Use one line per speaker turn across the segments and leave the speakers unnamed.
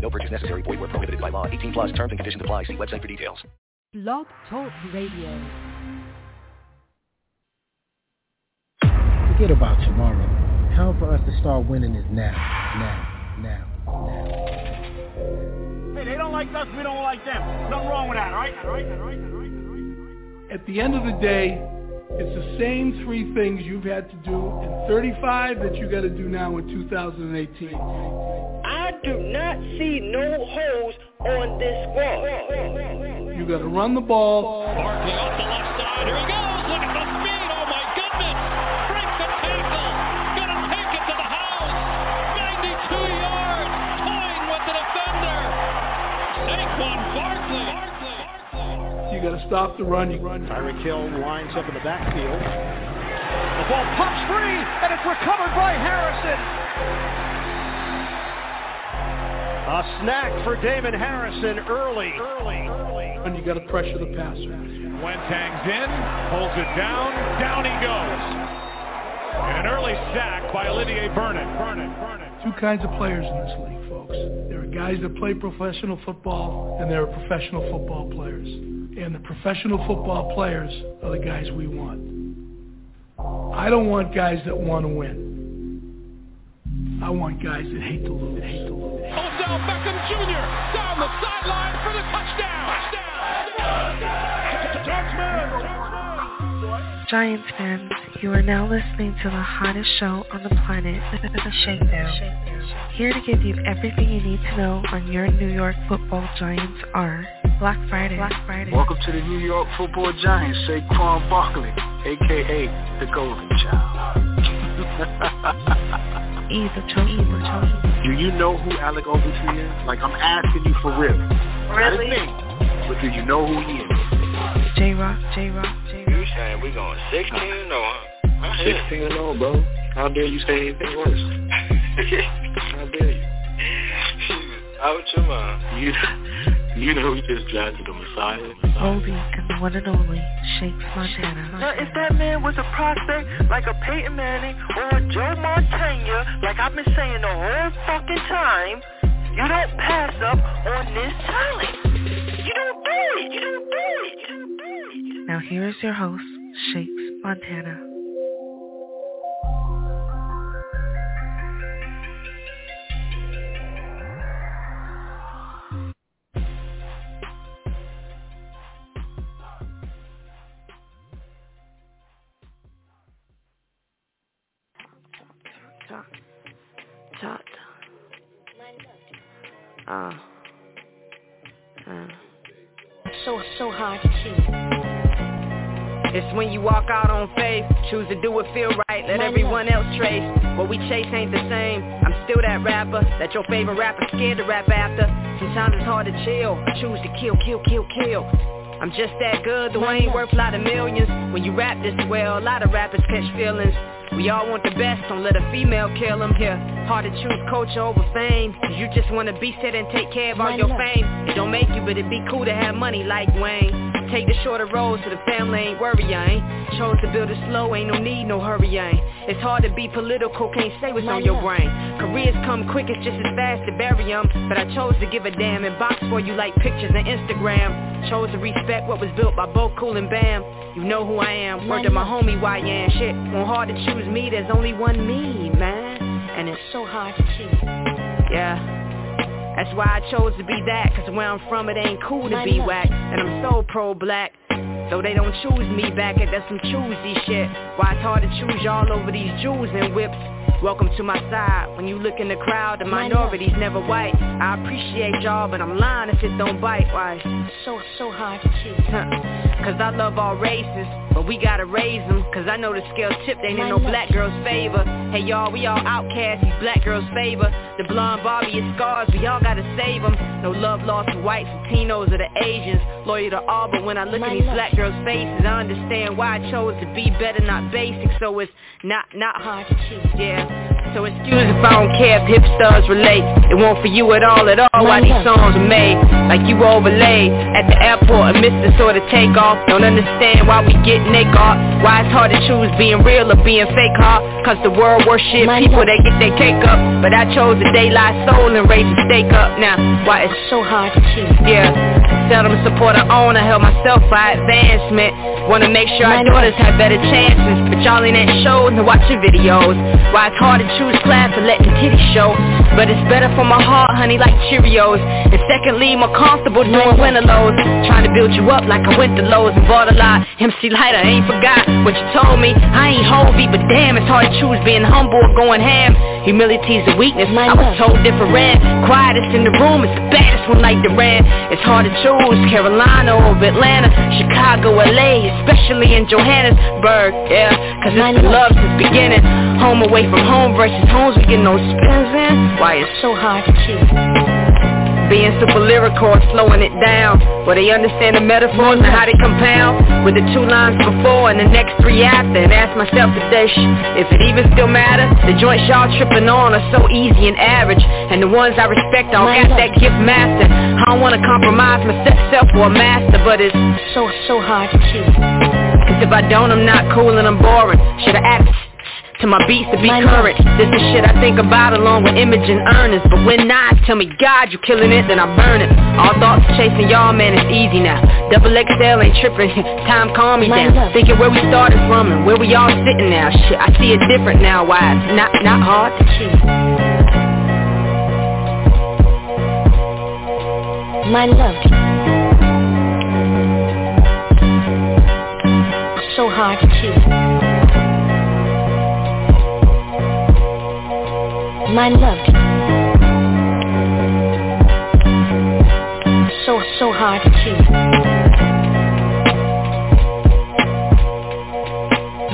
No purchase necessary. Void where prohibited by law. 18 plus terms and conditions apply. See website for details.
Blog Talk Radio.
Forget about tomorrow. Time for us to start winning is now. Now. Now. Now.
Hey, they don't like us, we don't like them. Nothing wrong with that, all right? All right, all right, all right, all right.
At the end of the day, it's the same three things you've had to do in 35 that you got to do now in 2018.
I do not see no holes on this wall.
You got to run the ball.
Barkley off the left side. Here he goes. Look at
You got to stop the run. You run.
Tyreek Hill lines up in the backfield. The ball pops free, and it's recovered by Harrison. A snack for Damon Harrison early. Early. Early.
And you got to pressure the passer.
Wentz hangs in, holds it down, down he goes. And an early sack by Olivier Vernon. Vernon. Vernon.
Two kinds of players in this league, folks. There are guys that play professional football, and there are professional football players. And the professional football players are the guys we want. I don't want guys that want to win. I want guys that hate to lose. Hate to lose.
Odell Beckham Jr. down the sideline for the touchdown.
Giants fans, you are now listening to the hottest show on the planet, The Shakedown. Here to give you everything you need to know on your New York football Giants are Black Friday. Black Friday.
Welcome to the New York football Giants, Saquon Barkley, aka the Golden Child.
Either chosen.
Do you know who Alec Ogletree is? Like, I'm asking you for real.
Really?
Not his name, but do you know who he is?
J-Rock, J-Rock, J-Rock.
You saying we going 16 and 0, huh?
16 and 0, bro. How dare you say anything worse? How dare you?
Out your mind.
You, you know we just drafted the Messiah.
Oldie and the one and only Shakes Montana.
Now, if that man was a prospect like a Peyton Manning or a Joe Montana, like I've been saying the whole fucking time, you don't pass up on this talent. You don't do it. You don't do it. You don't do it.
Now here is your host, Shakes Montana.
Talk. Uh. Uh.
So, so hard to keep.
It's when you walk out on faith, choose to do what feel right, let everyone else trace. What we chase ain't the same. I'm still that rapper that your favorite rapper scared to rap after. Sometimes it's hard to chill. I choose to kill, kill, kill, kill. I'm just that good, though I ain't worth a lot of millions. When you rap this well, a lot of rappers catch feelings. We all want the best, don't let a female kill them here. Hard to choose culture over fame. Cause you just wanna be set and take care of all your fame. It don't make you, but it'd be cool to have money like Wayne. Take the shorter road so the family ain't worry, I ain't. Chose to build it slow, ain't no need, no hurry, I ain't. It's hard to be political, can't say what's on your brain. Careers come quick, it's just as fast to bury 'em. But I chose to give a damn and box for you like pictures and Instagram. Chose to respect what was built by both Cool and Bam. You know who I am, word to my homie YN. Shit, won't hard to choose me, there's only one me, man. And it's
so hard to keep.
Yeah. That's why I chose to be that, cause where I'm from it ain't cool to be whack. And I'm so pro-black. So they don't choose me back at that some choosy shit. Why it's hard to choose y'all over these jewels and whips. Welcome to my side. When you look in the crowd, the minority's never white. I appreciate y'all, but I'm lying if it don't bite. Why?
So, so hard to keep.
Cause I love all races, but we gotta raise them. Cause I know the scale tipped ain't in no black girl's favor. Hey y'all, we all outcasts, these black girls' favor. The blonde Barbie is scars, we all gotta save them. No love lost to whites, Latinos, or the Asians. loyal to all, but when I look at these black girls' faces, I understand why I chose to be better, not basic. So it's not not hard to choose. Yeah. So excuse if I don't care if hipsters relate. It won't for you at all at all why these songs are made. Like you overlaid at the airport and missed the sort of takeoff. Don't understand why we get off Why it's hard to choose being real or being fake huh? Cause the world worship people that get their cake up. But I chose the daylight soul and raise the stake up. Now why it's so hard to choose Yeah Seldom support own. I help myself for advancement. Wanna make sure our daughters have better chances. But y'all ain't at shows and watching videos. Why it's hard to choose class and let the titties show. But it's better for my heart, honey, like Cheerios. And secondly, more comfortable doing winter lows Trying to build you up like I went to Lowe's and bought a lot. MC Lighter, ain't forgot what you told me. I ain't Hova, but damn, it's hard to choose being humble or going ham Humility's a weakness, I was told different. Quietest in the room, is the baddest one like Duran It's hard to choose. Carolina or Atlanta. Chicago, LA, especially in Johannesburg Yeah, cause it's been love. since beginning. Home away from home versus homes we get no spins in Why it's so hard to choose being super lyrical or slowing it down. Where they understand the metaphors and how they compound. With the two lines before and the next three after And ask myself today, if it even still matter The joints y'all tripping on are so easy and average. And the ones I respect all got that gift master. I don't wanna compromise myself for a master But it's so, so hard to choose Cause if I don't, I'm not cool and I'm boring. Should've asked to my beats to be current This is shit I think about along with image and earnings. But when not, tell me God you killing it, then I burn it All thoughts chasing y'all, man, it's easy now. Double XL ain't tripping, time calm me down. Thinking where we started from and where we all sitting now. Shit, I see it different now, why? It's not, not hard to choose My love. So hard to choose my love. So, so hard to choose.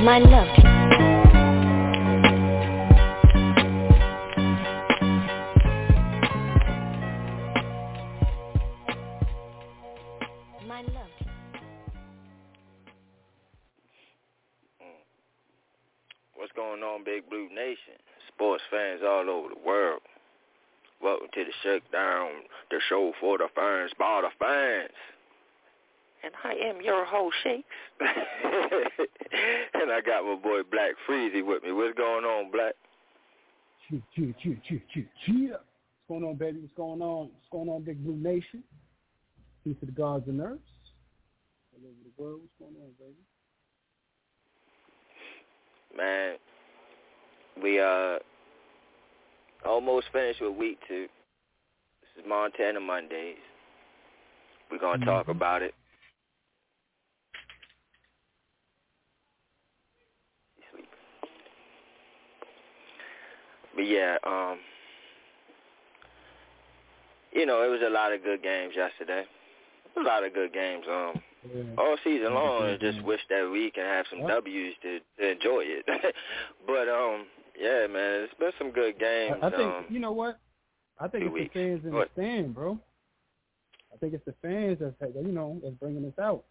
My love. My love.
What's going on, Big Blue Nation? Sports fans all over the world. Welcome to the Shakedown, the show for the fans, by the fans. And I am your host, Shakes. and I got my boy Black Freezy with me. What's going on, Black?
Chew, chew, chew, chew, chew, chew. What's going on, baby? What's going on? What's going on, Big Blue Nation? Peace to the gods and earths. All over the world. What's going on, baby?
Man, we uh almost finished with week two. This is Montana Mondays. We're gonna mm-hmm. talk about it. But yeah, um you know, it was a lot of good games yesterday. A lot of good games. Um all season long I just wish that we can have some W's to, to enjoy it. but um yeah, man, it's been some good games.
I, I think
um,
you know what? I think it's weeks. the fans in what? the stand, bro. I think it's the fans that's you know that's bringing us out.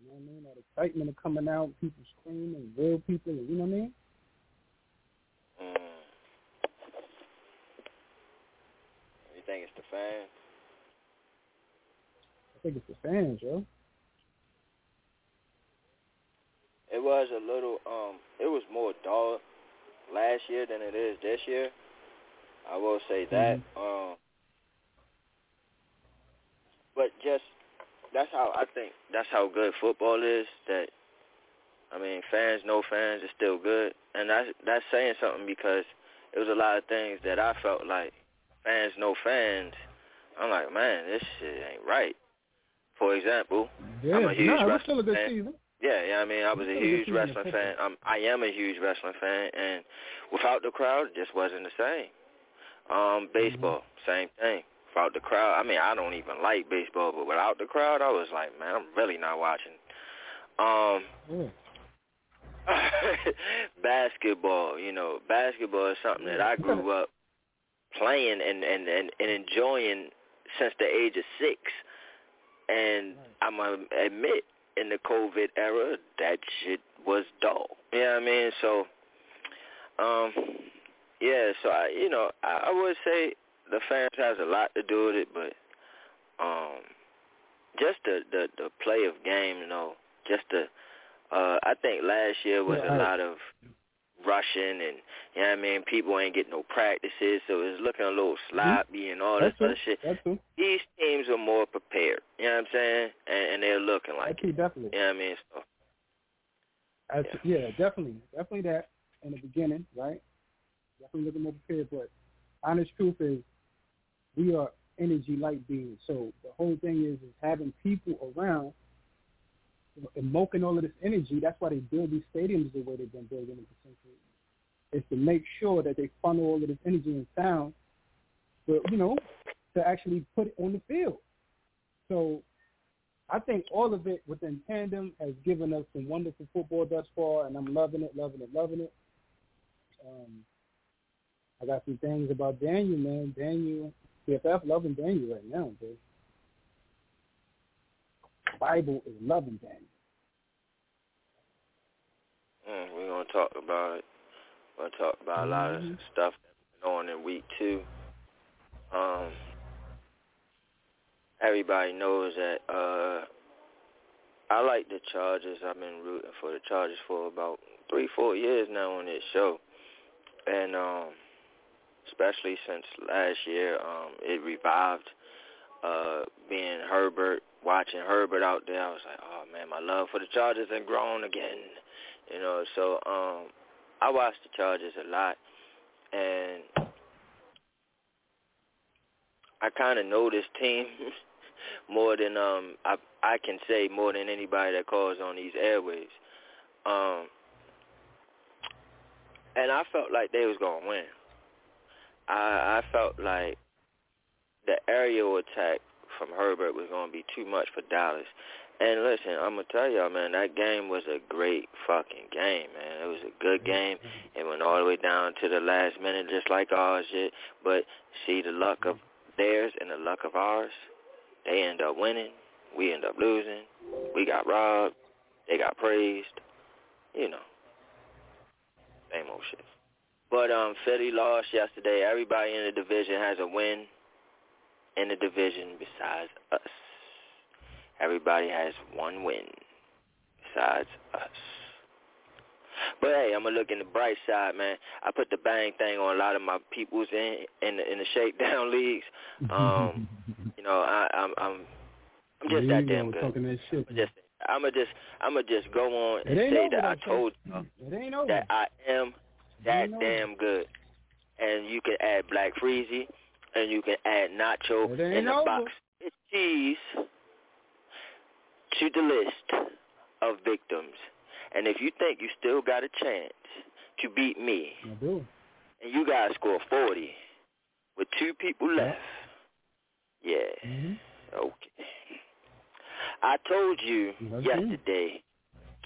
You know what I mean? That excitement of coming out, people screaming, real people. You know what I mean?
Mm. You think it's the fans?
I think it's the fans, yo.
It was a little, um, it was more dull last year than it is this year. I will say that. Mm-hmm. Um, but just that's how I think that's how good football is. That I mean, fans, no fans, is still good, and that's that's saying something because it was a lot of things that I felt like fans, no fans. I'm like, man, this shit ain't right. For example,
yeah,
I'm a huge
nah,
wrestling
still a good
fan.
Season.
Yeah, yeah. I mean, I was a huge wrestling fan. I'm, I am a huge wrestling fan, and without the crowd, it just wasn't the same. Um, baseball, mm-hmm. same thing. Without the crowd, I mean, I don't even like baseball, but without the crowd, I was like, man, I'm really not watching. Um,
mm.
basketball, you know, basketball is something that I grew up playing and and and, and enjoying since the age of six And I'm gonna admit, in the COVID era, that shit was dull. You know what I mean? So, um, yeah. So I, you know, I, I would say the fans has a lot to do with it, but um, just the the the play of game, you know, just the. Uh, I think last year was
yeah,
a lot of rushing and you know what I mean, people ain't getting no practices, so it's looking a little sloppy mm-hmm. and all
That's
this other shit.
That's.
These teams are more prepared. You know what I'm saying? And, and they're looking like
it. Definitely.
You know what I mean? So
As, yeah. yeah, definitely. Definitely that in the beginning, right? Definitely looking more prepared, but honest truth is we are energy light beings. So the whole thing is is having people around evoking all of this energy. That's why they build these stadiums the way they've been building them for centuries. Is to make sure that they funnel all of this energy and sound, but you know, to actually put it on the field. So I think all of it within tandem has given us some wonderful football thus far, and I'm loving it, loving it, loving it. Um, I got some things about Daniel, man. Daniel, PFF loving Daniel right now, dude. Bible is loving Daniel.
Mm, we're gonna talk about it. We're gonna talk about mm-hmm. a lot of
Mm-hmm.
stuff that's on in week two. Um, everybody knows that uh, I like the Chargers. I've been rooting for the Chargers for about three, four years now on this show, and um, especially since last year, um, it revived uh, being Herbert, watching Herbert out there. I was like, oh man, my love for the Chargers has grown again. You know, so um, I watch the Chargers a lot, and I kind of know this team more than um I I can say more than anybody that calls on these airways. Um, and I felt like they was gonna win. I I felt like the aerial attack from Herbert was gonna be too much for Dallas. And listen, I'm gonna tell y'all, man, that game was a great fucking game, man. It was a good game. It went all the way down to the last minute, just like ours did. But see, the luck of theirs and the luck of ours, they end up winning. We end up losing. We got robbed. They got praised. You know, same old shit. But um, Philly lost yesterday. Everybody in the division has a win in the division besides us. Everybody has one win besides us. But hey, I'm gonna look in the bright side, man. I put the bang thing on a lot of my peoples in in the, in the shakedown leagues. Um, you know, I, I'm I'm I'm just that damn good.
Talking that shit,
I'm just I'm gonna just I'm gonna just go on and say
that
I told you that I am that damn good. And you can add Black Freezy, and you can add Nacho in the box. It's cheese to the list of victims. And if you think you still got a chance to beat me,
I do.
and you guys score 40 with two people left, yeah,
mm-hmm.
okay. I told you yesterday,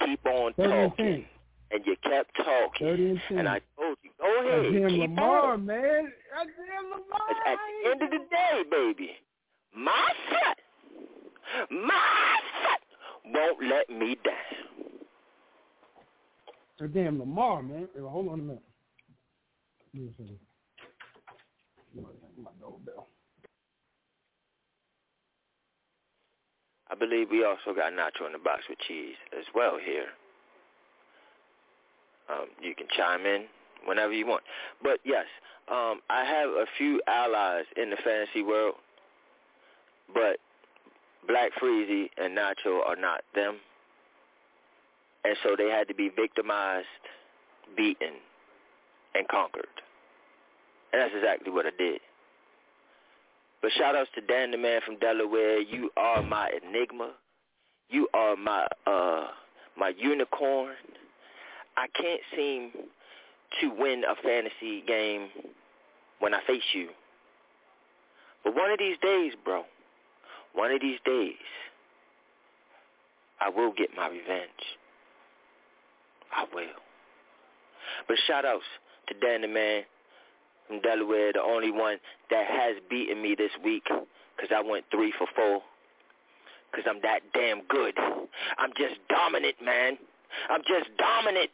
keep on
30
talking,
10.
And you kept talking,
30 and 10.
and I told you, go ahead,
Goddamn
keep
Lamar,
on.
man. Goddamn Lamar.
At the end of the day, baby, my son, my son won't let me down.
Goddamn Lamar, man. Hold on a minute. Give me a second. My doorbell.
I believe we also got nacho in the box with cheese as well here. Um, you can chime in whenever you want. But yes, um, I have a few allies in the fantasy world, but Black Freezy and Nacho are not them. And so they had to be victimized, beaten, and conquered. And that's exactly what I did. But shout outs to Dan the man from Delaware. You are my enigma. You are my uh my unicorn. I can't seem to win a fantasy game when I face you. But one of these days, bro, one of these days, I will get my revenge. I will. But shout outs to Dan the man from Delaware, the only one that has beaten me this week because I went three for four. Because I'm that damn good. I'm just dominant, man. I'm just dominant.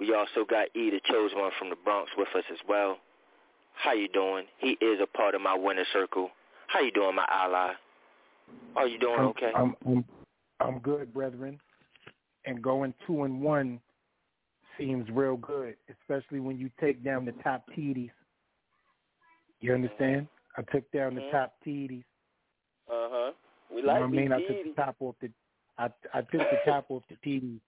We also got E, the chosen one from the Bronx, with us as well. How you doing? He is a part of my winner circle. How you doing, my ally? Are you doing
I'm,
okay?
I'm, I'm, I'm good, brethren. And going two and one seems real good, especially when you take down the top TDs. You understand? I took down the
Mhm.
top TDs.
Uh huh. We like
You know what I mean?
me
I took the top off the I I took the top off the TDs.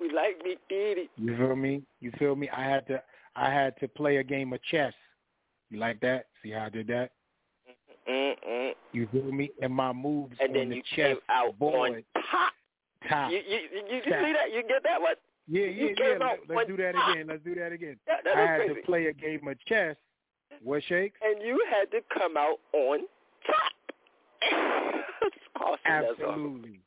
We like me Diddy.
You feel me? You feel me? I had to I had to play a game of chess. You like that? See how I did that?
Mm-mm.
You feel me? And my moves
And
on
then
the
you
chess
came out
board.
on top.
top.
You, you, you, you see that? You get that one?
Yeah, yeah,
came
yeah. Let, us do that
top.
again. Let's do that again.
That, that
I had
crazy.
to play a game of chess. What shakes?
And you had to come out on top. That's awesome. That's awesome.
Absolutely.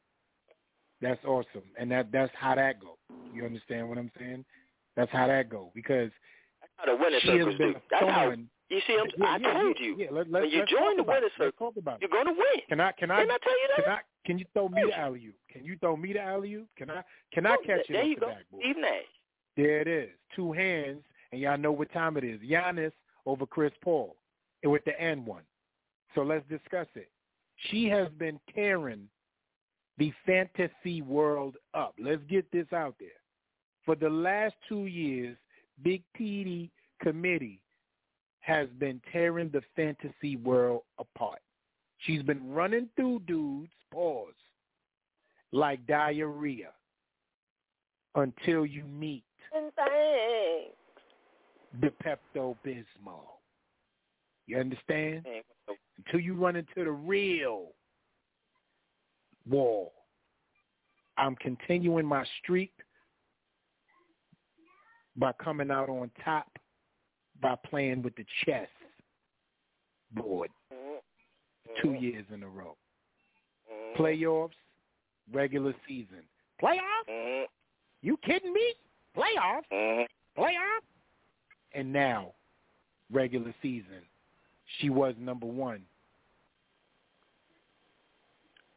That's awesome. And that that's how that go. You understand what I'm saying? That's how that go. Because
How the winner
she has been
do. That's how.
thorn.
You see, I'm,
Yeah,
I
yeah,
told
yeah,
you.
Yeah, let, let,
when you join the
talk about
winner
it. Let's
circle,
talk about it.
you're going to win.
Can I can I
Didn't I tell you that?
can I can you throw me the alley oop? Can you throw me the alley oop? Can I can I catch it
there you go. Steve Nash.
There it is. Two hands, and y'all know what time it is. Giannis over Chris Paul, and with the N one. So let's discuss it. She has been tearing the fantasy world up. Let's get this out there. For the last two years, Big TD Committee has been tearing the fantasy world apart. She's been running through dudes, pause, like diarrhea until you meet
thanks.
the Pepto Bismol. You understand? Until you run into the real wall. I'm continuing my streak by coming out on top by playing with the chess board two mm-hmm. years in a row. Mm-hmm. Playoffs, regular season. Playoffs? Mm-hmm. You kidding me? Playoffs? Playoffs? And now, regular season, she was number one.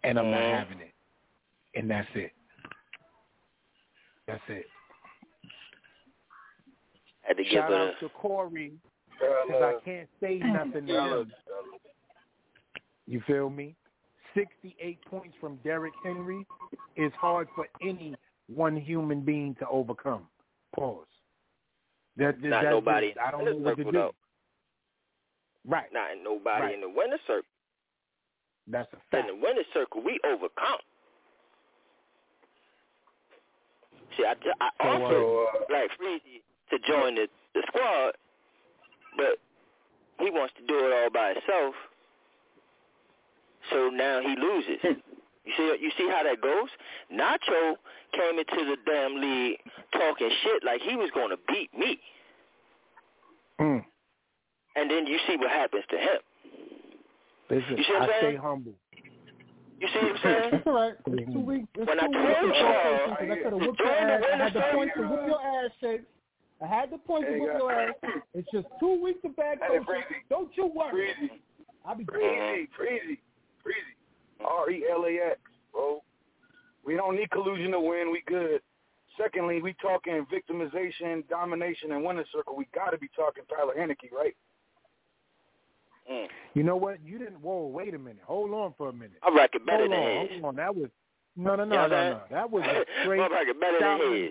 And I'm not having it. And that's it. That's it.
Had to
Shout
her
out to Corey because I can't say nothing to him. You feel me? 68 points from Derrick Henry is hard for any one human being to overcome. Pause. That, that,
not
that-
nobody
I don't know what to do.
though.
Right.
Not nobody
Right.
in the winner circle.
That's a fact.
In
fact.
the winner circle, we overcome. See, I, I
So, uh,
like Freezy to join the, the squad, but he wants to do it all by himself. So now he loses. Hmm. You see, you see how that goes. Nacho came into the damn league talking shit like he was going to beat me,
Mm.
and then you see what happens to him.
Listen,
You see what I'm
I stay humble.
You see what I'm saying?
It's all right. It's two hmm. weeks. It's
When I
two
told
weeks.
you,
of PlayStation 'cause I uh, could have whooped your ass. I had the points to
circle.
whoop your uh, ass, Shakes. I had the points to
Hey,
whoop
guys.
your ass. It's just two weeks of bad
Hey,
coaching.
Freezy.
Don't you worry.
Freezy.
I'll be
Freezy, Freezy, Freezy. R E L A X, bro. We don't need collusion to win. We good. Secondly, we talking victimization, domination, and winner circle. We got to be talking Tyler Heinicke, right?
Mm.
You know what? You didn't. Whoa, wait a minute. Hold on for a minute.
I reckon better
hold
than
on,
his.
hold on. That was no, no,
You
no,
know
no, no. That was a straight
My record better than his.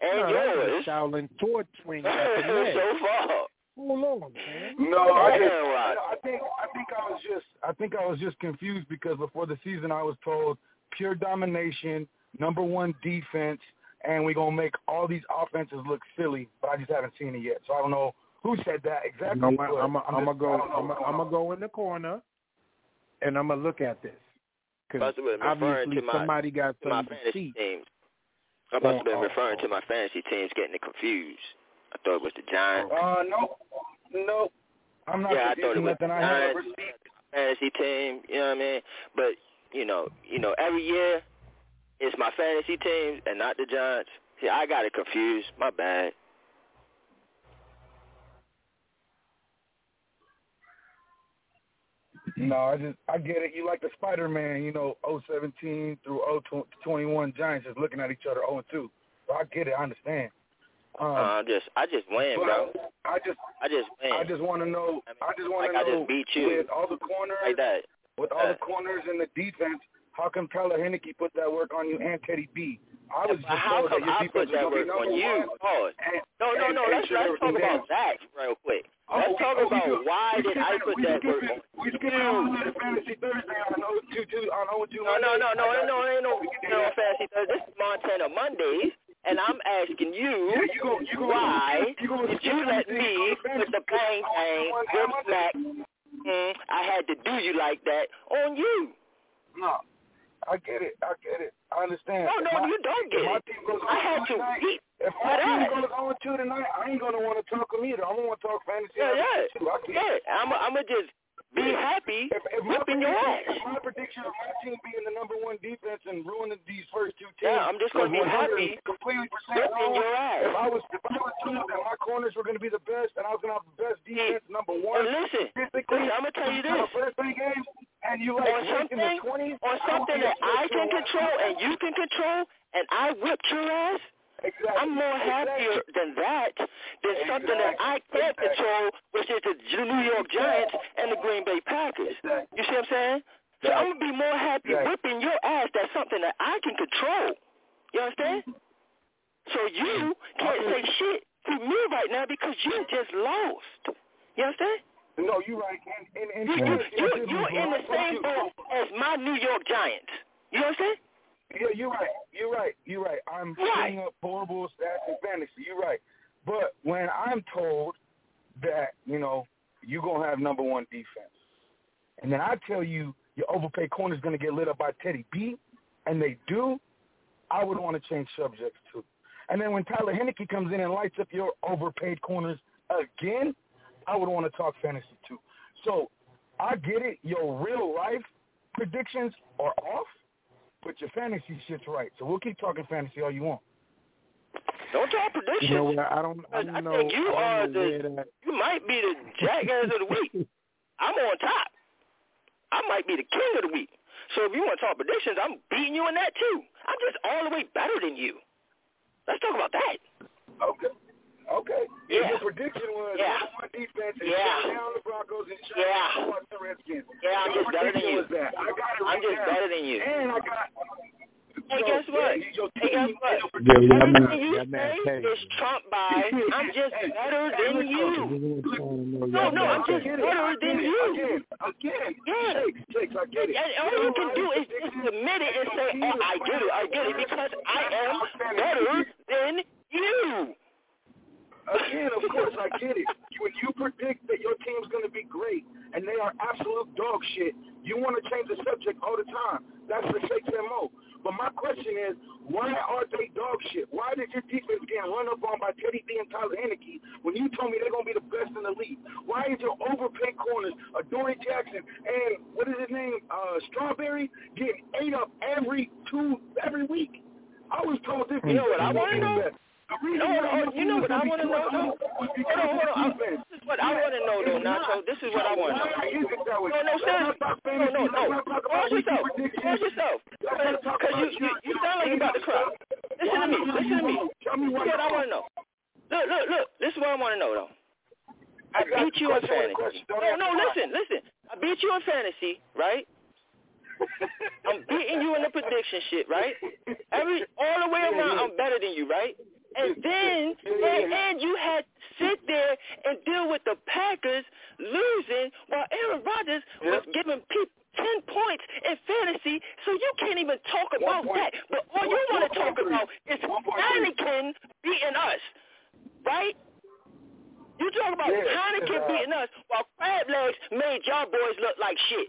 Sword-
And
no,
yours.
Shaolin sword swing at the leg.
so far.
Hold on, man.
No, I,
Yeah,
just,
right.
I think I think I was just I think I was just confused because before the season I was told pure domination, number one defense, and we're gonna make all these offenses look silly, but I just haven't seen it yet. So I don't know who said that exactly.
You know what?
but
I'm
I'm
gonna go.
I don't know
I'm gonna go in the corner, and I'm gonna look at this because
Must have been referring
obviously
to my,
somebody got
to my
something to see.
teams. I must have been
Oh, oh,
referring
oh.
to my fantasy teams getting it confused. I thought it was the Giants.
Uh, no, no, I'm not
yeah, I thought it was the
nothing. I have
Giants fantasy team. You know what I mean? But you know, you know, every year it's my fantasy teams and not the Giants. See, I got it confused. My bad.
No, I just I get it. You like the Spider Man, you know, 017 through 021 Giants just looking at each other 0 2. So I get it. I understand.
Um, uh, I just I just win, bro.
I just
I just win.
I just want to know. I, mean, I just want to
like
know
I just beat you.
with all the corners,
like that.
with all the corners in the defense. How come Tyler Heinicke put that work on you and Teddy B? I was just
how
told
come I put that work on you?
Pause.
No, no, no. Let's let's talk about that real quick. Let's
oh,
talk
oh,
about
do,
why did I put that work on
we skipping on fantasy Thursday on 0 2 on 0 2
No, no, no, no, no, ain't no, no fantasy Thursday. This is Montana Mondays. And I'm asking you,
yeah, you go, you go,
why
you go,
did you let me put the bang bang, good smack, mm, I had to do you like that on you?
No, I get it. I get it. I understand.
No, no,
my,
you don't get
it.
I had to beat
if my team goes on two tonight, I ain't gonna want to talk them either. I'm gonna want to talk fantasy.
Yeah, yeah,
too. I
yeah. I'm, I'm gonna just be happy
if, if
whipping your ass.
If my prediction of my team being the number one defense and ruining these first two teams,
yeah, I'm just gonna be happy
completely percent
whipping your ass.
If I was if I was told that my corners were gonna be the best and I was gonna have the best defense,
yeah.
number one.
And listen, listen, I'm gonna tell you this.
The first three games, and you like
on something,
in the 20s,
on something that I can control and you can control, and I whipped your ass.
Exactly.
I'm more happier
exactly.
than that than
exactly.
something that I can't control, which is the New York Giants and the Green Bay Packers. You see what I'm saying? So I'm gonna be more happy whipping your ass. That's something that I can control. You understand? Mm-hmm. So you mm-hmm. can't say shit to me right now because you just lost. You understand?
No, you're right. And, and, and
you, you, you, you're in the same boat as my New York Giants. You understand?
Yeah, you're right. You're right. You're right. I'm
right.
putting up horrible stats in fantasy. You're right. But when I'm told that, you know, you're going to have number one defense, and then I tell you your overpaid corner is going to get lit up by Teddy B, and they do, I would want to change subjects too. And then when Tyler Heinicke comes in and lights up your overpaid corners again, I would want to talk fantasy too. So I get it. Your real life predictions are off, but your fantasy shit's right. So we'll keep talking fantasy all you want.
Don't talk predictions.
You know what? I don't. I, don't
I
know,
think you
I
are
know
the.
that...
You might be the jackass of the week. I'm on top. I might be the king of the week. So if you want to talk predictions, I'm beating you in that too. I'm just all the way better than you. Let's talk about that.
Okay. Okay.
Yeah.
Your prediction was
yeah.
number one defense and
yeah.
shut down the Broncos and shut
yeah.
down the Redskins.
Yeah, I'm just better than you.
That. I got it right
I'm just
now.
better than you.
And I got.
Hey,
so,
guess what?
Yeah,
hey, guess what?
Yeah, yeah,
Everything
man,
you say is trumped by I'm just better than you. No, no, I'm just better than you.
Again, again.
Yeah.
Shakes, shakes, I get it.
And all you can do is just admit it and say, oh, I get it, I get it, because I am better than you.
Again, of course, I get it. When you predict that your team's going to be great and they are absolute dog shit, you want to change the subject all the time. That's the Shakes MO. But my question is, why are they dog shit? Why did your defense get run up on by Teddy B and Tyler Heinicke when you told me they're going to be the best in the league? Why is your overpaid corners, Adoree Jackson and what is his name, uh, Strawberry, getting ate up every two, every week? I was told this.
You know what I want to know?
You
know, what, you know what I want to know, though? Hold on, hold on. This is what I want to know, though, Nacho. This is what I want to know. No, no, seriously. No, no, no. Pause yourself. Pause yourself. Because you, you, you sound like you about to cry. Listen to me. Listen to me. This is what I want to know. Look, look, look. This is what I want to know, though. I beat you in fantasy. No, no, listen, listen. I beat you in fantasy, right? I'm beating you in the prediction shit, right? Every all the way around, I'm better than you, right? And then, and, and you had to sit there and deal with the Packers losing while Aaron Rodgers was giving people 10 points in fantasy, so you can't even talk about that. But all you want to talk about is Heineken beating us, right? You talk about Heineken beating us while Crab Legs made y'all boys look like shit.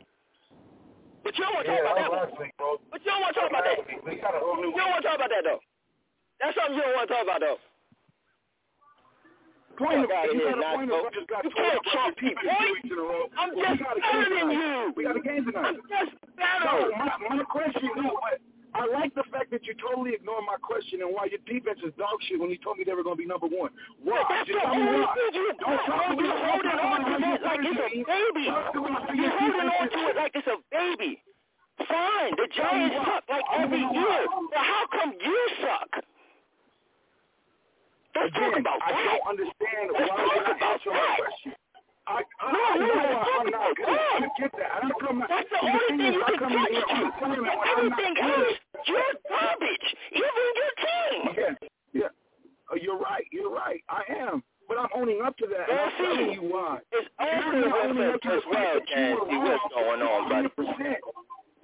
But you don't want to talk about that one. But you don't want to talk about that. You don't want to talk about that, though. That's something you don't want to talk about, though.
Point of,
out of
you
here,
got a point of, just got
You can't trump me, boy. I'm just better than you.
We got a game tonight.
I'm just better.
No, my, my question, no, but I like the fact that you totally ignored my question and why your defense is dog shit when you told me they were going to be number one. Why?
That's
Just tell me why.
you
Don't talk to me.
You're holding on to that like it's a baby. You're holding on to it like it's a baby. Fine, the Giants suck like every year. But how come you suck? Let's talk about
I
that.
don't understand
Let's
why you're not
about
answering my question. I, I,
No, no, let's
I'm not
about
good.
that.
I get that. I come.
That's the only
thing
you can
come
touch
here
to.
on Sunday when
Everything else, you're garbage. Even your team.
Yes, yeah. Uh, you're right. You're right. I am. But I'm owning up to that, and I'm telling you why.
It's
You're owning up to the
well,
fact that you were
Nancy. What's
wrong
going on, buddy?
100%.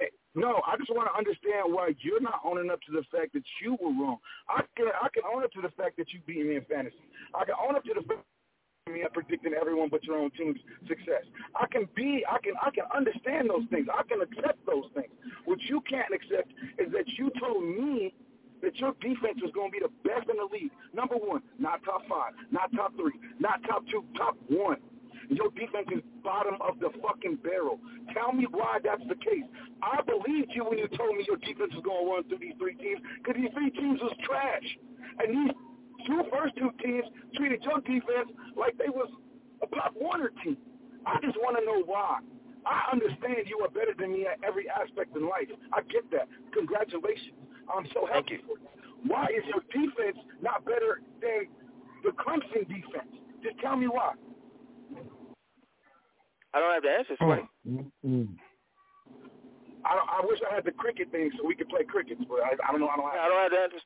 Eh, No, I just want to understand why you're not owning up to the fact that you were wrong. I can I can own up to the fact that you beat me in fantasy. I can own up to the fact that me at predicting everyone but your own team's success. I can be I can I can understand those things. I can accept those things. What you can't accept is that you told me that your defense was going to be the best in the league. Number one, not top five, not top three, not top two, top one. Your defense is bottom of the fucking barrel. Tell me why that's the case. I believed you when you told me your defense was going to run through these three teams because these three teams was trash. And these two first two teams treated your defense like they was a Pop Warner team. I just want to know why. I understand you are better than me at every aspect in life. I get that. Congratulations. I'm so happy for you. Why is your defense not better than the Clemson defense? Just tell me why.
I don't have the answers for you.
Mm-hmm.
I, I wish I had the cricket thing so we could play crickets, but I, I don't know. I don't have.
I don't have the answers.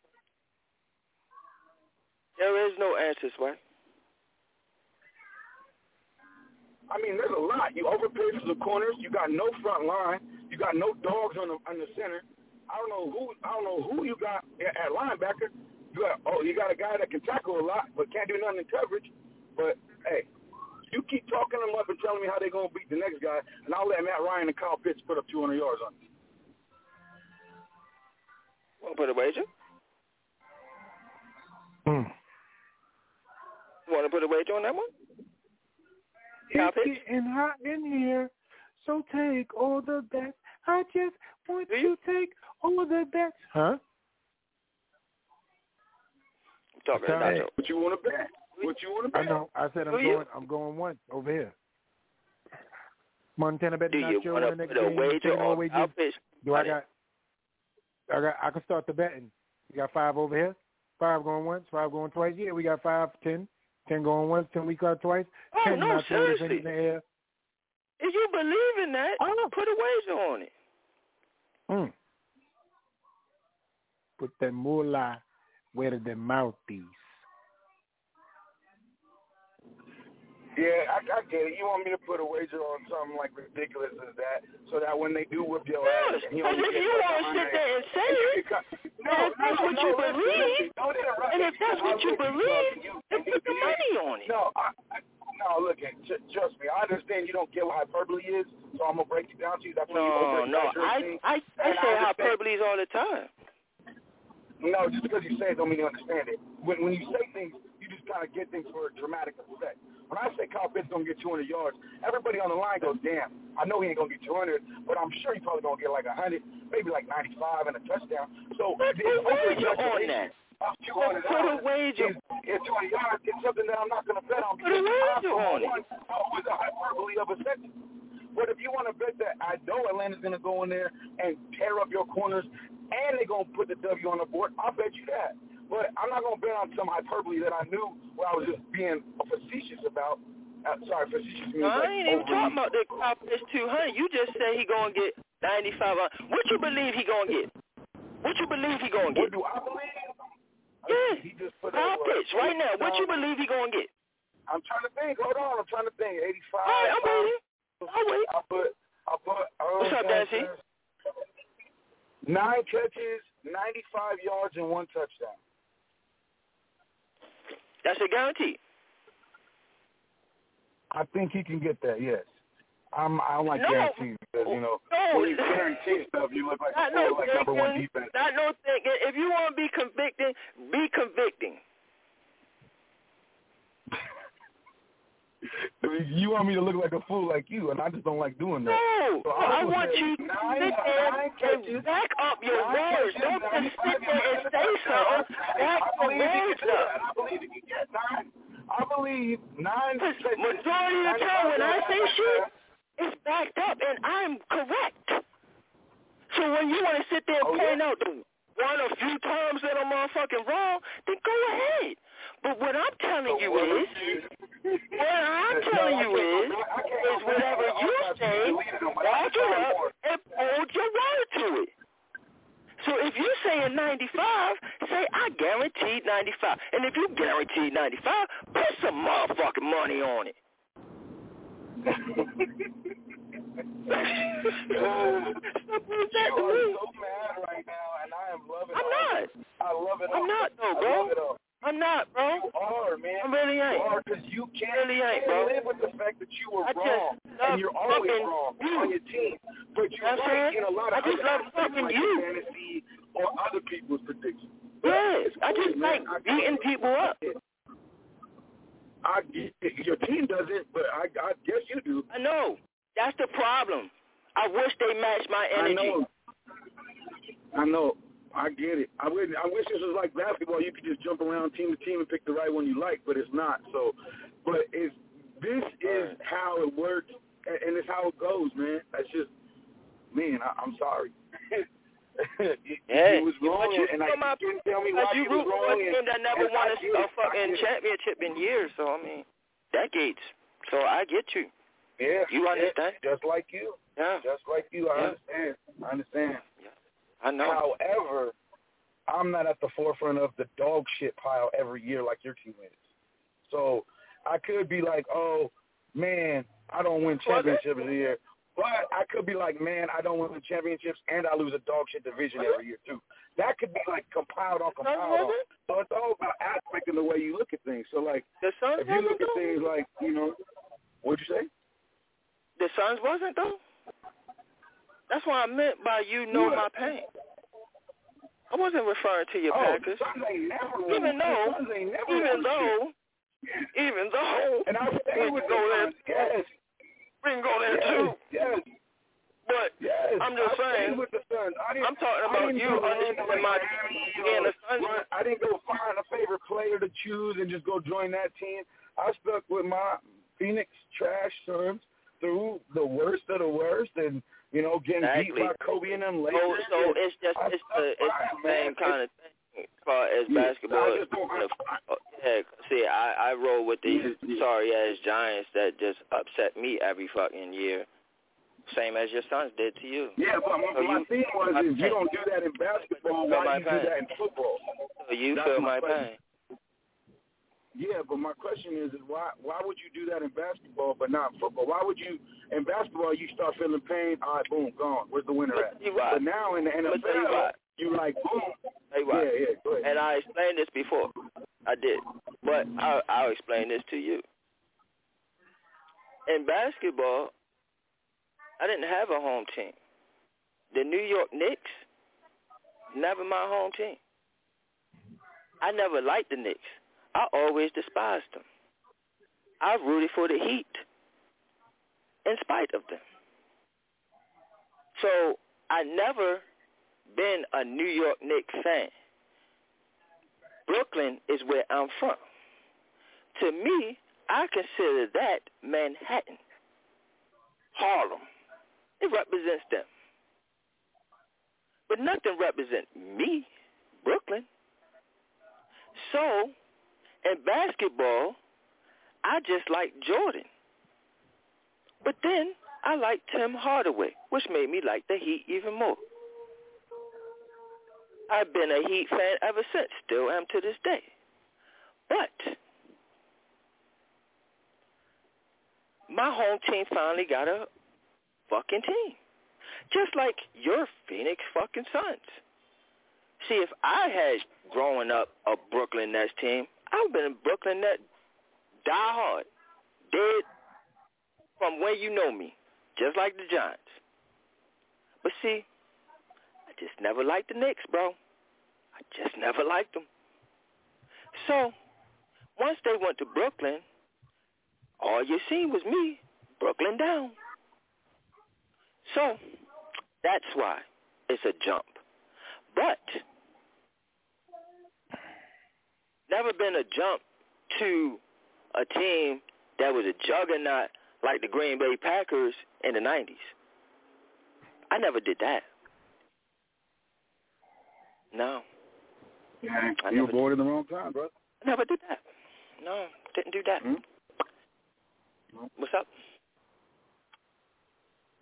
There is no answers, right?
I mean, there's a lot. You overpaid for the corners. You got no front line. You got no dogs on the on the center. I don't know who I don't know who you got at at linebacker. You got oh you got a guy that can tackle a lot but can't do nothing in coverage. But hey, you keep talking them up and telling me how they're gonna beat the next guy, and I'll let Matt Ryan and Kyle Pitts put up 200 yards on. you.
Want to put a wager?
Mm.
Want to put a wager on that one? Kyle
It's getting hot in here, so take all the bets. I just want you to take all the bets. Huh?
I'm talking about
me.
What you want to bet? What you want to
I
bet?
know. I said I'm
Do you?
going. I'm going one over here. Montana bet
Do you want to
the next
put a
game.
wager
Taking all
on
wagers.
Kyle
Do I got? I got. I can start the betting. You got five over here. Five going once. Five going twice. Yeah, we got five, ten. Ten going once. Ten we got twice.
Oh,
ten
no, seriously.
in the air.
If you believe in that, put a wager on it.
Mm. Put that moolah where the mouth is.
Yeah, I, I get it. You want me to put a wager on something like ridiculous as that, so that when they do whip your ass,
Yes,
you only
if you want to sit there and say it, and
no,
if that's
no,
what
no,
you believe,
listen,
and if that's what you believe, then put the money on it.
No, I, I, no, look, at, j- trust me. I understand you don't get what hyperbole is, so I'm gonna break it down to you. That's why you
No, no, I,
things.
I, I say
understand-
hyperboles all the time.
No, just because you say it don't mean you understand it. When when you say things, you just kind of get things for a dramatic effect. When I say Kyle Pitts gonna get 200 yards, everybody on the line goes, "Damn, I know he ain't gonna get 200, but I'm sure he probably gonna get like 100, maybe like 95 and a touchdown." So
Put
the
wager on that.
of 200
Put a wager.
is 200 yards. It's something that I'm not gonna bet on
Put a wager on it.
one, always a hyperbole of a sentence. But if you want to bet that I know Atlanta's going to go in there and tear up your corners and they're going to put the W on the board, I'll bet you that. But I'm not going to bet on some hyperbole that I knew where I was just being facetious about. Uh, sorry, facetious means
I
like
ain't even talking about the Pitts 200. You just said he gonna get 95. on- What you believe he gonna get? What you believe he gonna get?
What do I believe?
Yeah,
He just put
Kyle
up,
Pitts right now. What you believe he gonna get?
I'm trying to think. Hold on. I'm trying to think. 85.
All right, I'm waiting. I'll wait.
I put. I put. Uh,
What's up, Dancy?
Nine catches, 95 yards, and one touchdown.
That's a guarantee.
I think he can get that. Yes. I'm. I don't like
No.
guarantees because you know
No.
when you guarantee stuff, you look like a
no
like number one defense.
Not no thinking. If you want to be convicting, be convicting.
you want me to look like a fool like you, and I just don't like doing that.
No,
so
I, I want you to sit there and back up your words. Don't just sit there and say something. Back your words up.
I believe you can get nine. I believe nine.
Majority of the time when I say shit, it's backed up, and I'm correct. So when you want to sit there and
oh,
point
yeah.
out the one or few times that I'm motherfucking wrong, then go ahead. But what I'm telling you is, what I'm telling you is, is whatever you say, back it up and hold your word to it. So if you say in 95, say I guaranteed 95. And if you guaranteed 95, put some motherfucking money on it.
you are so mad right now, and I am loving
I'm
it.
not.
I love it.
I'm
all.
not, though, bro.
It.
I'm not, bro.
You are, man.
I really ain't.
You are, because you can't,
really ain't, bro.
live with the fact that you were
I
wrong, and you're always wrong
you.
on your team. But you're
That's
right in a lot
I just love fucking
like
you.
fantasy or other people's predictions.
Yes, I just like beating people up.
I get it. your team doesn't, but I, I guess you do.
I know. That's the problem. I wish they matched my energy.
I know. I know. I get it. I would. I wish this was like basketball. You could just jump around team to team and pick the right one you like, but it's not. So, but it's this is how it works, and, and it's how it goes, man. That's just, man. I, I'm sorry. you,
Yeah,
you was wrong,
you
and I
my,
didn't tell me why
you
you was wrong.
a team that never
and
won
I
a,
get
a fucking championship in years. So I mean, decades. So I get you.
Yeah,
You understand?
Yeah, just like you.
Yeah.
Just like you. I
Yeah.
understand. I understand.
I know.
However, I'm not at the forefront of the dog shit pile every year like your team is. So I could be like, oh, man, I don't win championships a year. But I could be like, man, I don't win the championships and I lose a dog shit division every year too. That could be like compiled on compiled on. So it's all about aspect and the way you look at things. So like,
The Suns
if you look at things like, you know, what'd you say?
The Suns wasn't though. That's what I meant by you know my pain. I wasn't referring to your
Oh, ain't.
Even though,
Suns ain't never
even though, even though,
And I
we can go there.
Yes.
We can go there
yes.
too.
Yes.
But
Yes.
I'm just
I
saying.
with the Suns. I didn't,
I'm talking about you understanding my
Miami
being
or
a Suns.
run- I didn't go find a favorite player to choose and just go join that team. I stuck with my Phoenix trash Suns through the worst of the worst and you know getting
Exactly.
beat by Kobe and them
So,
Lakers.
so
and
it's just it's the it's the same
man.
kind of thing as far as
Yeah,
basketball.
I just don't-
Uh, yeah, see, I I roll with these sorry ass Giants that just upset me every fucking year, same as your Suns did to you.
Yeah, but my,
So
my
you-
thing was is you don't do that in basketball. Why
my
you do that in football?
So you
That's
feel my
my question.
pain.
Yeah, but my question is, is why why would you do that in basketball but not football? Why would you in basketball you start feeling pain? All right, boom, gone. Where's the winner at?
You.
But now in the
I'ma you
NFL, you like boom.
You why.
Yeah, yeah. Go ahead.
And I explained this before. I did, but I'll, I'll explain this to you. In basketball, I didn't have a home team. The New York Knicks, never my home team. I never liked the Knicks. I always despised them. I rooted for the Heat in spite of them. So I never been a New York Knicks fan. Brooklyn is where I'm from. To me, I consider that Manhattan, Harlem. It represents them. But nothing represents me, Brooklyn. So, in basketball, I just like Jordan. But then I like Tim Hardaway, which made me like the Heat even more. I've been a Heat fan ever since, still am to this day. But my home team finally got a fucking team. Just like your Phoenix fucking Suns. See, if I had growing up a Brooklyn Nets team, I would have been a Brooklyn Net die hard, dead from where you know me, just like the Giants. But see, I just never liked the Knicks, bro. I just never liked them. So, once they went to Brooklyn, all you seen was me, Brooklyn down. So that's why it's a jump. But never been a jump to a team that was a juggernaut like the Green Bay Packers in the 90s. I never did that. No.
Yeah, you were born in the wrong time, bro.
I never did that. No, didn't do that.
Mm-hmm.
What's up?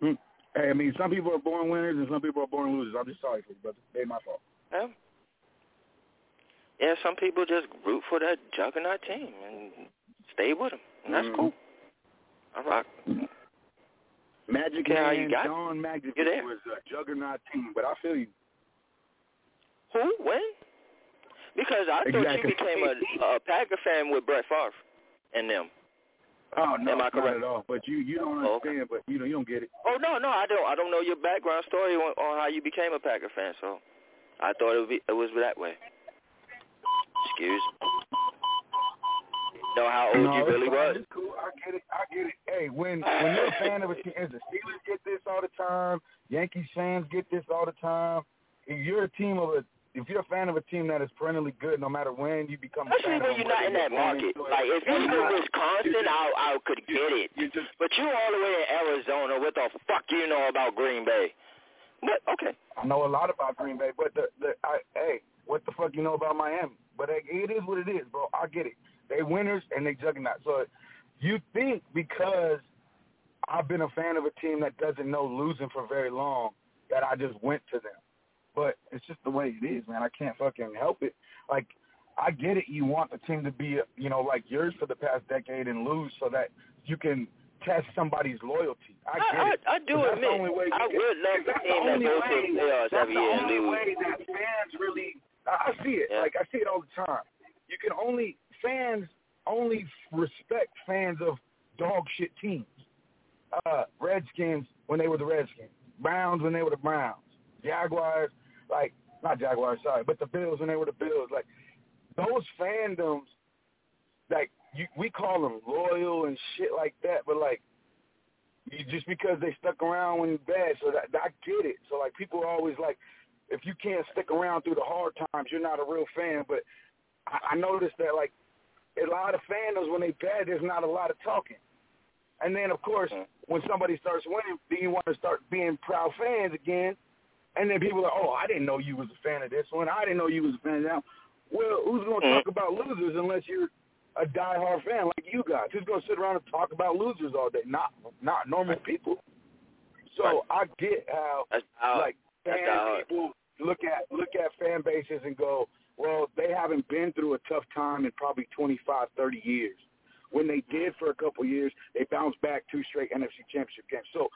Hmm. Hey, I mean, some people are born winners and some people are born losers. I'm just sorry for you, brother. They my fault.
Yeah. Yeah, some people just root for that juggernaut team and stay with them, and that's
mm-hmm.
cool. I rock.
Magic
yeah,
Man,
you got
John Magic was a juggernaut team, but I feel you.
Who? When? Because I thought you became a, a Packer fan with Brett Favre and them.
Oh no,
Am I
not
correct?
at all. But you you don't
Oh, okay.
understand. But you know you don't get it.
Oh no, no, I don't. I don't know your background story on, on how you became a Packer fan. So I thought it would be it was that way. Excuse. Know how old
no,
you really was?
It's cool. I get it. I get it. Hey, when when you're a fan of a team, as the Steelers get this all the time, Yankees fans get this all the time. If you're a team of a if you're a fan of a team that is perennially good, no matter when you become a
Especially when you're not in that market. Like if you
you're
in. Wisconsin, I I could get it. But you all the way in Arizona. What the fuck you know about Green Bay? Okay.
I know a lot about Green Bay, but the the I, hey, what the fuck you know about Miami? But it, it is what it is, bro. I get it. They winners and they juggernaut. So you think because I've been a fan of a team that doesn't know losing for very long that I just went to them. But it's just the way it is, man. I can't fucking help it. Like I get it. You want the team to be, you know, like yours for the past decade and lose so that you can test somebody's loyalty. I get
I,
it.
I, I do
that's the
admit
only way
I would love
that's
team
the
that to
way-
the playoffs
that's
every
the
year and
only way that fans really. I I see it.
Yeah.
Like I see it all the time. You can only fans only respect fans of dog shit teams. Uh, Redskins when they were the Redskins, Browns when they were the Browns, Jaguars like not Jaguars, sorry, but the Bills when they were the Bills. Like those fandoms, like you, we call them loyal and shit like that, but like you, just because they stuck around when bad, so that I get it. So like people are always like, if you can't stick around through the hard times, you're not a real fan. But I, I noticed that like a lot of fandoms when they bad, there's not a lot of talking. And then of course mm-hmm. when somebody starts winning, then you want to start being proud fans again. And then people are, oh, I didn't know you was a fan of this one. I didn't know you was a fan of that. one. Well, who's going to mm-hmm. talk about losers unless you're a diehard fan like you guys? Who's going to sit around and talk about losers all day? Not not normal people. So I get how like fan people look at look at fan bases and go, well, they haven't been through a tough time in probably 25, 30 years. When they did for a couple of years, they bounced back two straight NFC Championship games. So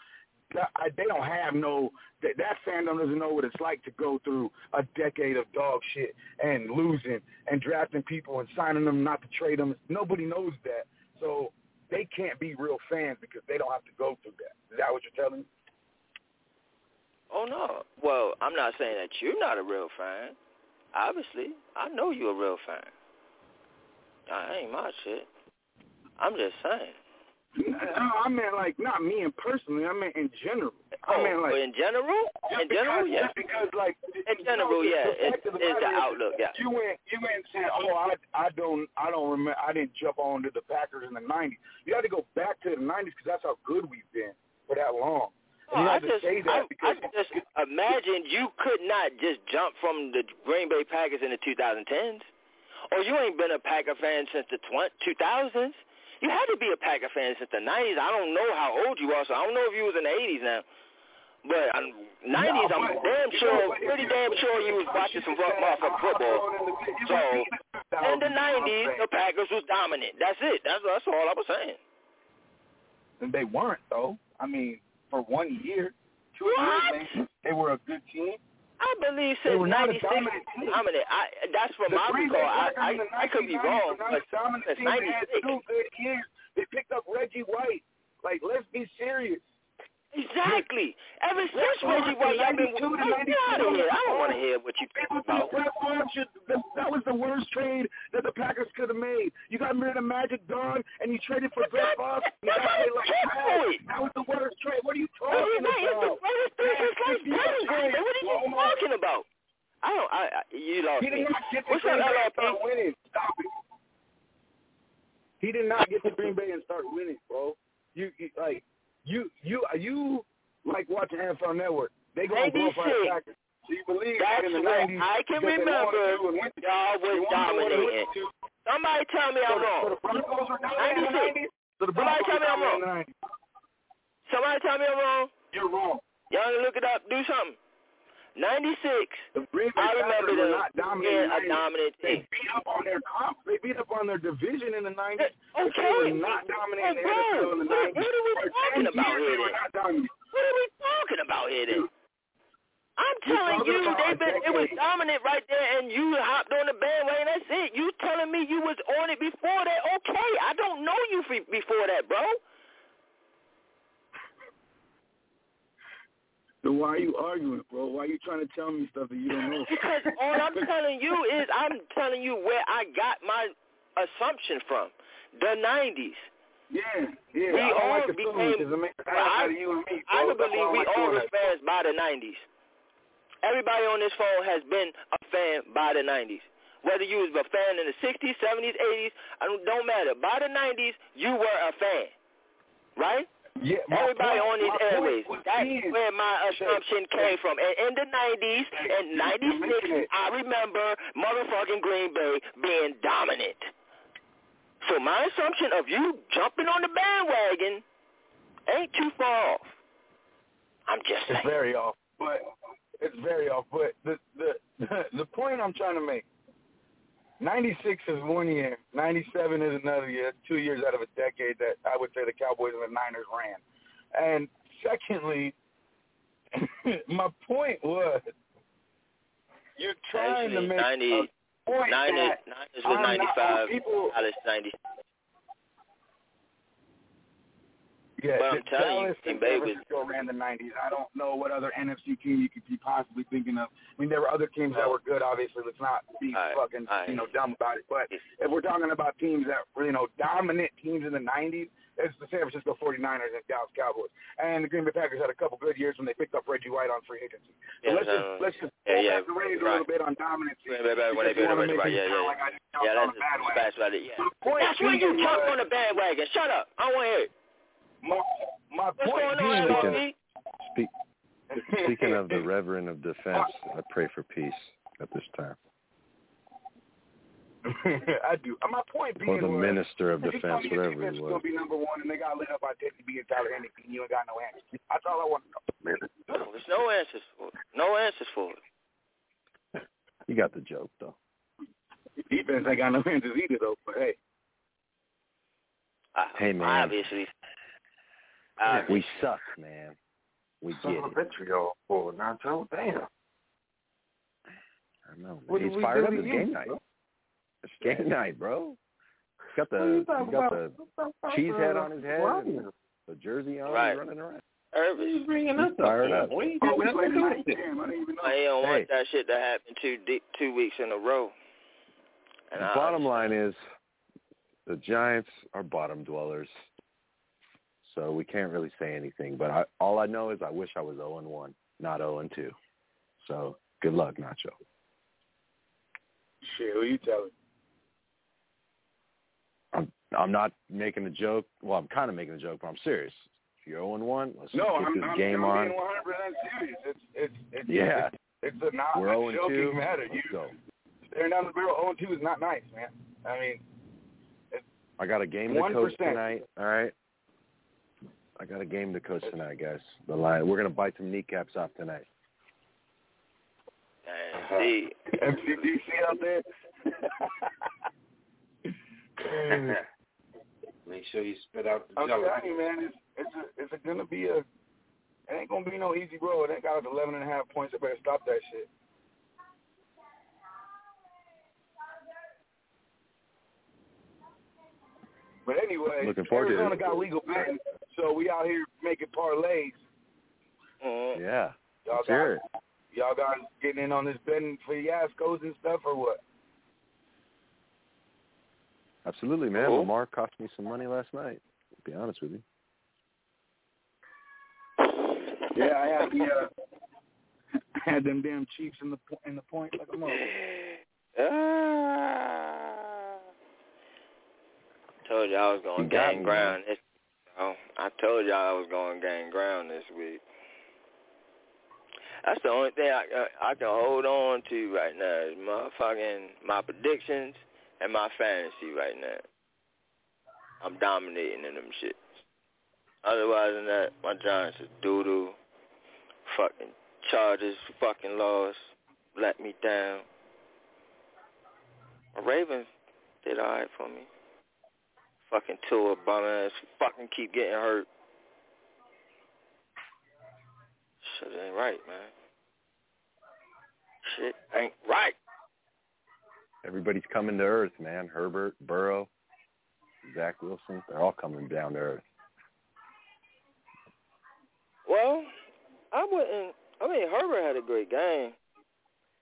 they don't have no that, that fandom doesn't know what it's like to go through a decade of dog shit and losing and drafting people and signing them not to trade them. Nobody knows that, so they can't be real fans because they don't have to go through that. Is that what you're telling me?
Oh no. Well, I'm not saying that you're not a real fan. Obviously, I know you're a real fan. I ain't my shit. I'm just saying.
No, I meant like not me and personally. I meant in general. I
Oh,
meant like
in general, in general,
because,
yeah.
because like
In general,
know,
yeah,
the
it,
fact of the
it's the outlook, yeah.
You went you went and said, oh, I I don't I don't remember I didn't jump on to the Packers in the '90s. You had to go back to the '90s because that's how good we've been for that long. You
I just, I, I just imagine you could not just jump from the Green Bay Packers in the 2010s, or you ain't been a Packer fan since the tw- 2000s. You had to be a Packer fan since the 90s. I don't know how old you are, so I don't know if you was in the 80s now. But um, 90s, I'm
but-
damn sure,
know,
pretty damn sure you was watching some motherfucking football. So in the 90s, the Packers was dominant. That's it. That's that's all I was saying.
and they weren't though. I mean, for one year, two
What?
years, they, they were a good team.
I believe since
were not a
'96,
dominant
dominant. I that's from
The
my recall. I, I I could be wrong, but since
team. They had
'96,
two good years. They picked up Reggie White. Like, let's be serious.
Exactly. Ever since Reggie White, y'all been get out of here. I don't want to hear what you think about.
That was the worst trade that the Packers could have made. You got rid of Magic Dog and you traded for Brett Favre. You like that. That was the worst trade. What are you talking about?
It's the greatest thing since like. What are you talking about? I don't. I, I you lost
he
me.
did not get to
What's
Green
up,
Bay and
LRP?
start winning. Stop it. He did not get to Green Bay and start winning, bro. You, you like you you are you like watching NFL Network. They go glorify the
96.
Packers. So you believe
That's
in the
what
90s
I can remember.
wanted to and went to-
Y'all was
wanted to and went
dominating. Somebody tell me I'm wrong.
so the Broncos were dominating in the 90s? So the
Somebody tell me I'm wrong.
dominating in the 90s.
Somebody tell me I'm wrong.
You're wrong.
Y'all look it up. Do something. 96.
The
I remember them
not dominating
being
in
a
the 90s.
dominant
They beat up on their comp. They beat up on their division in the 90s.
Okay.
They were not dominating the NFL in the
what-
90s.
what are we talking about here
they were
then?
not.
What are we talking about here then? I'm telling you, they been it was dominant right there, and you hopped on the bandwagon. That's it. You telling me you was on it before that? Okay, I don't know you before that, bro.
So why are you arguing, bro? Why are you trying to tell me stuff that you don't know?
Because all I'm telling you is I'm telling you where I got my assumption from. The '90s.
Yeah, yeah.
We
I
all
like
became.
because it makes a
Well, I,
you and me.
I would believe we all
that.
fans by the '90s. Everybody on this phone has been a fan by the '90s. Whether you was a fan in the '60s, '70s, '80s, I don't, don't matter. By the '90s, you were a fan, right?
Yeah,
Everybody
point-
on these airways. That's
being-
where my assumption came from. And in the 90s and 96, I remember motherfucking Green Bay being dominant. So my assumption of you jumping on the bandwagon ain't too far off. I'm just saying.
It's very off, but it's very off. But the the the point I'm trying to make. 96 is one year. 97 is another year. Two years out of a decade that I would say the Cowboys and the Niners ran. And secondly, my point was you're trying to make
90,
a point
90,
that
90s was
I'm not-
95,
people,
Dallas 90.
Yeah,
But I'm
the
telling you,
Dallas
Green
and
Bay was-
Francisco ran the 90s. I don't know what other NFC team you could be possibly thinking of. I mean, there were other teams that were good, obviously. Let's not be
All right,
fucking,
all right.
you know, dumb about it. But if we're talking about teams that were, you know, dominant teams in the 90s, it's the San Francisco 49ers and Dallas Cowboys. And the Green Bay Packers had a couple good years when they picked up Reggie White on free agency. So
Yeah,
let's
uh,
just let's just
yeah, yeah,
back the reins a little bit on dominancy.
Green Bay back when they
because
beat
you wanna
Reggie White. Yeah, yeah.
like I just
Yeah,
jumped on
that's
the bandwagon.
that's about. Yeah.
point
That's when you
being
jumped
was-
on the bandwagon. Shut up. I want to hear it.
My, my
What's
point
going
being
on,
was,
Speak, speaking of the Reverend of Defense, I pray for peace at this time.
I do. My point being
Or the
was,
Minister of
if you tell
Defense,
me your
whatever
defense
he
is gonna be number one, and they got lit up by Teddy B and Tyler Heinicke, and you ain't got no answers. That's all I want to know.
No, there's no answers for it. No answers for it.
You got the joke, though.
Defense ain't got no answers either, though. But hey,
I,
Hey, man.
Obviously.
We suck, man. We
son
get
of
it.
a vitriol for Nacho. Damn.
I know. Man.
did
He's fired up.
to
It's
you,
game night.
bro?
It's game night, bro. He's got the
you
he's got
about?
the cheese head uh, on his head and the jersey on,
Right.
running around.
Irvis.
bringing
He's fired up.
Oh, we played tonight. Damn, I didn't even know.
I don't
Hey.
want that shit to happen two two weeks in a row. And
The
I,
bottom line is the Giants are bottom dwellers. So we can't really say anything. But I, all I know is I wish I was 0 and 1, not 0 and 2. So good luck, Nacho.
Shit, who you telling?
I'm I'm not making a joke. Well, I'm kind of making a joke, but I'm serious. If you're 0 and 1, let's
No,
get
I'm,
this
I'm,
game
I'm
on.
being 100 percent serious. It's it's it's
Yeah.
It's, it's a not
We're
a
0 and 2.
joking matter. You
go.
staring down the barrel 0 and 2 is not nice, man. I mean,
I got a game to coach tonight. All right. I got a game to coach tonight, guys. The line. We're gonna bite some kneecaps off tonight.
and see,
MCDC out there.
Make sure you spit out the
I'm
jelly.
telling you, man, it's it's a, it's a gonna be a. It ain't gonna be no easy road. They got us 11 and a half points. I better stop that shit. But anyway,
Looking forward to
Arizona
it.
got legal betting, so we out here making parlays.
Yeah.
Y'all
Let's
y'all guys getting in on this betting for Yaskos and stuff or what?
Absolutely, man.
Cool.
Lamar cost me some money last night. To be honest with you.
Yeah, I had the uh, had them damn Chiefs in the in the point like a mother.
Ah. Told you I was going
You got
gang
me,
ground. This, oh, I told y'all I was going gang ground this week. That's the only thing I I I can hold on to right now is motherfucking my predictions and my fantasy right now. I'm dominating in them shits. Otherwise than that, my Giants are doo doo. Fucking Chargers fucking lost. Let me down. My Ravens did alright for me. Fucking Tua bum ass fucking keep getting hurt. Shit ain't right, man. Shit ain't right.
Everybody's coming to earth, man. Herbert, Burrow, Zach Wilson, they're all coming down to earth.
Well, I wouldn't. I mean, Herbert had a great game.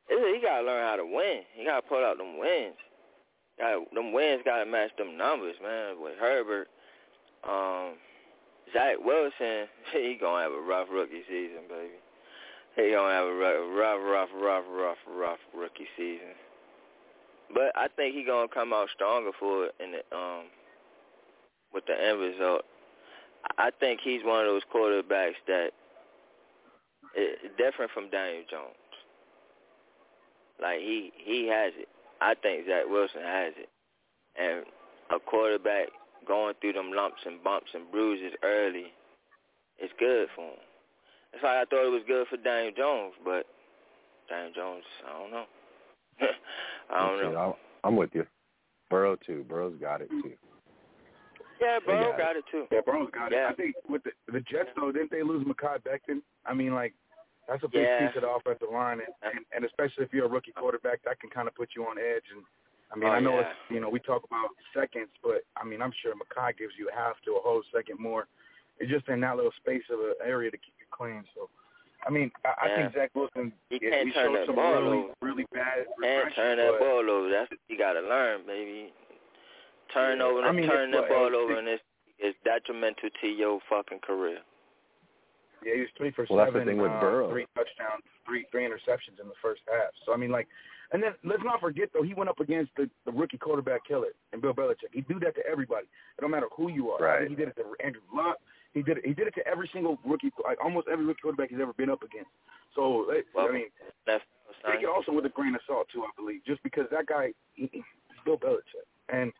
He gotta learn how to win. He gotta pull out them wins. Got them wins gotta match them numbers, man. With Herbert, um, Zach Wilson, he gonna have a rough rookie season, baby. He gonna have a rough, rough, rough, rough, rough, rookie season. But I think he gonna come out stronger for it in the um with the end result. I I think he's one of those quarterbacks that is different from Daniel Jones. Like he he has it. I think Zach Wilson has it. And a quarterback going through them lumps and bumps and bruises early is good for him. That's why I thought it was good for Daniel Jones, but Daniel Jones, I don't know. I don't
Let's
know.
I'm, I'm with you. Burrow too. Burrow's got it too.
Yeah,
They
bro,
got
got it too.
Yeah, Burrow's got
Yeah.
it. I think with the the Jets though, didn't they lose Mekhi Becton? I mean, like that's a big
Yeah.
piece of the offensive line, and, and and especially if you're a rookie quarterback, that can kind of put you on edge. And I mean,
Oh,
I know
yeah.
it's you know we talk about seconds, but I mean I'm sure Mekhi gives you half to a whole second more. It's just in that little space of an area to keep you clean. So, I mean, I, I think Zach Wilson
He
yeah,
can't
he
turn
showed
that
some
ball
really
over.
really bad
And
regression,
turn that
but-
ball over. That's what you gotta learn, baby. Turn
Yeah,
over
I mean,
turn
what,
ball
it's-
over and it's it's detrimental to your fucking career.
Yeah, he was three for
Well, that's the
seven,
thing with
uh,
Burrow.
three touchdowns, three three interceptions in the first half. So I mean, like, and then let's not forget though, he went up against the, the rookie quarterback killer and Bill Belichick. He do that to everybody. It don't matter who you are. I
Right.
he did it to Andrew Luck. He did it. He did it to every single rookie, like almost every rookie quarterback he's ever been up against. So
Well,
I mean,
That's
take it also with a grain of salt too. I believe just because that guy, he, he's Bill Belichick, and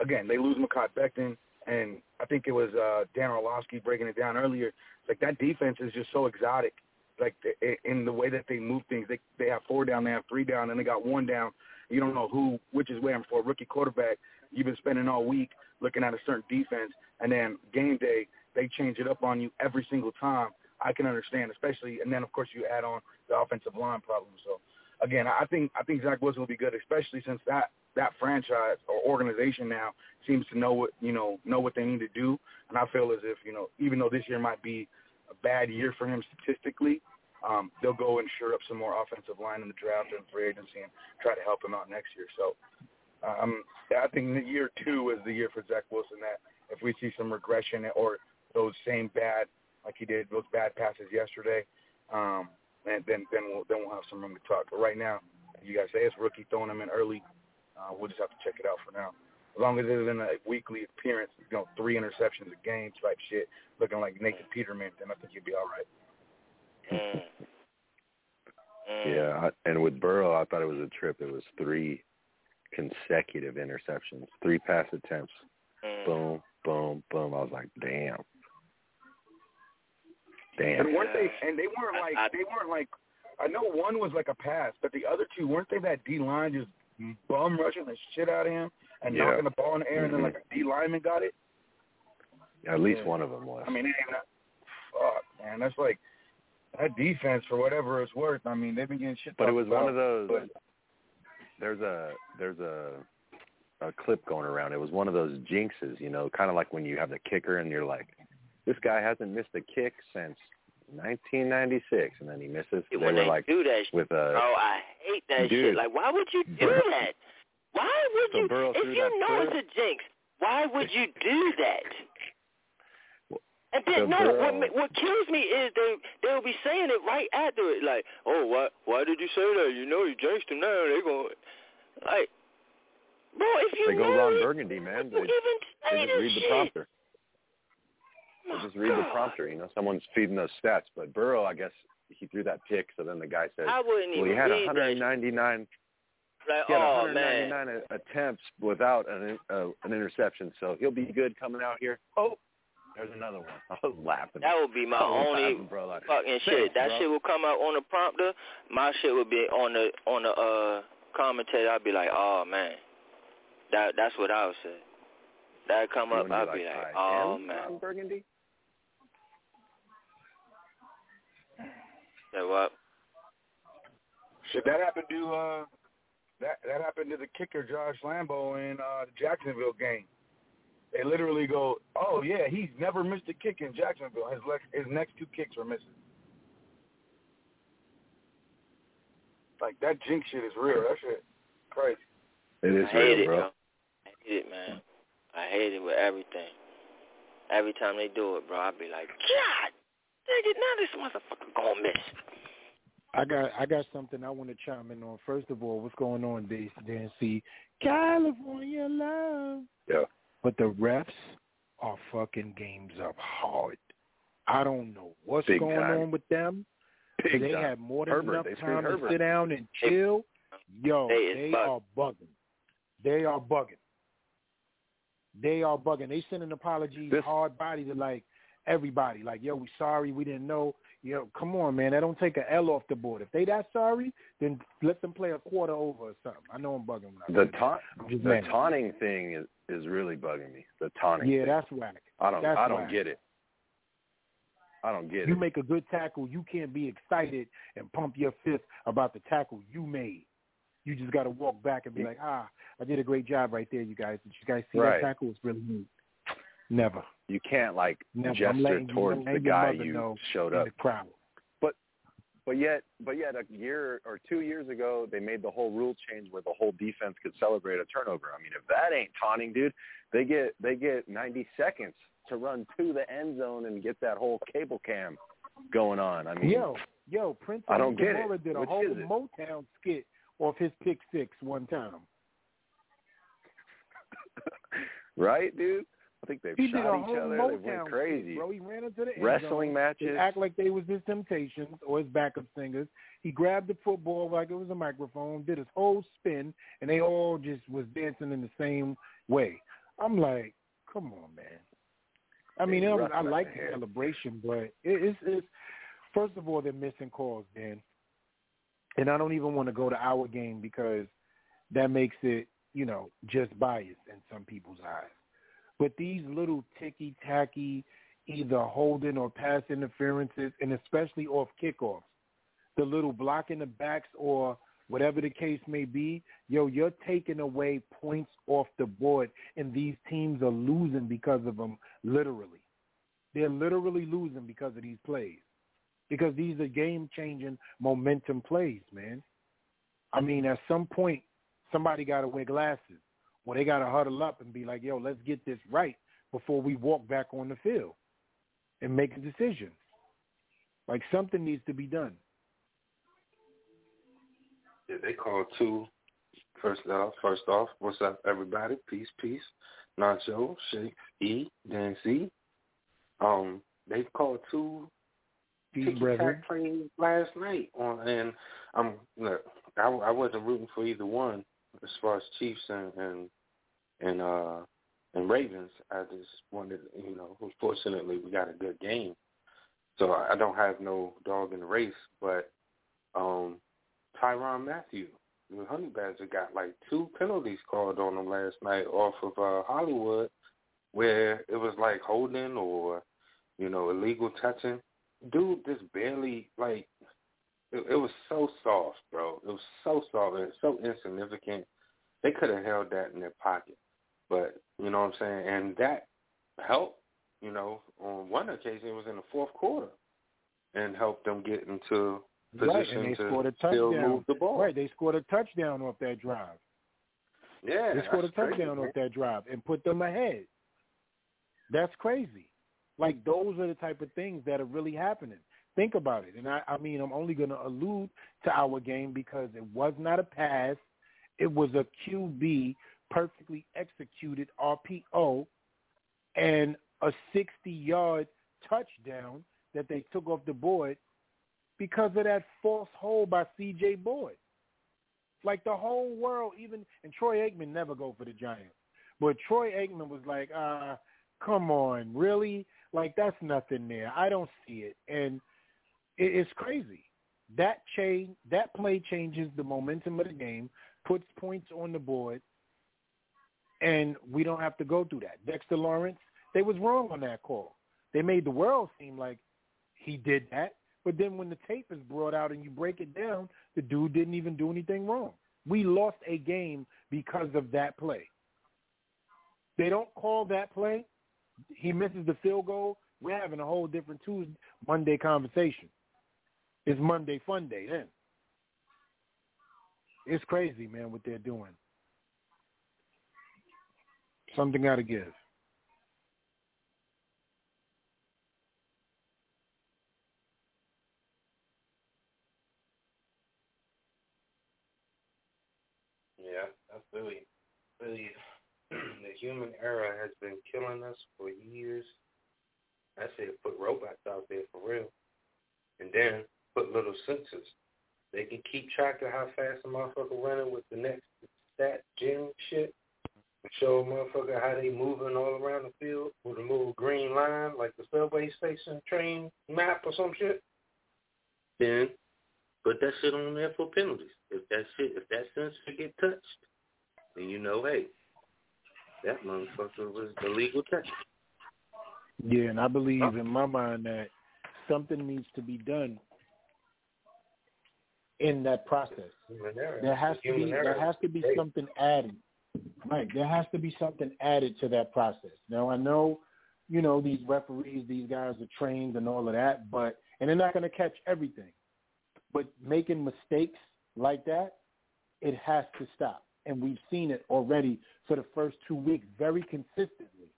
again they lose Mekhi Becton, and I think it was uh, Dan Orlovsky breaking it down earlier. Like that defense is just so exotic, like the, in the way that they move things. They they have four down, they have three down, and they got one down. You don't know who which is where. And for a rookie quarterback, you've been spending all week looking at a certain defense, and then game day they change it up on you every single time. I can understand, especially, and then of course you add on the offensive line problem. So again, I think I think Zach Wilson will be good, especially since that that franchise or organization now seems to know what you know know what they need to do. And I feel as if you know, even though this year might be a bad year for him statistically, um, they'll go and shore up some more offensive line in the draft and free agency and try to help him out next year. So um, I think the year two is the year for Zach Wilson. That if we see some regression or those same bad, like he did those bad passes yesterday, um, and then then we'll then we'll have some room to talk. But right now, you guys say it's rookie throwing him in early. Uh, we'll just have to check it out for now. As long as it's in a weekly appearance, you know, three interceptions a game type shit, looking like Nathan Peterman, then I think you'll be all right.
Mm. Mm.
Yeah, and with Burrow, I thought it was a trip. It was three consecutive interceptions, three pass attempts.
Mm.
Boom, boom, boom. I was like, damn, damn.
And weren't they? And they weren't like they weren't like. I know one was like a pass, but the other two weren't they that D line just bum rushing the shit out of him and
Yeah.
knocking the ball in the air, and then
Mhm.
like a D lineman got it.
At least
Yeah.
one of them was.
I mean, it ain't not, fuck, man. That's like that defense for whatever it's worth. I mean, they've been getting shit.
But it was one of those.
But
There's a there's a a clip going around. It was one of those jinxes, you know, kind of like when you have the kicker and you're like, this guy hasn't missed a kick since 1996, and then he misses.
When
they were
they
like
do that
with a.
Oh, I hate that
Dude.
shit. Like, why would you do that? Why would
So
you? If you know it's a jinx, why would you do that? And
So
then no, what what kills me is they they'll be saying it right after it, like, oh, why why did you say that? You know you jinxed him now. They going like, bro, if you
They go
know
Ron Burgundy, man. They,
you even say
they just read the
shit.
prompter. Just read the prompter. You know, someone's feeding those stats. But Burrow, I guess he threw that pick, so then the guy said,
I wouldn't
"Well, he had 199."
Like,
He had
oh
199 a- attempts without an uh, an interception, so he'll be good coming out here. Oh, there's another one. I was laughing.
That would be my only
laughing, bro. Like,
fucking
thanks,
shit. That
bro.
shit will come out on the prompter. My shit would be on the on the uh commentator. I'd be like, oh man, that that's what I would say. That come up, I'd
be
be
like,
like, oh man.
Burgundy.
Say what?
Shit, that happened to uh, that that happened to the kicker Josh Lambo in uh, the Jacksonville game. They literally go, "Oh yeah, he's never missed a kick in Jacksonville. His le- his next two kicks were misses." Like that jinx shit is real. That shit crazy.
It is
I hate
real,
it,
bro.
yo. I hate it, man. I hate it with everything. Every time they do it, bro, I'd be like, God, nigga, now this motherfucker gonna miss.
I got I got something I want to chime in on. First of all, what's going on, Days see California love.
Yeah.
But the refs are fucking games up hard. I don't know what's
Big
going
time.
on with them.
Big
they
time.
had more than
Herbert,
enough
they
time to
Herbert.
sit down and chill. Yo,
They
they
bugging.
are bugging. They are bugging. They are bugging. They sending apologies
This-
hard body to like everybody. Like, yo, we sorry, we didn't know. Yo, come on, man. That don't take a L off the board. If they that sorry, then let them play a quarter over or something. I know I'm bugging. When I
The
say that.
taunt,
I'm
the
mad.
taunting thing is is really bugging me. The taunting.
Yeah,
thing.
that's whack.
I don't.
that's
I don't
whack.
get it. I don't get
You
it.
You make a good tackle, you can't be excited and pump your fist about the tackle you made. You just got to walk back and be like, ah, I did a great job right there, you guys. Did you guys see
Right.
that tackle? It's really neat. Never.
You can't like
Never.
Gesture
you
towards the guy you showed up.
crowd.
But yet, but yet, a year or two years ago, they made the whole rule change where the whole defense could celebrate a turnover. I mean, if that ain't taunting, dude, they get they get 90 seconds to run to the end zone and get that whole cable cam going on. I mean,
Yo, yo, Prince
I don't get it.
Did a
Which
whole? Motown skit off his pick six one time.
right, dude? I think they've
He
shot each other. They went crazy.
bro. He ran into the
Wrestling
zone.
matches.
Act like they was his Temptations or his backup singers. He grabbed the football like it was a microphone, did his whole spin, and they all just was dancing in the same way. I'm like, come on, man. I mean, was, I like
the
the celebration, but it, it's it's first of all they're missing calls, Dan, and I don't even want to go to our game because that makes it, you know, just biased in some people's eyes. But these little ticky tacky, either holding or pass interferences, and especially off kickoffs, the little blocking the backs or whatever the case may be, yo, you're taking away points off the board, and these teams are losing because of them. Literally, they're literally losing because of these plays, because these are game-changing momentum plays, man. I mean, at some point, somebody got to wear glasses. Well, they got to huddle up and be like, yo, let's get this right before we walk back on the field and make a decision. Like something needs to be done.
Yeah, they called two. First off, first off, what's up, everybody? Peace, peace. Nacho, Shake, E, Dan C. Um, they called two
Peace, brethren.
plays last night on, and I'm look, I, I wasn't rooting for either one as far as Chiefs and and and uh and Ravens. I just wanted, you know, fortunately we got a good game, so I don't have no dog in the race. But um Tyrann Mathieu, the Honey Badger, got like two penalties called on him last night off of uh Hollywood, where it was like holding or you know illegal touching. Dude just barely like it, it was so soft, bro. It was so soft and so insignificant. They could have held that in their pocket, but you know what I'm saying. And that helped. You know, on one occasion it was in the fourth quarter. and helped them get into position
right, and they
to
scored a
still
touchdown.
move the ball.
Right, they scored a touchdown off that drive.
Yeah,
they scored a
that's crazy,
touchdown off that drive and put them ahead. That's crazy. Like those are the type of things that are really happening. Think about it. And I, I mean, I'm only going to allude to our game because it was not a pass. It was a QB perfectly executed RPO and a 60-yard touchdown that they took off the board because of that false hold by C.J. Board. Like the whole world, even and Troy Aikman never go for the Giants, but Troy Aikman was like, uh, "Come on, really? Like that's nothing there. I don't see it." And it's crazy. That change, that play changes the momentum of the game, puts points on the board, and we don't have to go through that. Dexter Lawrence, they was wrong on that call. They made the world seem like he did that, but then when the tape is brought out and you break it down, the dude didn't even do anything wrong. We lost a game because of that play. They don't call that play. He misses the field goal. We're having a whole different Tuesday, Monday conversation. It's Monday Fun Day then. It's crazy, man, what they're doing. Something got to give.
Yeah, really, really. the human error has been killing us for years. I say put robots out there for real, and then put little sensors. They can keep track of how fast a motherfucker running with the next stat gen shit. Show a motherfucker how they moving all around the field with a little green line, like the subway station train map or some shit. Then put that shit on there for penalties. If that shit, if that sensor get touched, then you know, hey, that motherfucker was illegal touch.
Yeah, and I believe in my mind that something needs to be done in that process. There has to be there has to be something added. Right. There has to be something added to that process. Now I know, you know, these referees, these guys are trained and all of that, but and they're not gonna catch everything. But making mistakes like that, it has to stop. And we've seen it already for the first two weeks very consistently.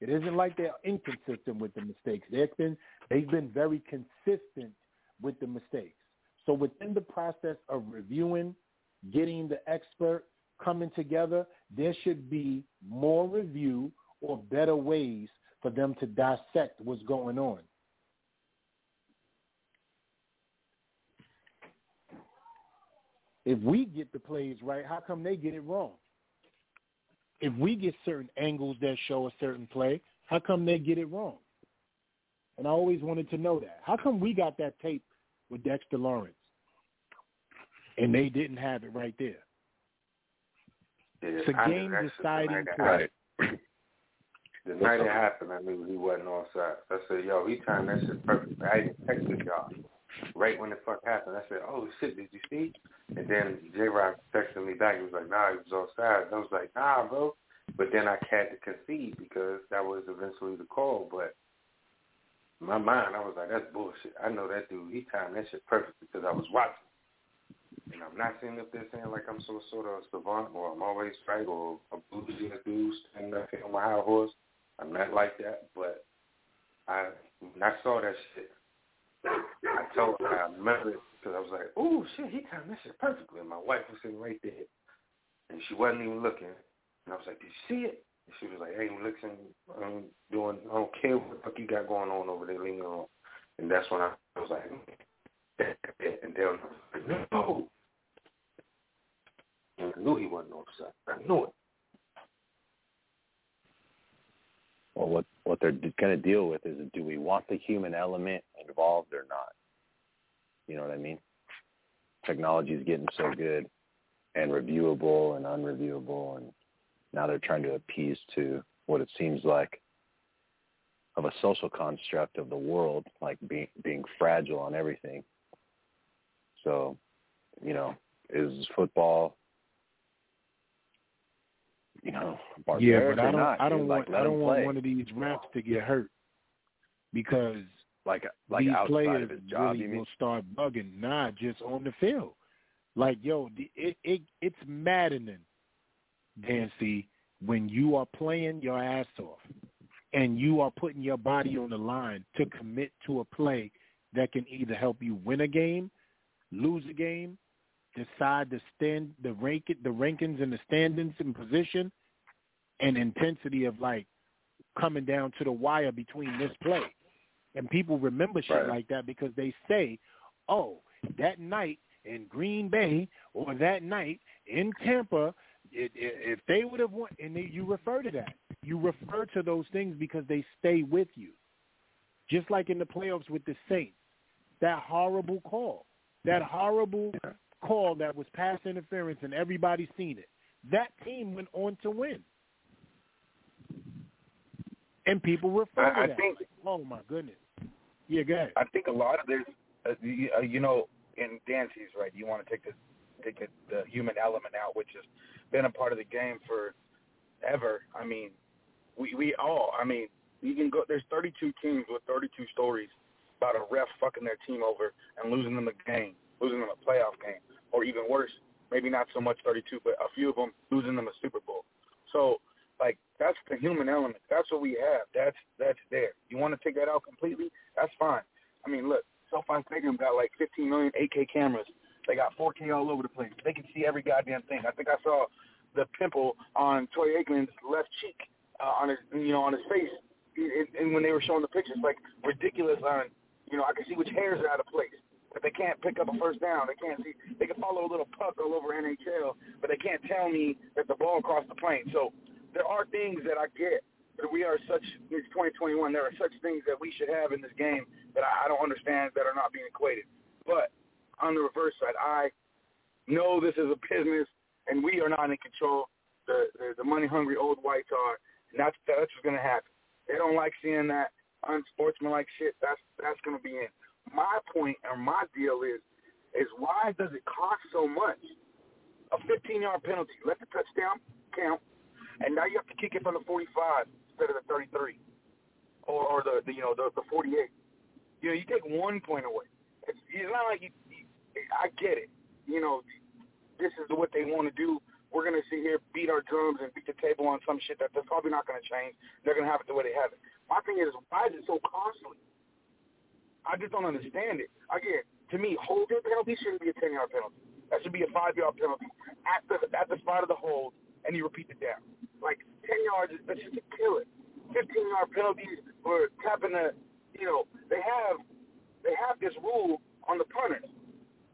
It isn't like they're inconsistent with the mistakes. They've been they've been very consistent with the mistakes. So within the process of reviewing, getting the expert coming together, there should be more review or better ways for them to dissect what's going on. If we get the plays right, how come they get it wrong? If we get certain angles that show a certain play, how come they get it wrong? And I always wanted to know that. How come we got that tape with Dexter Lawrence and they didn't have it right there?
Yeah,
It's a
I-
game deciding
night
play.
The night it happened, I knew he wasn't on side. I said, yo, he timed that shit perfect. I even texted y'all right when the fuck happened. I said, oh shit, did you see? And then J Rock texted me back. He was like, nah, he was offside. I was like, nah, bro. But then I had to concede because that was eventually the call. But in my mind, I was like, that's bullshit. I know that dude. He timed that shit perfect because I was watching. And I'm not saying if they're saying like I'm some sort of savant or I'm always right or a bougie dude standing up here on my high horse. I'm not like that, but I when I saw that shit, I told I remember it because I was like, "Oh shit, he timed that shit perfectly." And my wife was sitting right there, and she wasn't even looking. And I was like, "Did you see it?" And she was like, "Hey, listen, I'm doing. I don't care what the fuck you got going on over there, leave me alone." And that's when I was like, and then I "No." I knew he wasn't offside. I knew it.
Well, what what they're going to deal with is, do we want the human element involved or not? You know what I mean? Technology is getting so good and reviewable and unreviewable, and now they're trying to appease to what it seems like of a social construct of the world, like being being fragile on everything. So, you know, is football you know,
Yeah, but I don't.
not,
I don't want.
like,
I don't want
play.
one of these refs to get hurt because
like like
these
outside
players
of his job.
really will start bugging. Nah, just on the field. Like yo, it it it's maddening, Dancy, when you are playing your ass off and you are putting your body on the line to commit to a play that can either help you win a game, lose a game, decide the stand the rank the rankings and the standings and position and intensity of like coming down to the wire between this play. And people remember shit
Right.
like that because they say, "Oh, that night in Green Bay or that night in Tampa, it, it, if they would have won," and they, you refer to that, you refer to those things because they stay with you. Just like in the playoffs with the Saints, that horrible call, that horrible call that was pass interference, and everybody seen it. That team went on to win, and people refer
I- I think-
like, oh my goodness. Yeah, go ahead.
I think a lot of this, uh, you, uh, you know, in Dancy's right. You want to take this, take the, the human element out, which has been a part of the game for ever. I mean, we we all. I mean, you can go. There's 32 teams with 32 stories about a ref fucking their team over and losing them a game, losing them a playoff game, or even worse, maybe not so much 32, but a few of them losing them a Super Bowl. So, like, that's the human element. That's what we have. That's that's there. You want to take that out completely? That's fine. I mean, look, SoFi Stadium got like 15 million 8K cameras. They got 4K all over the place. They can see every goddamn thing. I think I saw the pimple on Troy Aikman's left cheek uh, on his, you know, on his face. And, when they were showing the pictures, like ridiculous on, you know, I can see which hairs are out of place. But they can't pick up a first down. They can't see. They can follow a little puck all over NHL, but they can't tell me that the ball crossed the plane. So there are things that I get. But we are such. It's 2021. There are such things that we should have in this game that I, I don't understand that are not being equated. But on the reverse side, I know this is a business, and we are not in control. The the, the money hungry old whites are, and that's that's what's going to happen. They don't like seeing that unsportsmanlike shit. That's that's going to be in. My point or my deal is is why does it cost so much? A 15 yard penalty. Let the touchdown count, and now you have to kick it from the 45 instead of the 33, or, or the, the you know the, the 48. You know, you take one point away. It's, it's not like you, you. I get it. You know, this is what they want to do. We're gonna sit here, beat our drums, and beat the table on some shit that they're probably not gonna change. They're gonna have it the way they have it. My thing is, why is it so costly? I just don't understand it. Again, to me, holding a penalty shouldn't be a ten yard penalty. That should be a five yard penalty at the at the spot of the hold, and you repeat it down. Like ten yards, that's just a kill it. Fifteen yard penalties for tapping the, you know, they have they have this rule on the punters.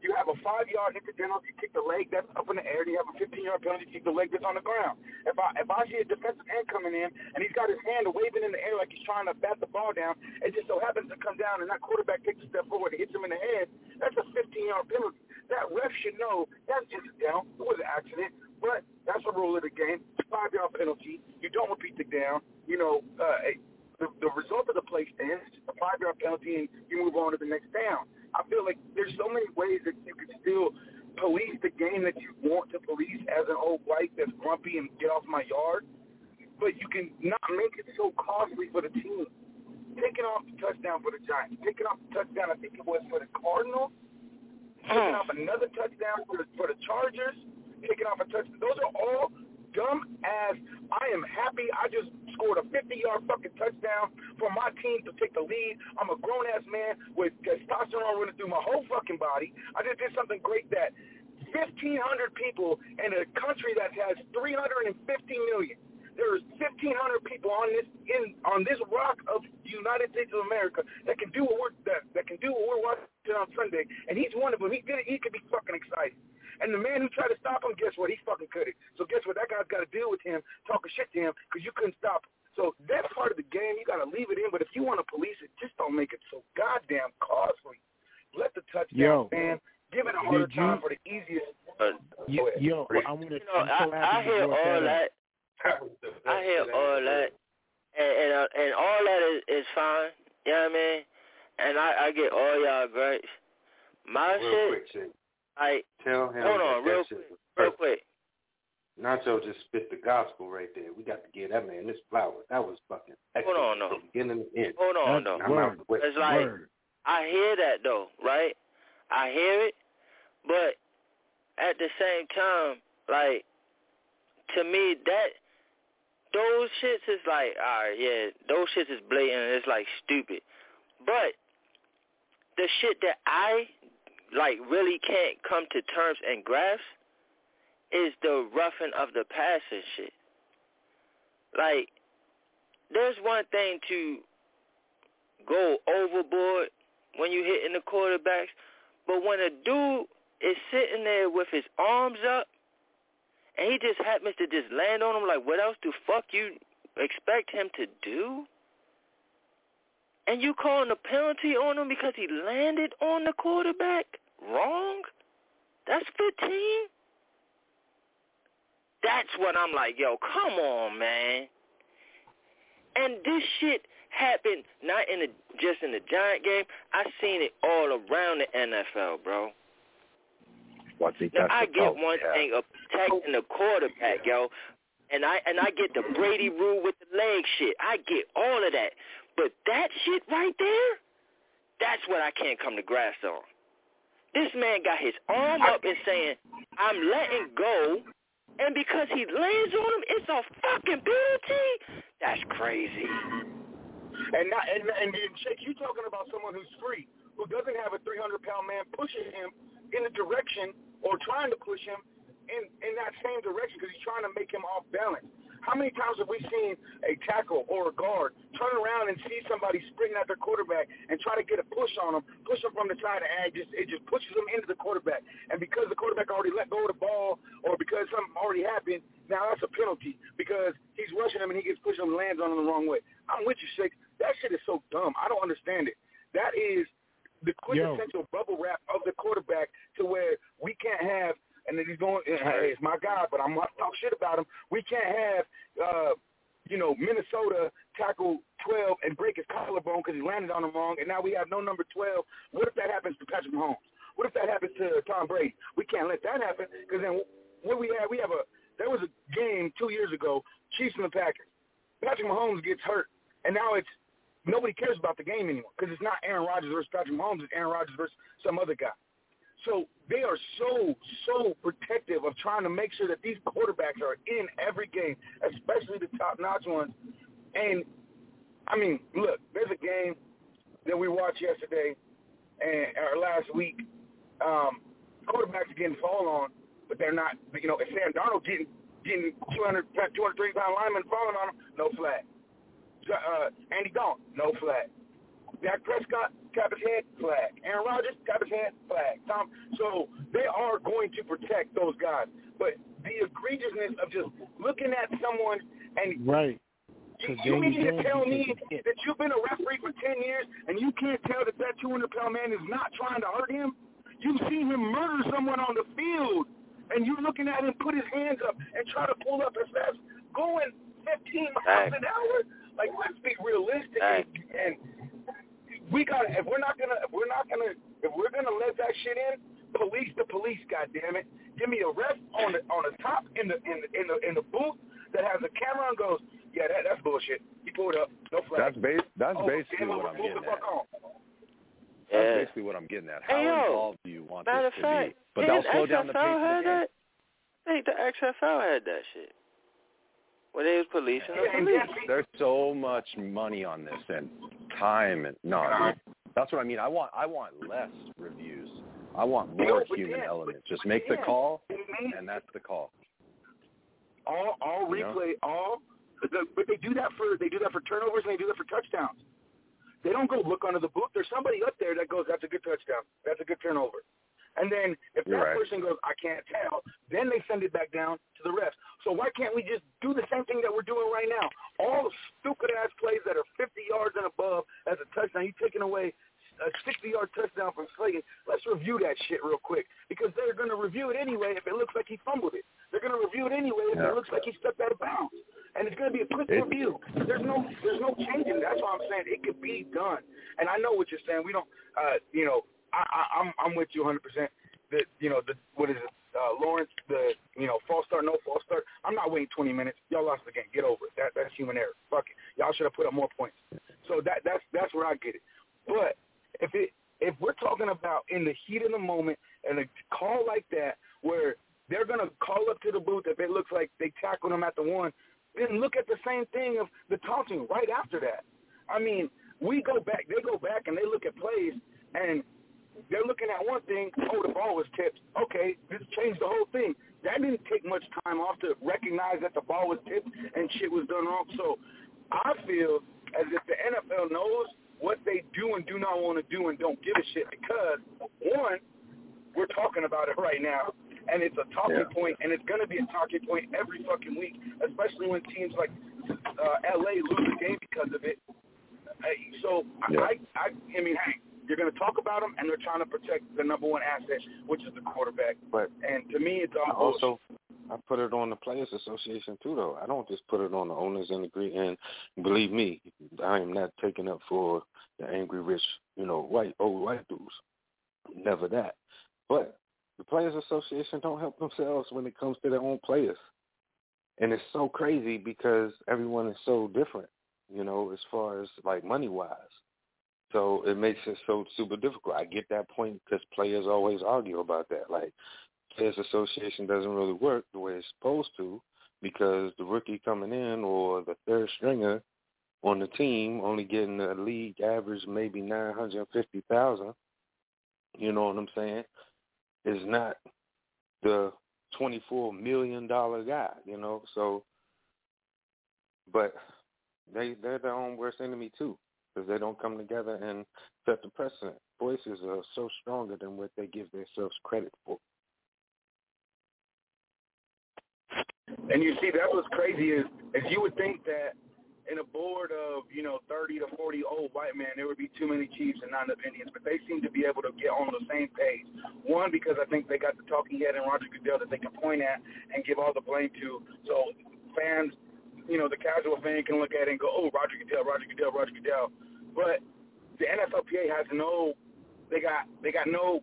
You have a five yard incidental, you kick the leg that's up in the air, and you have a fifteen yard penalty, you kick the leg that's on the ground. If I if I see a defensive end coming in and he's got his hand waving in the air like he's trying to bat the ball down, it just so happens to come down and that quarterback takes a step forward and hits him in the head, that's a fifteen yard penalty. That ref should know that's just down. It was an accident. But that's a rule of the game. Five yard penalty. You don't repeat the down. You know, uh, the, the result of the play stands. A five yard penalty, and you move on to the next down. I feel like there's so many ways that you can still police the game that you want to police as an old white that's grumpy and get off my yard, but you can not make it so costly for the team. Taking off the touchdown for the Giants, taking off the touchdown, I think it was for the Cardinals, taking hmm. off another touchdown for the for the Chargers, taking off a touchdown. Those are all dumb ass. I am happy I just scored a 50 yard fucking touchdown for my team to take the lead. I'm a grown ass man with testosterone running through my whole fucking body. I just did something great that 1,500 people in a country that has 350 million. There's 1,500 people on this in on this rock of the United States of America that can do what we're that, that can do what we're watching on Sunday, and he's one of them. He did it. He could be fucking excited. And the man who tried to stop him, guess what? He fucking couldn't. So guess what? That guy's got to deal with him talking shit to him because you couldn't stop him. So that's part of the game. You got to leave it in. But if you want to police it, just don't make it so goddamn costly. Let the touchdown
Yo,
stand. Give it a harder
did
time for the easiest.
Yo, yo I want to.
You know, I, I hear all that. I hear all that, and and, uh, and all that is is fine. You know what I mean? And I I get all y'all gripes. My
Real
shit,
quick, Shane.
like,
Tell him
hold on,
that
real quick, real quick.
Nacho just spit the gospel right there. We got to give that man this flower. That was fucking
Hold on, no.
Beginning to end.
Hold on,
That's
though.
word.
It's like
Word.
I hear that though, right? I hear it, but at the same time, like to me that those shits is like, all right, yeah, those shits is blatant. It's like stupid, but the shit that I like really can't come to terms and grasp is the roughing of the passer shit. Like, there's one thing to go overboard when you hitting the quarterbacks, but when a dude is sitting there with his arms up and he just happens to just land on him, like what else do fuck you expect him to do? And you calling a penalty on him because he landed on the quarterback wrong? That's 15? That's what I'm like, yo, come on, man. And this shit happened not in the just in the Giant game. I seen it all around the NFL, bro.
Think
Now, I get one
yeah.
thing of protecting the quarterback, yo, and I and I get the Brady rule with the leg shit. I get all of that, but that shit right there, that's what I can't come to grasp on. This man got his arm up and saying, "I'm letting go," and because he lands on him, it's a fucking penalty. That's crazy.
And not and and, and Shake, you're talking about someone who's free, who doesn't have a 300 pound man pushing him in the direction or trying to push him in in that same direction because he's trying to make him off balance. How many times have we seen a tackle or a guard turn around and see somebody sprinting at their quarterback and try to get a push on him, push him from the side and just it just pushes him into the quarterback. And because the quarterback already let go of the ball or because something already happened, now that's a penalty because he's rushing him and he gets pushed him and lands on him the wrong way. I'm with you, Shake. That shit is so dumb. I don't understand it. That is the quintessential bubble wrap of the quarterback to where we can't have and then he's going, hey, it's my guy, but I'm not talk shit about him. We can't have, uh, you know, Minnesota tackle 12 and break his collarbone because he landed on him wrong, and now we have no number 12. What if that happens to Patrick Mahomes? What if that happens to Tom Brady? We can't let that happen because then what we have, we have a, there was a game two years ago, Chiefs and the Packers. Patrick Mahomes gets hurt, and now it's, nobody cares about the game anymore because it's not Aaron Rodgers versus Patrick Mahomes, it's Aaron Rodgers versus some other guy. So they are so, so protective of trying to make sure that these quarterbacks are in every game, especially the top-notch ones. And, I mean, look, there's a game that we watched yesterday and or last week. Um, quarterbacks are getting fall on, but they're not, you know, if Sam Darnold getting, getting 200, 230-pound linemen falling on him, no flag. Uh, Andy Dalton, no flag. Dak Prescott, tap his head, flag. Aaron Rodgers, tap his head, flag. Tom, so they are going to protect those guys. But the egregiousness of just looking at someone and
right.
You, you mean to tell me that you've been a referee for 10 years and you can't tell that that 200-pound man is not trying to hurt him? You've seen him murder someone on the field, and you're looking at him put his hands up and try to pull up his vest, going 15 miles an hour? Like, let's be realistic. And, and we got if we're not gonna if we're not gonna if we're gonna let that shit in, police the police, goddamn it. Give me a ref on the on the top in the in the in the, in the booth that has a camera and goes, yeah, that that's bullshit. He pulled up, no flag.
That's bas- that's
oh,
basically
damn,
what I'm getting
the
at.
on.
That's
Yeah.
basically what I'm getting at. How
Hey, yo,
involved do you want this
of
to
fact,
be? But
didn't
they'll slow down the
XFL
pace of
had
the game.
I think the XFL had that shit. Where they was policing the police.
There's so much money on this and time and no, dude, that's what I mean. I want I want less reviews. I want more
but
human
yeah,
element.
but-
Just
but
make the call, and that's the call.
all all
You know?
replay, all the, but they do that for they do that for turnovers and they do that for touchdowns. They don't go look under the boot. There's somebody up there that goes, "That's a good touchdown. That's a good turnover." And then if
You're
that
right.
person goes, "I can't tell," then they send it back down to the refs. So why can't we just do the same thing that we're doing right now? All the stupid ass plays that are 50 yards and above as a touchdown, you taking away a 60-yard touchdown from Slayton. Let's review that shit real quick because they're going to review it anyway if it looks like he fumbled it. They're going to review it anyway if
Yeah.
it looks like he stepped out of bounds. And it's going to be a quick
It-
review. There's no there's no changing. That's why I'm saying it could be done. And I know what you're saying. We don't, uh, you know, I, I'm I'm with you 100. percent The you know the what is it? Uh, Lawrence, the you know false start, no false start. I'm not waiting 20 minutes. Y'all lost the game. Get over it. That that's human error. Fuck it. Y'all should have put up more points. So that that's that's where I get it. But if it if we're talking about in the heat of the moment and a call like that where they're gonna call up to the booth if it looks like they tackled them at the one, then look at the same thing of the taunting right after that. I mean, we go back, they go back and they look at plays and they're looking at one thing, oh, the ball was tipped. Okay, this changed the whole thing. That didn't take much time off to recognize that the ball was tipped and shit was done wrong. So I feel as if the NFL knows what they do and do not want to do and don't give a shit because, one, we're talking about it right now, and it's a talking yeah. point, and it's going to be a talking point every fucking week, especially when teams like uh, LA lose a game because of it. So yeah. I, I, I mean, hey, you're going to talk about them, and they're trying to protect the number one asset, which is the quarterback.
But
and to me, it's
all also. I put it on the Players Association too, though. I don't just put it on the owners and agree. And believe me, I am not taking up for the angry rich, you know, white old white dudes. Never that. But the Players Association don't help themselves when it comes to their own players, and it's so crazy because everyone is so different, you know, as far as like money wise. So it makes it so super difficult. I get that point because players always argue about that. Like, Players Association doesn't really work the way it's supposed to because the rookie coming in or the third stringer on the team only getting a league average maybe nine hundred and fifty thousand. You know what I'm saying? Is not the twenty four million dollar guy. You know, so but they they're their own worst enemy too because they don't come together and set the precedent. Voices are so stronger than what they give themselves credit for.
And you see, that's what's crazy is, is you would think that in a board of, you know, 30 to 40 old white men, there would be too many Chiefs and not enough Indians, but they seem to be able to get on the same page. One, because I think they got the talking head and Roger Goodell that they can point at and give all the blame to. So fans, you know, the casual fan can look at it and go, oh, Roger Goodell, Roger Goodell, Roger Goodell. But the NFLPA has no, they got, they got no,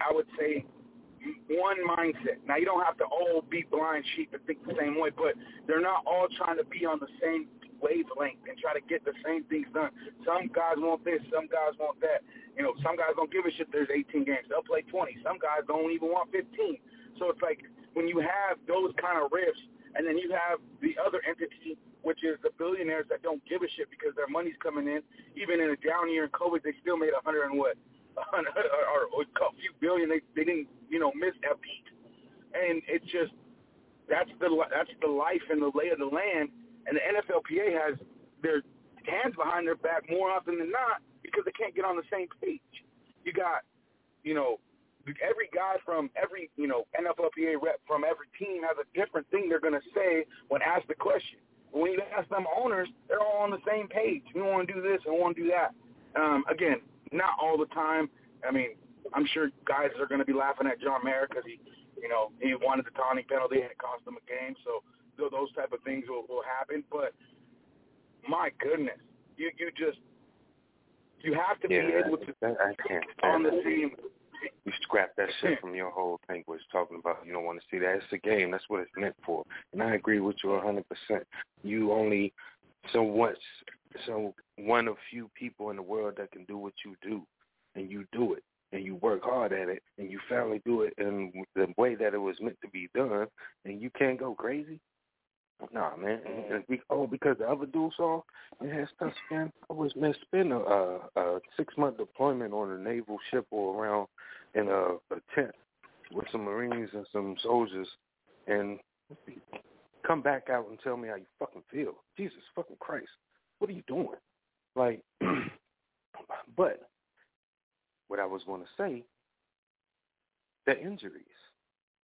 I would say, one mindset. Now you don't have to all be blind sheep and think the same way, but they're not all trying to be on the same wavelength and try to get the same things done. Some guys want this, some guys want that. You know, some guys don't give a shit. There's 18 games; they'll play 20. Some guys don't even want 15. So it's like when you have those kind of rifts, and then you have the other entity, which is the billionaires that don't give a shit because their money's coming in. Even in a down year in COVID, they still made a hundred and what, or, or a few billion. They they didn't you know miss a beat, and it's just that's the that's the life and the lay of the land and the NFLPA has their hands behind their back more often than not because they can't get on the same page. You got, you know, every guy from every, you know, NFLPA rep from every team has a different thing they're going to say when asked the question. When you ask them owners, they're all on the same page. We want to do this and want to do that. Um, again, not all the time. I mean, I'm sure guys are going to be laughing at John Mara because he, you know, he wanted the taunting penalty and it cost him a game. So those type of things will, will happen. But my goodness, you you just you have to
yeah,
be able to
that, I can't
on the team.
You scrap that shit from your whole thing. Was talking about you don't want to see that. It's a game. That's what it's meant for. And I agree with you a hundred percent. You only so once so one of few people in the world that can do what you do, and you do it and you work hard at it and you finally do it in the way that it was meant to be done and you can't go crazy Nah, man. We, oh, because the other dude saw it has tough skin. I was man spend a, a, a six month deployment on a naval ship or around in a, a tent with some Marines and some soldiers, and come back out and tell me how you fucking feel. Jesus fucking Christ, what are you doing? Like, but what I was going to say, the injuries.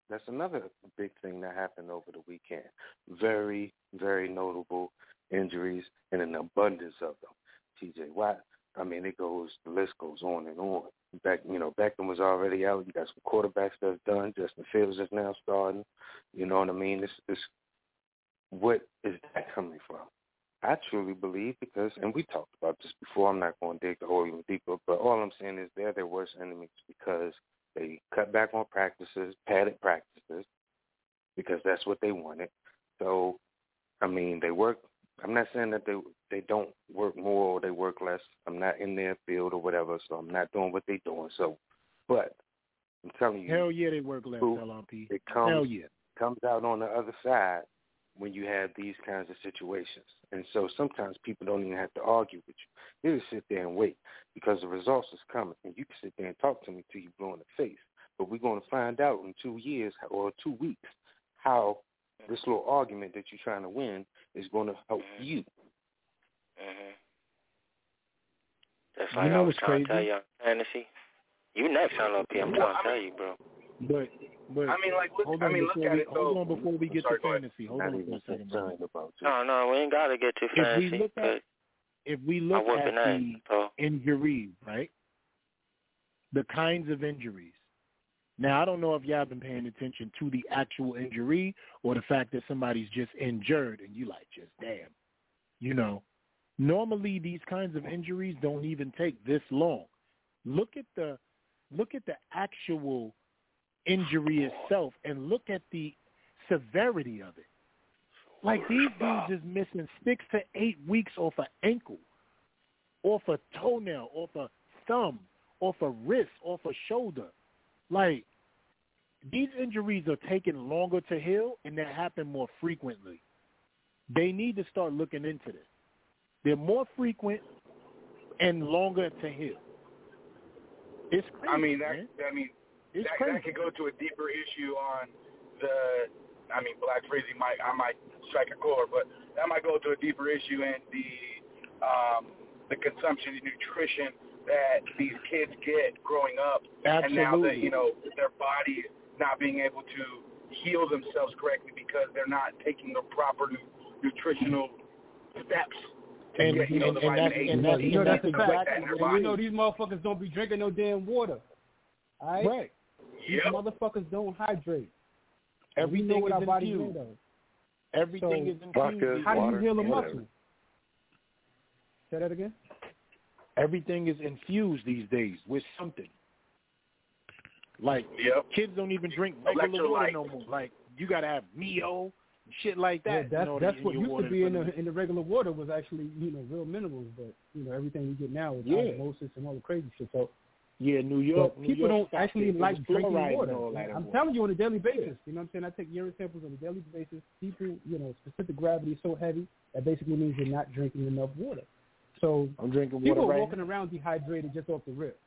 That's another big thing that happened over the weekend. Very, very notable injuries and an abundance of them. T.J. Watt. I mean, it goes. The list goes on and on. Back, you know, Beckham was already out. You got some quarterbacks that's done. Justin Fields is now starting. You know what I mean? This, this, what is that coming from? I truly believe because, and we talked about this before. I'm not going to dig the hole even deeper, but all I'm saying is they're their worst enemies because they cut back on practices, padded practices, because that's what they wanted. So, I mean, they work I'm not saying that they they don't work more or they work less. I'm not in their field or whatever, so I'm not doing what they're doing. So, but I'm telling you,
hell yeah, they work less.
who-
LRP.
it comes
Hell yeah.
comes out on the other side when you have these kinds of situations. And so sometimes people don't even have to argue with you. They just sit there and wait because the results is coming. And you can sit there and talk to me till you blow in the face. But we're going to find out in two years or two weeks how this little argument that you're trying to win is going to help you.
Mhm. That's
You
like
know
I was
what's
trying to tell
crazy?
you on fantasy. You next, LLP. I'm trying to tell you, bro.
But but
I mean, like, look,
hold
I
on
mean, look
before
at
we,
it,
hold
though.
on before we get
Sorry,
to fantasy. Hold
Not
on for a second, bro.
concerned about you.
No, no, we ain't gotta get to
If we
fantasy.
look at
'cause
if we look at
in that.
the
So
injuries, right? The kinds of injuries. Now, I don't know if y'all been paying attention to the actual injury or the fact that somebody's just injured and you like, just damn. You know, normally these kinds of injuries don't even take this long. Look at the look at the actual injury itself and look at the severity of it. Like these dudes is missing six to eight weeks off an ankle, off a toenail, off a thumb, off a wrist, off a shoulder. Like these injuries are taking longer to heal and they happen more frequently. They need to start looking into this. They're more frequent and longer to heal. It's crazy.
I mean, that
man.
I mean,
It's
that,
crazy.
that could go to a deeper issue on the. I mean, Black Freezy might I might strike a chord, but that might go to a deeper issue in the um, the consumption and nutrition that these kids get growing up, and now that you know their bodies not being able to heal themselves correctly because they're not taking the proper nu- nutritional steps. to
And-
get, you know,
and-
the
and that's- and
You
that's-
you know
and
that's a
that's
fact.
exactly
And you know these motherfuckers don't be drinking no damn water. All right?
Right.
These motherfuckers don't hydrate. we
Everything
know what
is
our body's
infused.
made of.
Everything
So,
is infused.
Vodka,
these
How do you
water,
heal a
whatever.
muscle? Say that again.
everything is infused these days with something. Like
Yep.
kids don't even drink regular water
Electrolyte.
no more. Like you gotta have Mio, shit like
Yeah,
that.
that's
in order
that's what used to be in the in the regular water was actually you know real minerals, but you know everything we get now is
Yeah.
osmosis and all the crazy shit. So
Yeah, New York. New
people
York
don't actually like drinking water.
and all that
I'm telling you on a daily basis. You know what I'm saying? I take urine samples on a daily basis. People, you know, specific gravity is so heavy that basically means you're not drinking enough water. So
I'm drinking water
people are
right
walking around dehydrated just off the rip.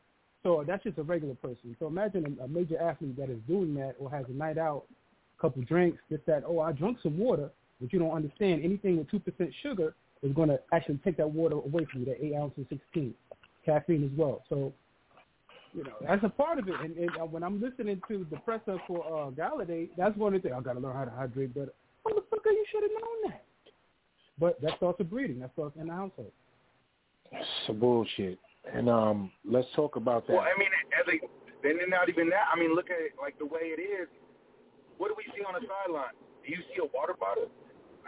So that's just a regular person. So imagine a, a major athlete that is doing that or has a night out, couple drinks, just that, oh, I drunk some water, but you don't understand anything with 2% sugar is going to actually take that water away from you, that 8 ounces, 16, caffeine as well. So, you know, that's a part of it. And, and uh, when I'm listening to the presser for uh, Golladay, that's one of the things. I got to learn how to hydrate better. Motherfucker, you should have known that. But that starts with breeding. That starts in the household.
Some bullshit. And um, let's talk about that.
Well, I mean, as a, then not even that. I mean, look at it like the way it is. What do we see on the sideline? Do you see a water bottle?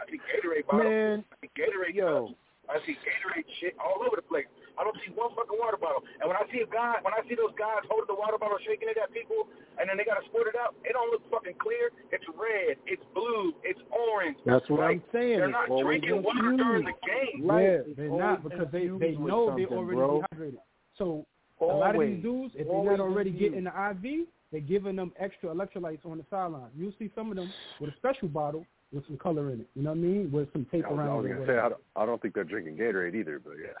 I see Gatorade bottle.
Man,
I see Gatorade
yo.
cups. I see Gatorade shit all over the place. I don't see one fucking water bottle. And when I see a guy, when I see those guys holding the water bottle, shaking it at people, and then they got to squirt it out, it don't look fucking clear. It's red. It's blue. It's orange.
That's what
like,
I'm saying.
They're not
always
drinking water during the game.
Right.
Yeah, they're not because they they know they're already
bro.
dehydrated. So a lot of these dudes, if they're not already
infused.
getting the IV, they're giving them extra electrolytes on the sideline. You'll see some of them with a special bottle with some color in it. You know what I mean? With some tape
I was, I was
it.
gonna say I don't, I don't think they're drinking Gatorade either, but yes.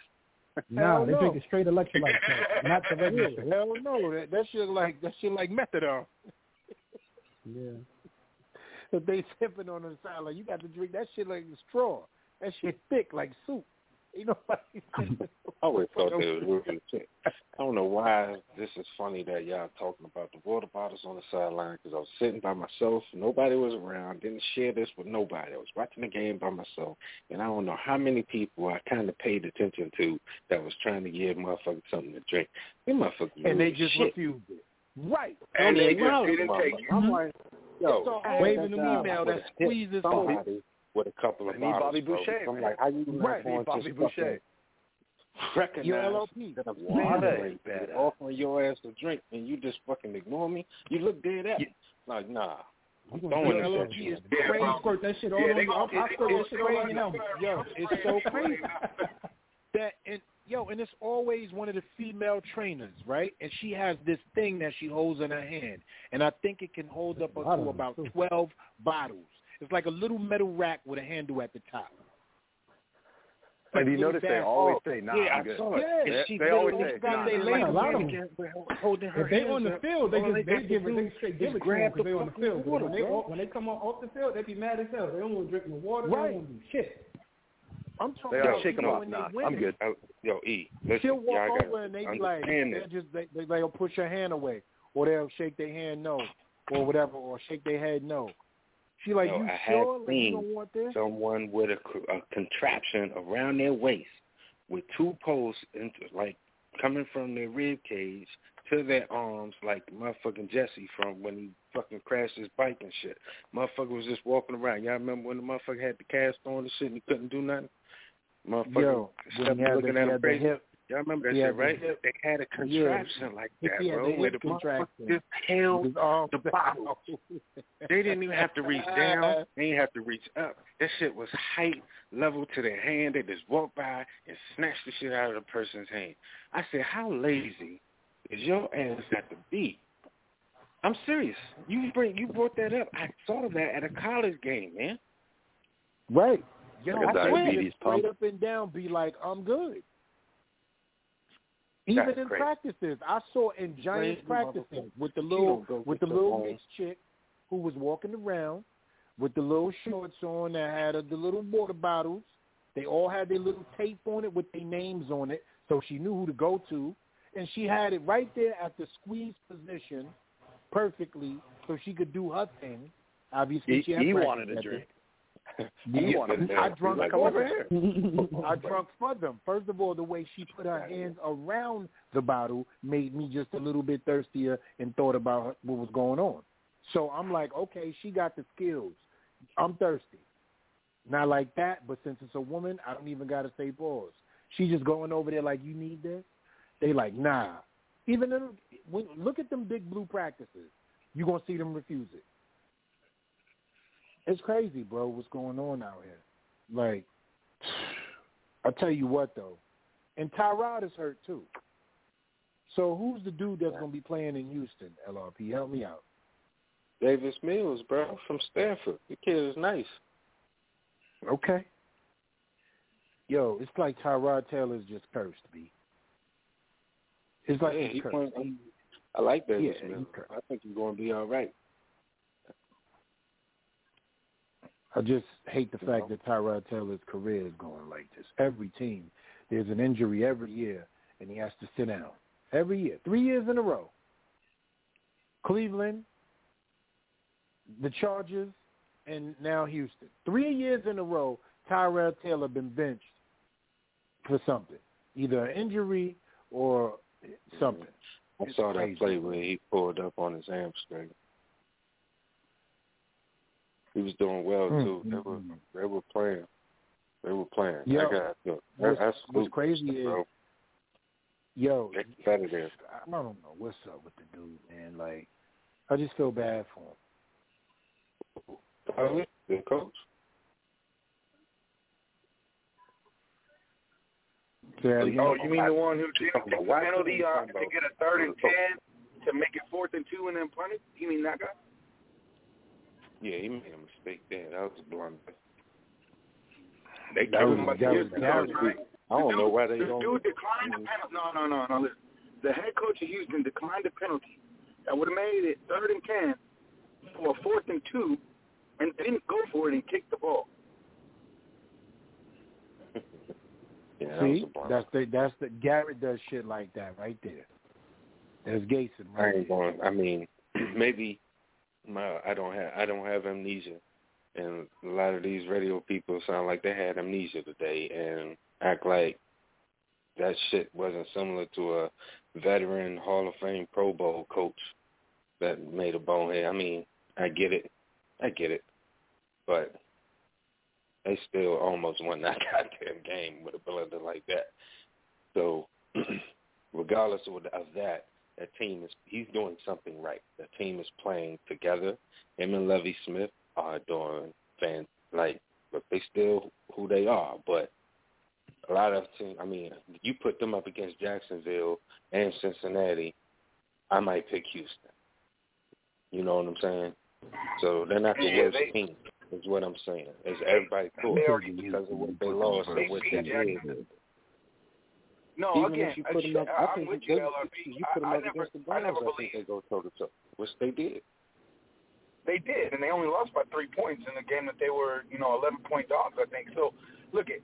Hell
they're
no.
drinking straight electrolyte man, not the regular.
Yeah, hell no. That, that shit like that shit like methadone.
Yeah.
If they sipping on the salad, you got to drink that shit like a straw. That shit thick like soup. Know what
I always thought they was weird. I don't know why this is funny that y'all talking about the water bottles on the sideline because I was sitting by myself. Nobody was around. Didn't share this with nobody. I was watching the game by myself, and I don't know how many people I kind of paid attention to that was trying to give motherfuckers something to drink. Them motherfuckers
And they just
shit.
refused it. Right.
And they just
Wow.
didn't take it.
I'm like,
mm-hmm. yo,
I had
waving
that
them email that squeezes
somebody with a couple of
They need
bottles,
Bobby
bro.
Boucher,
I'm like, how you not
Right,
going
need Bobby Boucher.
recognize
Your LLP.
that I'm
Water
saying
is
offering your ass a drink and you just fucking ignore me? You look dead at me. Like, nah.
I'm going to LOG is crazy. Squirt that shit all
yeah,
on you. I squirt that shit all on you.
Yo, it's so crazy. that and yo, and it's always one of the female trainers, right? And she has this thing that she holds in her hand, and I think it can hold up up to about twelve bottles. It's like a little metal rack with a handle at the top.
And you notice they always say, "Nah,
yeah,
I'm good."
I saw it.
Yeah,
she
they always say,
got
nah,
they
nah,
a lot of them.
holding her
If they on the field, they just they
got
give it they straight give
is
it to them because they on the field.
Water,
when they when they come on off the field, they be mad as hell. They don't want to drink no water. They
Right.
don't want to do shit.
I'm talking
They
about
shake them
know,
off.
when
Nah,
they win
I'm good.
Uh, yo, E, listen,
She'll walk
y'all gotta
over and they be like, they just they, they they'll push her hand away, or they'll shake their hand no, or whatever, or shake their head no. She like,
No,
you
I have
sure? Like, you don't want this?
someone with a, a contraption around their waist with two posts, into, like coming from their rib cage to their arms, like motherfucking Jesse from when he fucking crashed his bike and shit. Motherfucker was just walking around. Y'all remember when the motherfucker had the cast on and shit and he couldn't do nothing? Motherfucker
Yo, when he had
looking
the,
at
he
him
had the hip,
Y'all remember that
he
shit, right?
hip-
They had a
yeah.
contraption like that,
had
bro,
the
where
hip
the motherfucker
contraction.
just held
His arms
the bottle. They didn't even have to reach down. They didn't have to reach up. That shit was height level to their hand. They just walked by and snatched the shit out of the person's hand. I said, how lazy is your ass have to be? I'm serious. You bring you brought that up. I saw that at a college game, man.
Right. Yo,
Like a
I swear,
diabetes
just straight up and down, be like, I'm good. Even
That's
in
crazy.
practices, I saw in Giants practices with the little with the little mixed chick who was walking around with the little shorts on that had uh, the little water bottles. They all had their little tape on it with their names on it, so she knew who to go to, and she had it right there at the squeeze position, perfectly, so she could do her thing. Obviously,
He,
she had
he wanted a drink.
Yeah,
He wanted a
I drunk
like, come over
them.
here.
I drunk for them. First of all, the way she put her hands around the bottle made me just a little bit thirstier and thought about what was going on. So I'm like, okay, she got the skills. I'm thirsty. Not like that, but since it's a woman, I don't even got to say pause. She just going over there like, you need this? They like, nah. Even in, when, look at them big blue practices. you going to see them refuse it. It's crazy, bro, what's going on out here. Like, I'll tell you what, though. And Tyrod is hurt, too. So who's the dude that's going to be playing in Houston, LRP? Help me out.
Davis Mills, bro, from Stanford. The kid is nice.
Okay. Yo, it's like Tyrod Taylor's just cursed, B. It's like
yeah,
he's
he
cursed.
he, I like Davis
Yeah,
Mills. I think he's going to be all right.
I just hate the fact that Tyrod Taylor's career is going like this. Every team, there's an injury every year, and he has to sit down. Every year. Three years in a row. Cleveland, the Chargers, and now Houston. Three years in a row, Tyrod Taylor been benched for something. Either an injury or something.
I saw that play where he pulled up on his hamstring. He was doing well
Mm,
too. They
mm,
were they were playing. They were playing.
Yo,
I got look,
what's-
that's
what's crazy is-
bro.
Yo,
They're.
I don't know what's up with the dude, man. Like, I just feel bad for him.
Oh, Good coach.
Say that again.
Oh, you mean the one who did
Talking
the penalty uh, to get a third and ten to make it fourth and two and then punt it? You mean that guy?
Yeah, he made a mistake there. That was a blunder. They
That
gave
was-
him
that
a
was-
good
that
coach,
was-
right? I don't know why they
the
don't.
dude declined the penalty. No, no, no, no. Listen, the head coach of Houston declined the penalty that would have made it third and ten for a fourth and two, and didn't go for it and kicked the ball.
Yeah,
See,
a blunder.
that's the that's the Garrett does shit like that right there. There's Gason
I
right
ain't
there.
going. I mean, maybe my I don't have I don't have amnesia, and a lot of these radio people sound like they had amnesia today and act like that shit wasn't similar to a veteran Hall of Fame Pro Bowl coach that made a bonehead. I mean, I get it, I get it, but they still almost won that goddamn game with a blunder like that. So, regardless of, that, that team is he's doing something right. The team is playing together. Him and Lovie Smith are doing fan like, but they still who they are. But a lot of teams, I mean, you put them up against Jacksonville and Cincinnati, I might pick Houston. You know what I'm saying? So they're not the
yeah,
worst
they,
team, is what I'm saying. Is everybody thought because of what they lost and what they did.
No,
Even
again,
if you put them up,
I,
I think
I'm with
they,
you, LRB.
you put them
I, I
up
never,
against the
I never
I, think they go toe to toe, which they did.
they did, and they only lost by three points in a game that they were, you know, 11 point dogs, I think. So, look at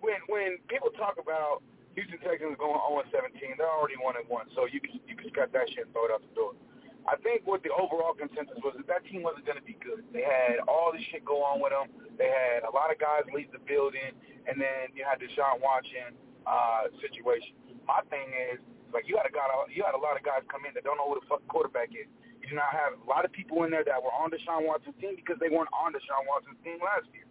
when when people talk about Houston Texans going 0 17, they're already one and one. So you can you can cut that shit and throw it out the door. I think what the overall consensus was that that team wasn't going to be good. They had all this shit go on with them. They had a lot of guys leave the building, and then you had Deshaun Watson uh, situation. My thing is, like, you had a guy, you had a lot of guys come in that don't know who the fuck quarterback is. You do not have a lot of people in there that were on Deshaun Watson's team because they weren't on Deshaun Watson's team last year.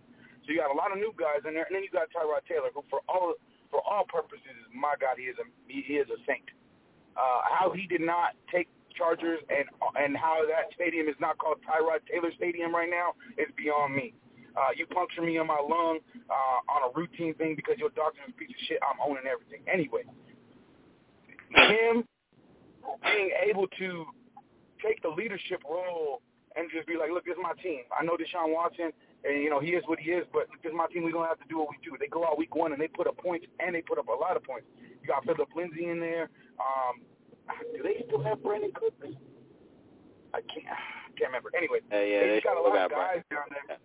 So you got a lot of new guys in there, and then you got Tyrod Taylor, who for all for all purposes, my God, he is a he is a saint. Uh, how he did not take Chargers and and how that stadium is not called Tyrod Taylor Stadium right now is beyond me. Uh, you puncture me in my lung uh, on a routine thing because your doctor's a piece of shit. I'm owning everything anyway. Him being able to take the leadership role and just be like, look, this is my team. I know Deshaun Watson, and you know he is what he is, but this is my team. We're gonna have to do what we do. They go out week one and they put up points, and they put up a lot of points. You got Philip Lindsay in there. Um, do they still have Brandin Cooks? I can't I can't remember. Anyway,
uh, yeah,
they,
they
got a lot
got
of guys down there.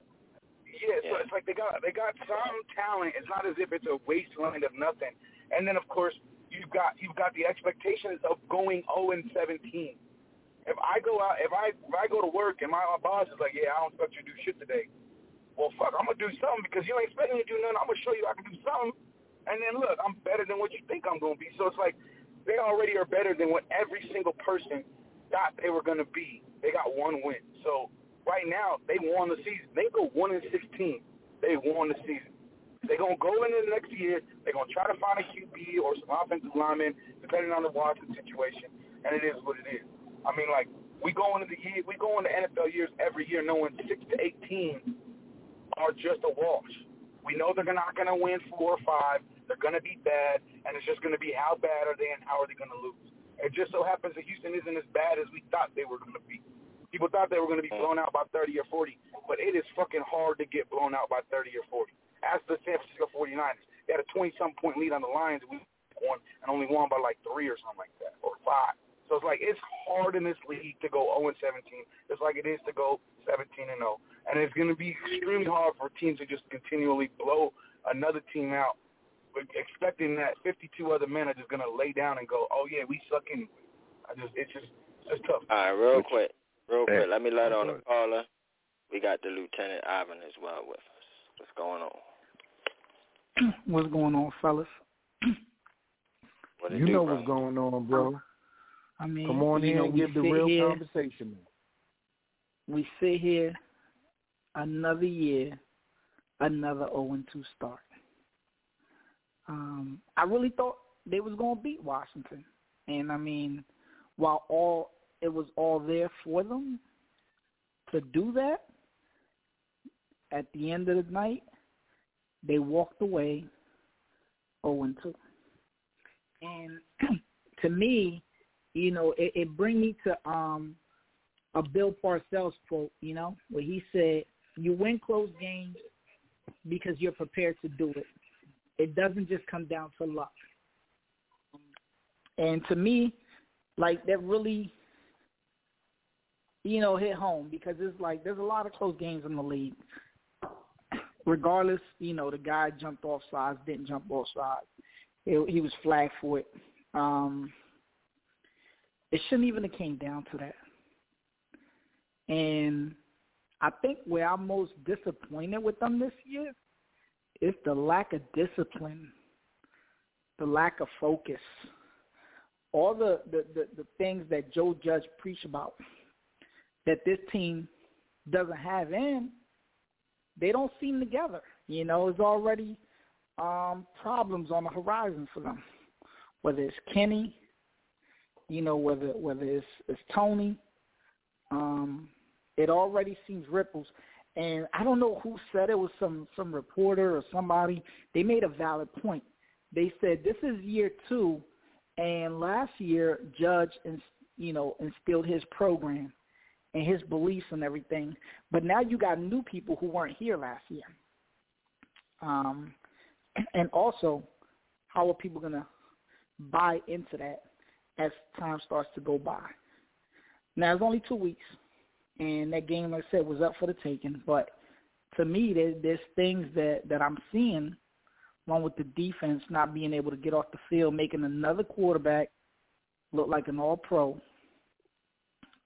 Yeah, so it's like they got they got some talent. It's not as if it's a wasteland of nothing. And then of course you've got you've got the expectations of going 0 and 17. If I go out, if I if I go to work and my boss is like, yeah, I don't expect you to do shit today. Well, fuck, I'm gonna do something because you ain't expecting me to do nothing. I'm gonna show you I can do something. And then look, I'm better than what you think I'm gonna be. So it's like they already are better than what every single person thought they were gonna be. They got one win. So right now they won the season. They go one and sixteen. They won the season. They're gonna go into the next year. They're gonna try to find a QB or some offensive lineman, depending on the Watson situation. And it is what it is. I mean, like we go into the year, we go into NFL years every year knowing six to eight teams are just a wash. We know they're not gonna win four or five. They're gonna be bad, and it's just gonna be how bad are they and how are they gonna lose. It just so happens that Houston isn't as bad as we thought they were gonna be. People thought they were going to be mm. blown out by 30 or 40, but it is fucking hard to get blown out by 30 or 40. As the San Francisco 49ers, they had a 20-some point lead on the Lions, we won and only won by like three or something like that, or five. So it's like it's hard in this league to go 0 and 17, just like it is to go 17 and 0. And it's going to be extremely hard for teams to just continually blow another team out, expecting that 52 other men are just going to lay down and go, oh yeah, we suck anyway. I just it's just it's tough.
All right, real quick, real quick. Let me let on the caller. We got the Lieutenant Ivan as well with us. What's going on?
What's going on, fellas?
You
do,
know
bro?
what's going on, bro.
I mean,
Come on
in
and
we
give the real
here,
conversation.
We sit here another year, another 0 and 2 start. Um, I really thought they was going to beat Washington, and I mean, while all it was all there for them to do that, at the end of the night, they walked away 0 and 2. And to me, you know, it, it bring me to um a Bill Parcells quote, you know, where he said, "You win close games because you're prepared to do it. It doesn't just come down to luck." And to me, like that really, you know, hit home because it's like there's a lot of close games in the league. Regardless, you know, the guy jumped off sides, didn't jump off sides. He, he was flagged for it. Um, it shouldn't even have came down to that. And I think where I'm most disappointed with them this year is the lack of discipline, the lack of focus, all the, the, the, the things that Joe Judge preached about that this team doesn't have in, they don't seem together. You know, there's already um, problems on the horizon for them, whether it's Kenny, You know, whether whether it's it's Tony, um, it already seems ripples. And I don't know who said it was some some reporter or somebody. They made a valid point. They said this is year two, and last year Judge and you know instilled his program and his beliefs and everything. But now you got new people who weren't here last year. Um, and also, how are people going to buy into that as time starts to go by? Now, it's only two weeks, and that game, like I said, was up for the taking. But to me, there, there's things that, that I'm seeing along with the defense not being able to get off the field, making another quarterback look like an all-pro.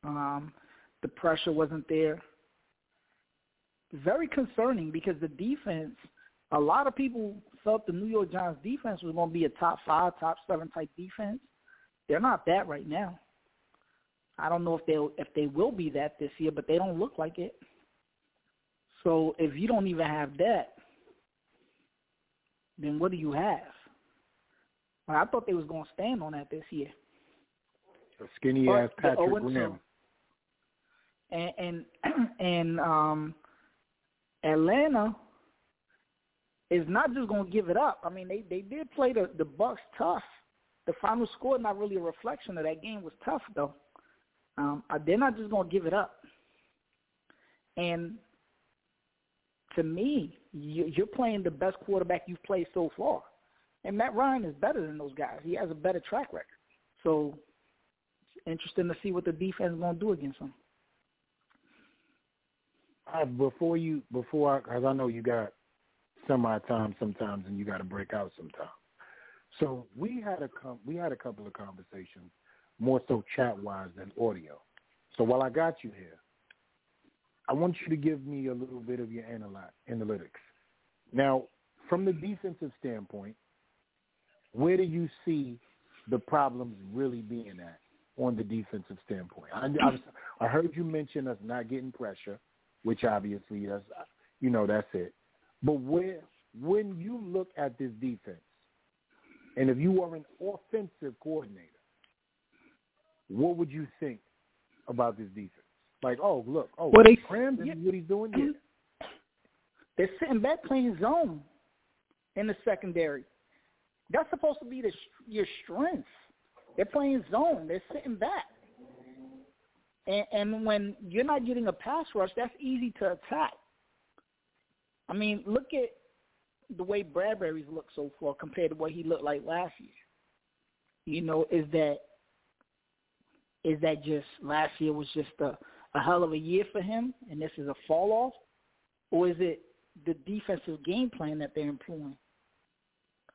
Um, the pressure wasn't there. Very concerning because the defense, a lot of people felt the New York Giants defense was going to be a top five, top seven type defense. They're not that right now. I don't know if they if they will be that this year, but they don't look like it. So if you don't even have that, then what do you have? Well, I thought they was going to stand on that this year.
A skinny ass Patrick Graham
and and, um, Atlanta is not just going to give it up. I mean, they they did play the the Bucks tough. The final score not really a reflection of that game was tough though. Um, they're not just going to give it up. And to me, you're playing the best quarterback you've played so far. And Matt Ryan is better than those guys. He has a better track record. So it's interesting to see what the defense is going to do against him.
I, before you, before I, because I know you got semi time sometimes, and you got to break out sometimes. So we had a com- we had a couple of conversations, more so chat wise than audio. So while I got you here, I want you to give me a little bit of your analytics. Now, from the defensive standpoint, where do you see the problems really being at on the defensive standpoint? I, I, I heard you mention us not getting pressure which obviously is, you know, that's it. But where, when you look at this defense, and if you are an offensive coordinator, what would you think about this defense? Like, oh, look, oh,
well, they,
yeah, what he's doing here.
They're sitting back playing zone in the secondary. That's supposed to be the your strength. They're playing zone. They're sitting back. And, and when you're not getting a pass rush, that's easy to attack. I mean, look at the way Bradberry's looked so far compared to what he looked like last year. You know, is that is that just last year was just a, a hell of a year for him, and this is a fall off, or is it the defensive game plan that they're employing?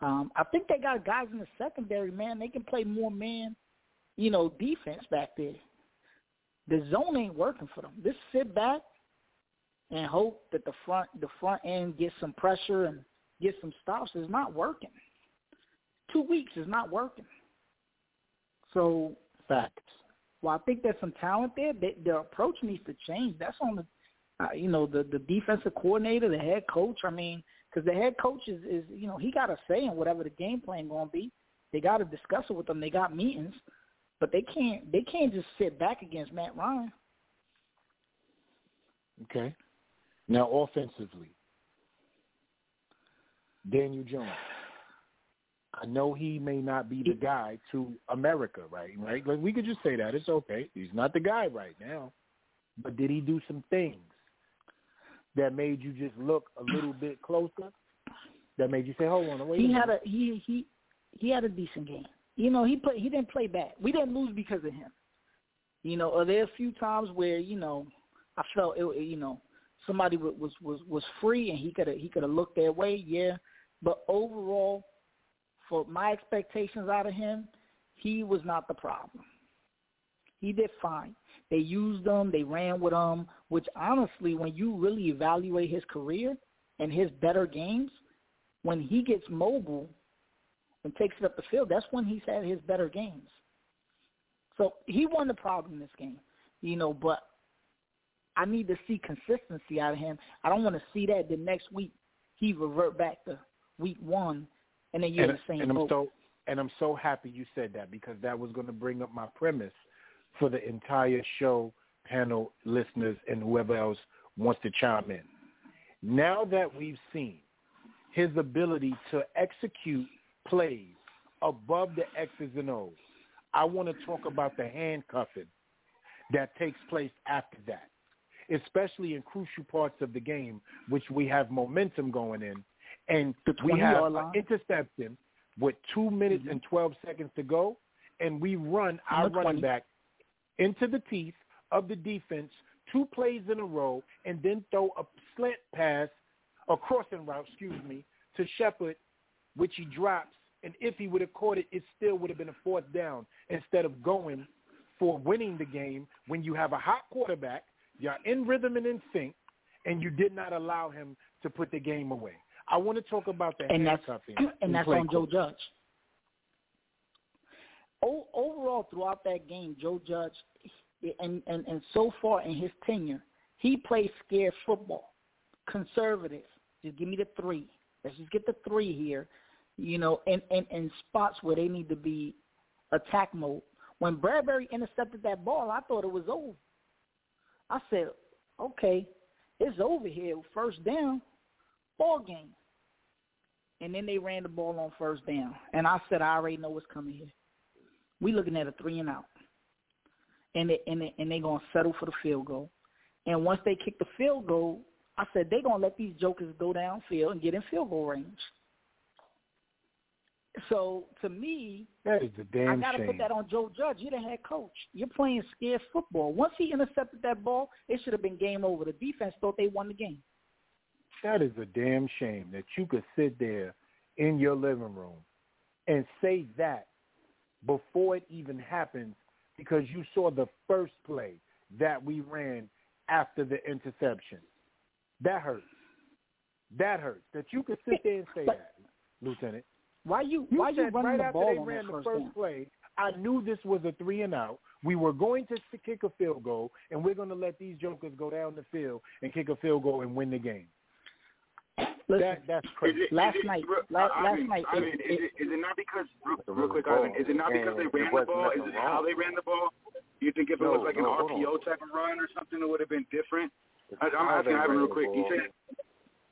Um, I think they got guys in the secondary, man. They can play more man, you know, defense back there. The zone ain't working for them. Just sit back and hope that the front the front end gets some pressure and get some stops is not working. Two weeks is not working. So
facts.
Well, I think there's some talent there. They, their approach needs to change. That's on the, uh, you know, the the defensive coordinator, the head coach. I mean, because the head coach is, is, you know, he got a say in whatever the game plan going to be. They got to discuss it with them. They got meetings. But they can't they can't just sit back against Matt Ryan.
Okay. Now offensively, Daniel Jones. I know he may not be the guy to America, right? Right? Like we could just say that. It's okay. He's not the guy right now. But did he do some things that made you just look a little bit closer? That made you say, "Hold on, wait."
He
a
had a he he he had a decent game. You know, he play he didn't play bad. We didn't lose because of him. You know, uh, are there a few times where you know I felt it, you know somebody was was was free and he could he could have looked their way, yeah. But overall, for my expectations out of him, he was not the problem. He did fine. They used him, they ran with him, which honestly, when you really evaluate his career and his better games, when he gets mobile, and takes it up the field, that's when he's had his better games. So he won the problem this game, you know, but I need to see consistency out of him. I don't want to see that the next week he revert back to week one and then you're
and,
the same
and I'm
boat.
so And I'm so happy you said that because that was going to bring up my premise for the entire show, panel listeners, and whoever else wants to chime in. Now that we've seen his ability to execute plays above the X's and O's, I want to talk about the handcuffing that takes place after that, especially in crucial parts of the game, which we have momentum going in, and we have an interception with two minutes mm-hmm. and 12 seconds to go, and we run our running back into the teeth of the defense two plays in a row and then throw a slant pass, a crossing route, excuse me, to Shepard, which he drops. And if he would have caught it, it still would have been a fourth down instead of going for winning the game when you have a hot quarterback, you're in rhythm and in sync, and you did not allow him to put the game away. I want to talk about the
and
handcuffing.
That's, and that's on Joe Judge. O- overall, throughout that game, Joe Judge, and, and, and so far in his tenure, he plays scared football, conservative. Just give me the three. Let's just get the three here, you know, and, and, and spots where they need to be attack mode. When Bradberry intercepted that ball, I thought it was over. I said, okay, it's over here. First down, ball game. And then they ran the ball on first down. And I said, I already know what's coming here. We looking at a three and out. And they and they and they gonna settle for the field goal. And once they kick the field goal, I said they gonna let these jokers go downfield and get in field goal range. So to me,
that is a damn
I got
to
put that on Joe Judge. You're the head coach. You're playing scared football. Once he intercepted that ball, it should have been game over. The defense thought they won the game.
That is a damn shame that you could sit there in your living room and say that before it even happens because you saw the first play that we ran after the interception. That hurts. That hurts. That you could sit there and say that, Lieutenant.
Why you,
you
why you running
right
the
after they
on
ran the
first,
first play, I knew this was a three and out. We were going to kick a field goal, and we're going to let these jokers go down the field and kick a field goal and win the game.
Listen,
that, that's crazy.
It,
last
is it,
night,
real,
last,
I
last
mean,
night.
I mean,
it,
is, it, is it not because real, real quick, Ivan? Is it not because they ran the ball? Is it how they ran the ball? Do You think if it
no,
was like
no,
an RPO type of run or something, it would have been different? I, I'm asking Ivan real quick. You said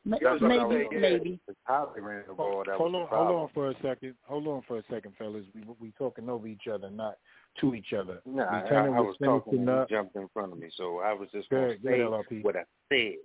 maybe, maybe.
How ran the ball. That
hold on, hold on for a second. Hold on for a second, fellas. We we talking over each other, not to each other.
Nah, I,
Lieutenant
I was talking and
up.
he jumped in front of me, so I was just going to
go
say what I said,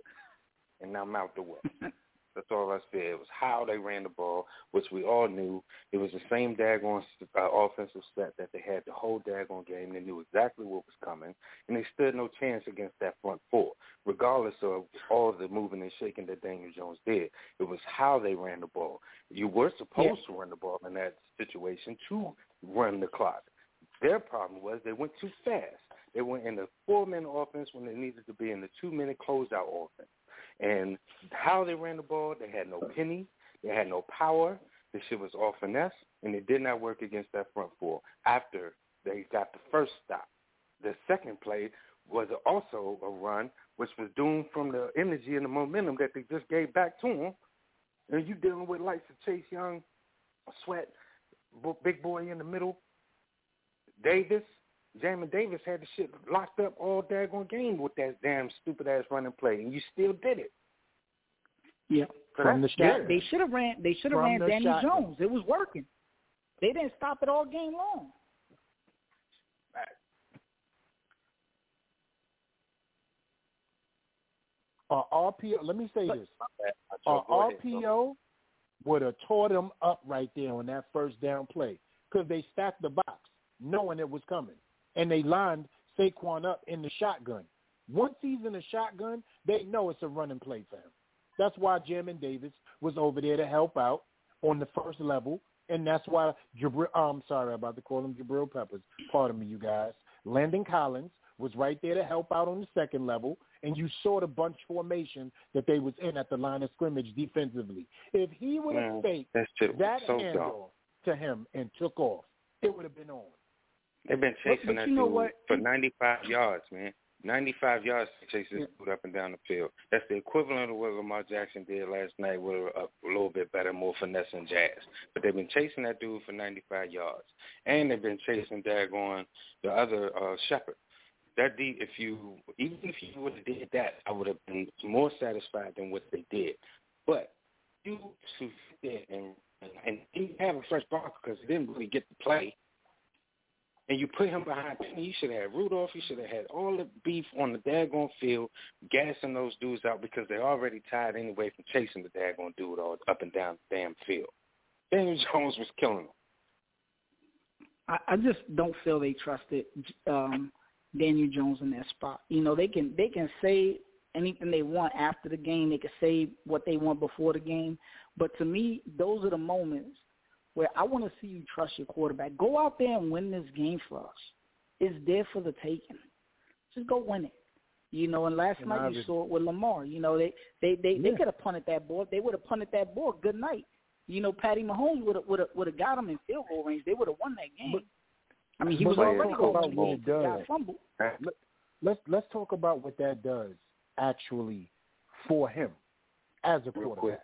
and now I'm out the way. That's all I said. It was how they ran the ball, which we all knew. It was the same daggone uh, offensive set that they had the whole daggone game. They knew exactly what was coming, and they stood no chance against that front four, regardless of all the moving and shaking that Daniel Jones did. It was how they ran the ball. You were supposed
yeah.
to run the ball in that situation to run the clock. Their problem was they went too fast. They went in the four-minute offense when they needed to be in the two-minute closeout offense. And how they ran the ball, they had no penny, they had no power. The shit was all finesse, and it did not work against that front four after they got the first stop. The second play was also a run, which was doomed from the energy and the momentum that they just gave back to them. And you dealing with likes of Chase Young, Sweat, big boy in the middle, Davis, Jamin Davis had the shit locked up all daggone game with that damn stupid ass running play, and you still did it.
Yeah,
so
from the
that, they should have ran. They should have ran
the
Daniel
shot.
Jones. It was working. They didn't stop it all game long.
Uh, RPO. Let me say this.
Uh,
Uh, RPO would have tore them up right there on that first down play because they stacked the box knowing it was coming, and they lined Saquon up in the shotgun. Once he's in the shotgun, they know it's a running play for him. That's why Jamin Davis was over there to help out on the first level, and that's why Jabrill. Oh, I'm sorry about to call him Jabrill Peppers. Pardon me, you guys. Landon Collins was right there to help out on the second level, and you saw the bunch formation that they was in at the line of scrimmage defensively. If he would have faked
that so
handoff to him and took off, it would have been on.
They've been chasing
but
that
you know
dude
what?
for 95 yards, man. 95 yards to chase this dude up and down the field. That's the equivalent of what Lamar Jackson did last night with a, a little bit better, more finesse and jazz. But they've been chasing that dude for 95 yards. And they've been chasing daggone the other uh, Shepard. That deep, if you, even if you would have did that, I would have been more satisfied than what they did. But you to sit and, and, and didn't have a fresh blocker because he didn't really get to play and you put him behind Penny, you should have had Rudolph. You should have had all the beef on the daggone field, gassing those dudes out because they're already tired anyway from chasing the daggone dude all up and down the damn field. Daniel Jones was killing them.
I, I just don't feel they trusted um, Daniel Jones in that spot. You know, they can they can say anything they want after the game. They can say what they want before the game. But to me, those are the moments where I want to see you trust your quarterback. Go out there and win this game for us. It's there for the taking. Just go win it. You know, and last and night you saw it with Lamar. You know, they they they, yeah. they could have punted that ball. They would have punted that ball. Good night. You know, Patty Mahomes would have would have would have got him in field goal range. They would have won that game. But, I mean, he was already
talk about what it does. Let's let's talk about what that does actually for him as a quarterback.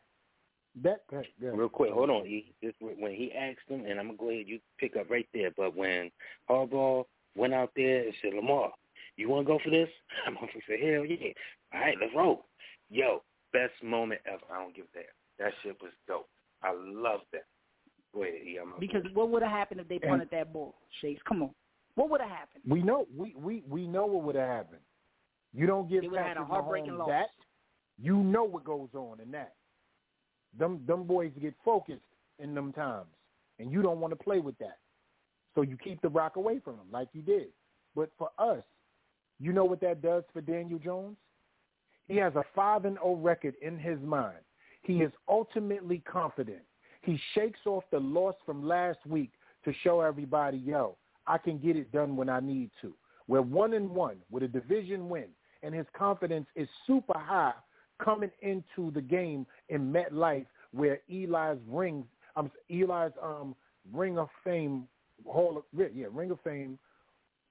That, that yeah.
real quick, hold on. He, this, when he asked him, and I'm gonna go ahead. You pick up right there. But when Harbaugh went out there and said, "Lamar, you want to go for this?" I'm gonna say, "Hell yeah! All right, let's roll." Yo, best moment ever. I don't give a damn. That shit was dope. I love that. Go ahead, E. I'm
because what would have happened if they punted that ball, Chase? Come on, what would have happened?
We know, we we we know what would have happened. You don't give
Patrick Mahomes
that. You know what goes on in that. Them them boys get focused in them times, and you don't want to play with that. So you keep the rock away from them, like you did. But for us, you know what that does for Daniel Jones? He has a five and zero oh record in his mind. He is ultimately confident. He shakes off the loss from last week to show everybody, yo, I can get it done when I need to. We're one and one with a division win, and his confidence is super high coming into the game in MetLife where Eli's ring, um, Eli's um, Ring of Fame Hall, of, yeah, Ring of Fame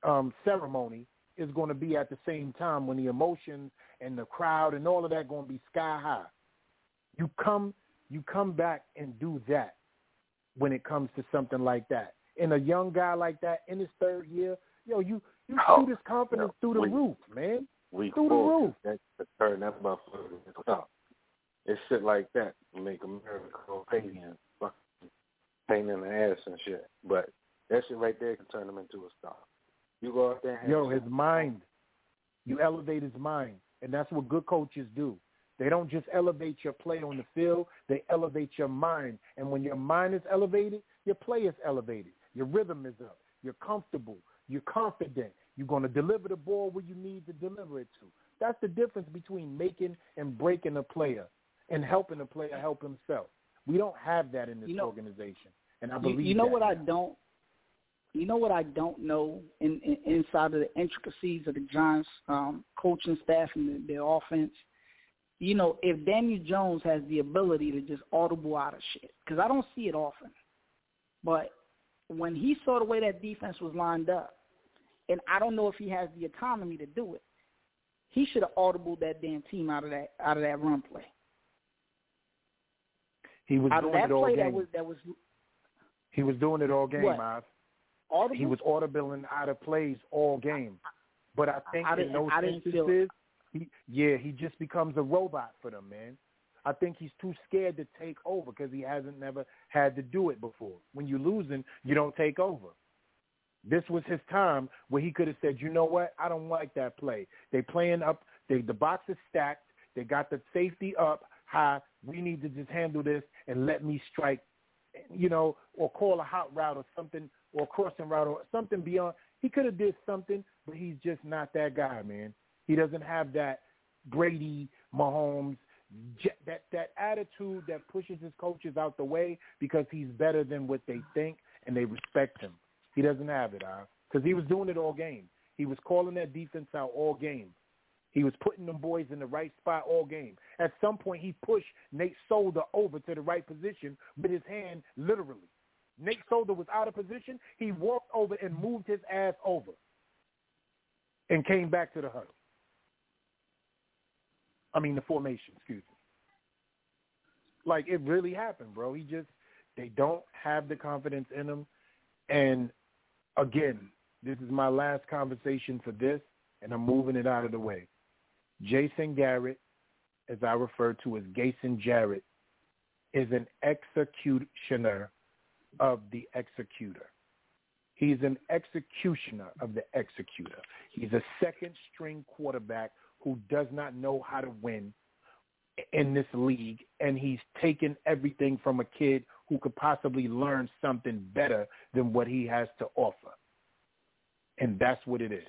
um, ceremony is going to be at the same time when the emotions and the crowd and all of that going to be sky high. You come, you come back and do that when it comes to something like that. And a young guy like that in his third year, yo, you you oh, shoot his confidence through the roof, man.
We
through the roof.
That's the third. That motherfucker stop. It's shit like that make America and fucking pain in the ass and shit. But that shit right there can turn him into a star. You go out there.
And Yo, his mind. You elevate his mind, and that's what good coaches do. They don't just elevate your play on the field; they elevate your mind. And when your mind is elevated, your play is elevated. Your rhythm is up. You're comfortable. You're confident. You're going to deliver the ball where you need to deliver it to. That's the difference between making and breaking a player and helping a player help himself. We don't have that in this
you know,
organization, and I believe
you, you know what I don't. You know what I don't know in, in, inside of the intricacies of the Giants um, coaching staff and the, their offense. You know, if Daniel Jones has the ability to just audible out of shit, because I don't see it often, but when he saw the way that defense was lined up, and I don't know if he has the autonomy to do it, he should have audibled that damn team out of that out of that run play.
He was
out
doing it all
play
game.
that was that was
he was doing it all game,
what?
Miles.
Audible?
He was audibling out of plays all game. But I think
I
in those instances, he, yeah, he just becomes a robot for them, man. I think he's too scared to take over because he hasn't never had to do it before. When you're losing, you don't take over. This was his time where he could have said, you know what, I don't like that play. They playing up, they, the box is stacked. They got the safety up high. We need to just handle this and let me strike, you know, or call a hot route or something, or crossing route or something beyond. He could have did something, but he's just not that guy, man. He doesn't have that Brady, Mahomes, that that attitude that pushes his coaches out the way because he's better than what they think and they respect him. He doesn't have it, because he was doing it all game. He was calling that defense out all game. He was putting them boys in the right spot all game. At some point, he pushed Nate Solder over to the right position with his hand, literally. Nate Solder was out of position. He walked over and moved his ass over and came back to the huddle. I mean the formation, excuse me. Like it really happened, bro. He just they don't have the confidence in him. And again, this is my last conversation for this, and I'm moving it out of the way. Jason Garrett, as I refer to as Jason Jarrett, is an executioner of the executor. He's an executioner of the executor. He's a second string quarterback who does not know how to win in this league, and he's taken everything from a kid who could possibly learn something better than what he has to offer. And that's what it is.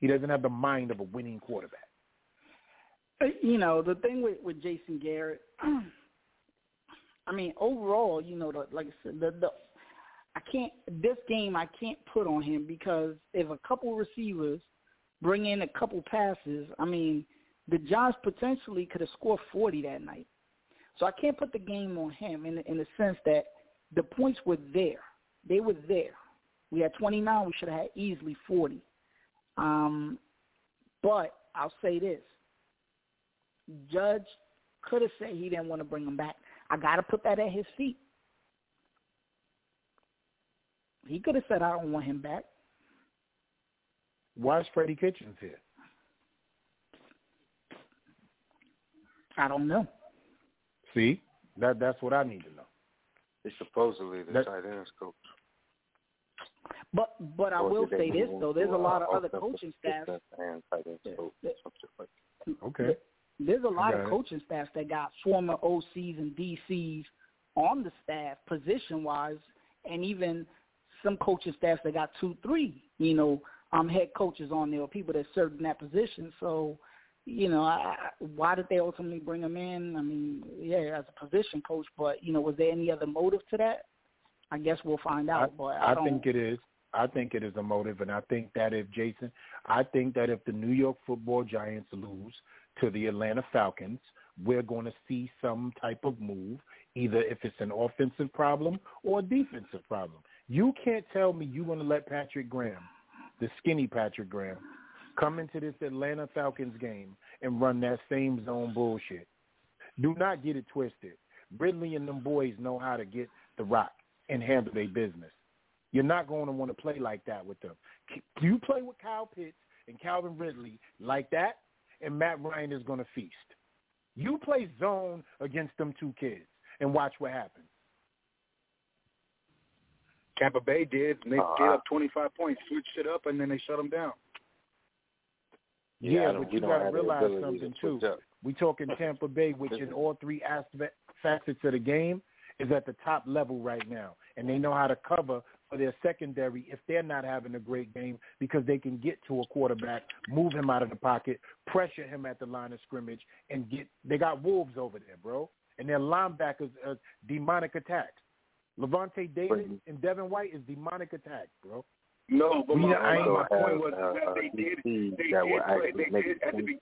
He doesn't have the mind of a winning quarterback.
Uh, you know, the thing with, with Jason Garrett, I mean, overall, you know, the, like I said, the, the I can't this game I can't put on him because if a couple receivers bring in a couple passes, I mean, the Giants potentially could have scored 40 that night. So I can't put the game on him in in the sense that the points were there. They were there. We had 29. We should have had easily 40. Um, but I'll say this: Judge could have said he didn't want to bring him back. I got to put that at his feet. He could have said, "I don't want him back."
Why is Freddie Kitchens here?
I don't know.
See, that that's what I need to know.
He's supposedly the that, tight ends coach.
But but I will say this though, there's a lot of other coaching staffs.
And tight ends coach,
okay.
There's a lot of coaching staffs that got former OCs and DCs on the staff, position wise, and even some coaching staffs that got two, three, you know, um, head coaches on there or people that served in that position. So you know, I, why did they ultimately bring him in? I mean, yeah, as a position coach, but you know, was there any other motive to that? I guess we'll find out.
I,
but I,
I think it is. I think it is a motive, and I think that if Jason, I think that if the New York Football Giants lose to the Atlanta Falcons, we're going to see some type of move, either if it's an offensive problem or a defensive problem. You can't tell me you're going to let Patrick Graham, the skinny Patrick Graham, come into this Atlanta Falcons game and run that same zone bullshit. Do not get it twisted. Ridley and them boys know how to get the rock and handle their business. You're not going to want to play like that with them. You play with Kyle Pitts and Calvin Ridley like that, and Matt Ryan is going to feast. You play zone against them two kids and watch what happens.
Tampa Bay did. And they uh, gave up 25 points, switched it up, and then they shut them down.
Yeah, but you got to realize something too. We talking Tampa Bay, which in all three aspect, facets of the game is at the top level right now, and they know how to cover for their secondary if they're not having a great game because they can get to a quarterback, move him out of the pocket, pressure him at the line of scrimmage, and get. They got wolves over there, bro, and their linebackers are demonic attacks. Lavonte David and Devin White is demonic attacks, bro.
No, but my,
I
my point was uh, that they did. They did play. They did at the beginning.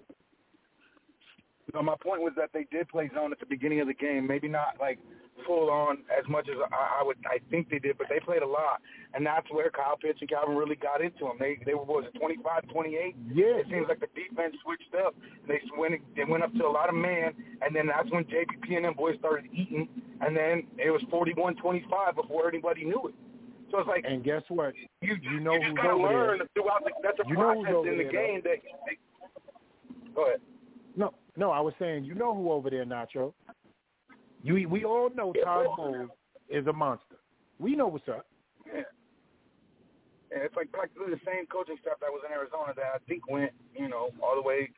No, my point was that they did play zone at the beginning of the game. Maybe not like full on as much as I, I would. I think they did, but they played a lot, and that's where Kyle Pitts and Calvin really got into them. They they were was it 25, 28?
Yeah.
It seems like the defense switched up. They went they went up to a lot of man, and then that's when JPP and them boys started eating, and then it was 41-25 before anybody knew it. So it's like,
and guess what?
You
you know
you
who's
gotta
over
learn
there.
throughout the, that's a
you know
process in the
there,
game that. They, go ahead.
No, no, I was saying, you know who over there, Nacho. You we all know Todd Bowles is a monster. We know what's up.
Yeah. And it's like practically the same coaching staff that was in Arizona that I think went, you know, all the way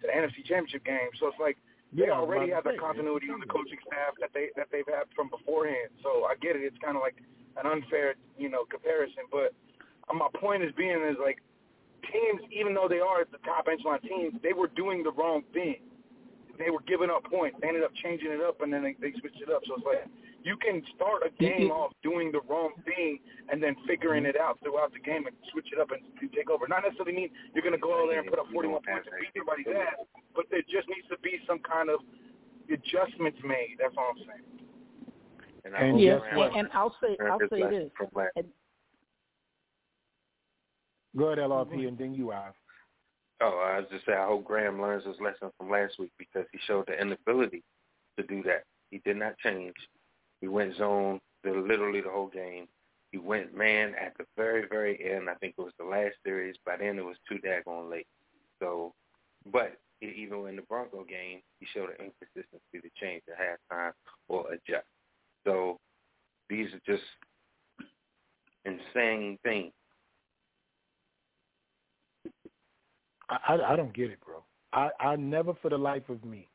to the NFC Championship game. So it's like they
yeah,
already have
the
continuity on the coaching staff that they that they've had from beforehand. So I get it. It's kind of like an unfair, you know, comparison. But my point is being is like teams, even though they are the top echelon teams, they were doing the wrong thing. They were giving up points. They ended up changing it up, and then they, they switched it up. So it's like you can start a game off doing the wrong thing and then figuring mm-hmm. it out throughout the game and switch it up and, and take over. Not necessarily mean you're going to go out there and put up 41 points and beat everybody's ass, but there just needs to be some kind of adjustments made. That's all I'm saying.
And, and yeah, and, and I'll say I'll say this. And,
Go ahead, LRP, mm-hmm. and then you have.
Oh, I was just say I hope Graham learns his lesson from last week because he showed the inability to do that. He did not change. He went zone the, literally the whole game. He went man at the very, very end. I think it was the last series. By then it was too daggone late. So, but even in the Bronco game, he showed an inconsistency to change at halftime or adjust. So these are just insane things.
I, I don't get it, bro. I, I never for the life of me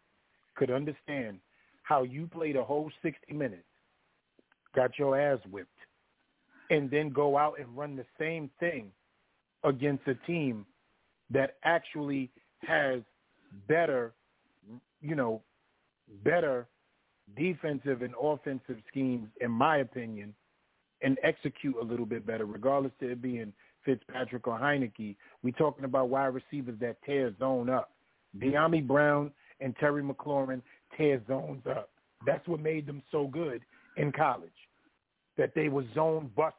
could understand how you played a whole 60 minutes, got your ass whipped, and then go out and run the same thing against a team that actually has better, you know, better defensive and offensive schemes, in my opinion, and execute a little bit better, regardless of it being Fitzpatrick or Heinicke. We're talking about wide receivers that tear zone up. Dyami Brown and Terry McLaurin tear zones up. That's what made them so good in college, that they were zone busters.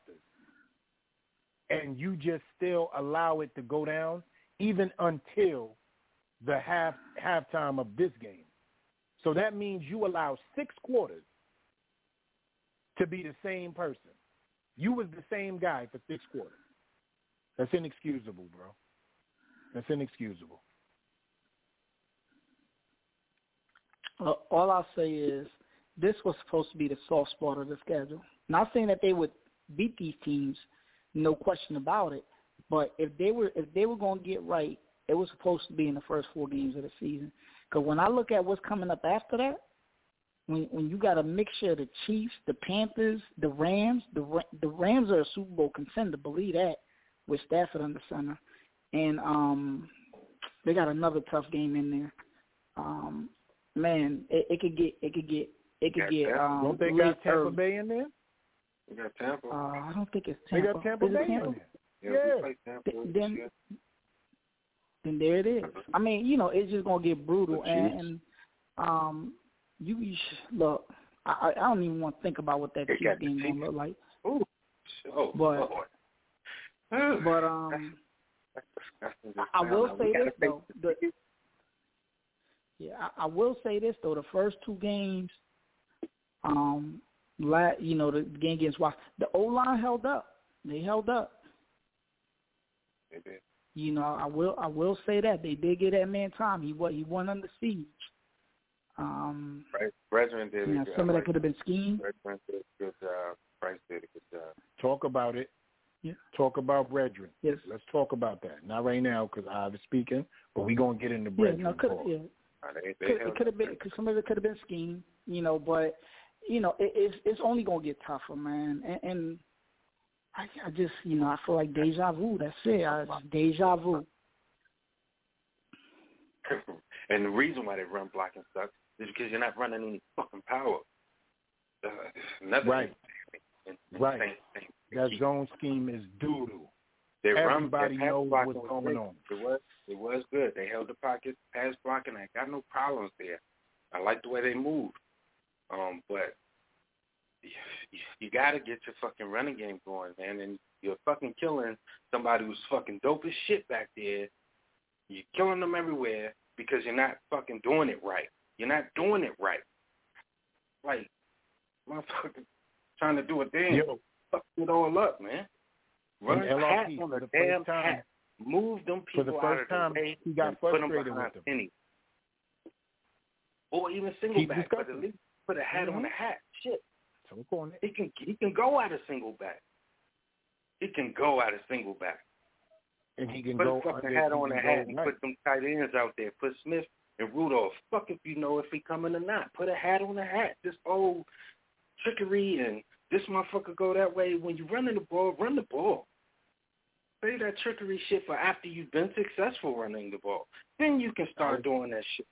And you just still allow it to go down even until the half halftime of this game. So that means you allow six quarters to be the same person. You was the same guy for six quarters. That's inexcusable, bro. That's inexcusable.
Uh, all I'll say is this was supposed to be the soft spot of the schedule. Not saying that they would beat these teams, no question about it. But if they were if they were going to get right, it was supposed to be in the first four games of the season. Because when I look at what's coming up after that, when when you got a mixture of the Chiefs, the Panthers, the Rams, the the Rams are a Super Bowl contender. Believe that with Stafford under center, and um, they got another tough game in there. Um, man, it, it could get it could get it could get. Um,
don't they got Tampa Bay in there?
We got Tampa.
Uh, I don't think it's Tampa.
They got Tampa Bay
Tampa?
in there.
Yeah,
yeah.
Tampa
then, then there it is. I mean, you know, it's just gonna get brutal, and, and um, you, you should, look. I, I don't even want to think about what that Chiefs game gonna look like.
Ooh. Oh,
but
Lord.
but um, I will say this though. The, yeah, I, I will say this though. The first two games, um, la, you know, the game against Washington, the O line held up. They held up.
They did.
You know, I will I will say that they did get that man time. He what he won under siege. Um,
right. Brethren did.
You know, some of that could have been schemed.
Brethren did a good job. Price did a good job.
Talk about it.
Yeah.
Talk about brethren.
Yes.
Let's talk about that. Not right now because I was speaking, but we're gonna get into brethren.
Yeah, no, could, yeah.
They, they
could, it could have been cause some of it could have been scheme, you know, but you know it, it's it's only gonna get tougher, man. And, and I, I just you know I feel like deja vu. That's it. I, deja vu.
and the reason why they run blocking sucks is because you're not running any fucking power. Uh, nothing.
Right. Right.
Same, same.
That zone scheme is doo doo.
They
Everybody
run,
knows
what's
going on.
It was it was good. They held the pocket, pass blocking. I got no problems there. I like the way they moved. Um, but you, you got to get your fucking running game going, man. And you're fucking killing somebody who's fucking dope as shit back there. You're killing them everywhere because you're not fucking doing it right. You're not doing it right. Like, motherfucker, trying to do a thing.
Yo.
Fuck it all up, man. Run
And
hat on the
the
damn
first time-
hat. Move them
For
people
the
out
first
of the way
he got
and put them
with them.
Penny. Or even single back, but at least put a hat on
Mhm.
the hat. Shit.
On.
He can he can go out a single back. He can go out a single back.
And he can
Put
go
a fucking
under-
hat on the hat and
right.
put some tight ends out there. Put Smith and Rudolph. Fuck if you know if he coming or not. Put a hat on the hat. This old trickery and this motherfucker go that way. When you running the ball, run the ball. Say that trickery shit for after you've been successful running the ball. Then you can start doing that shit.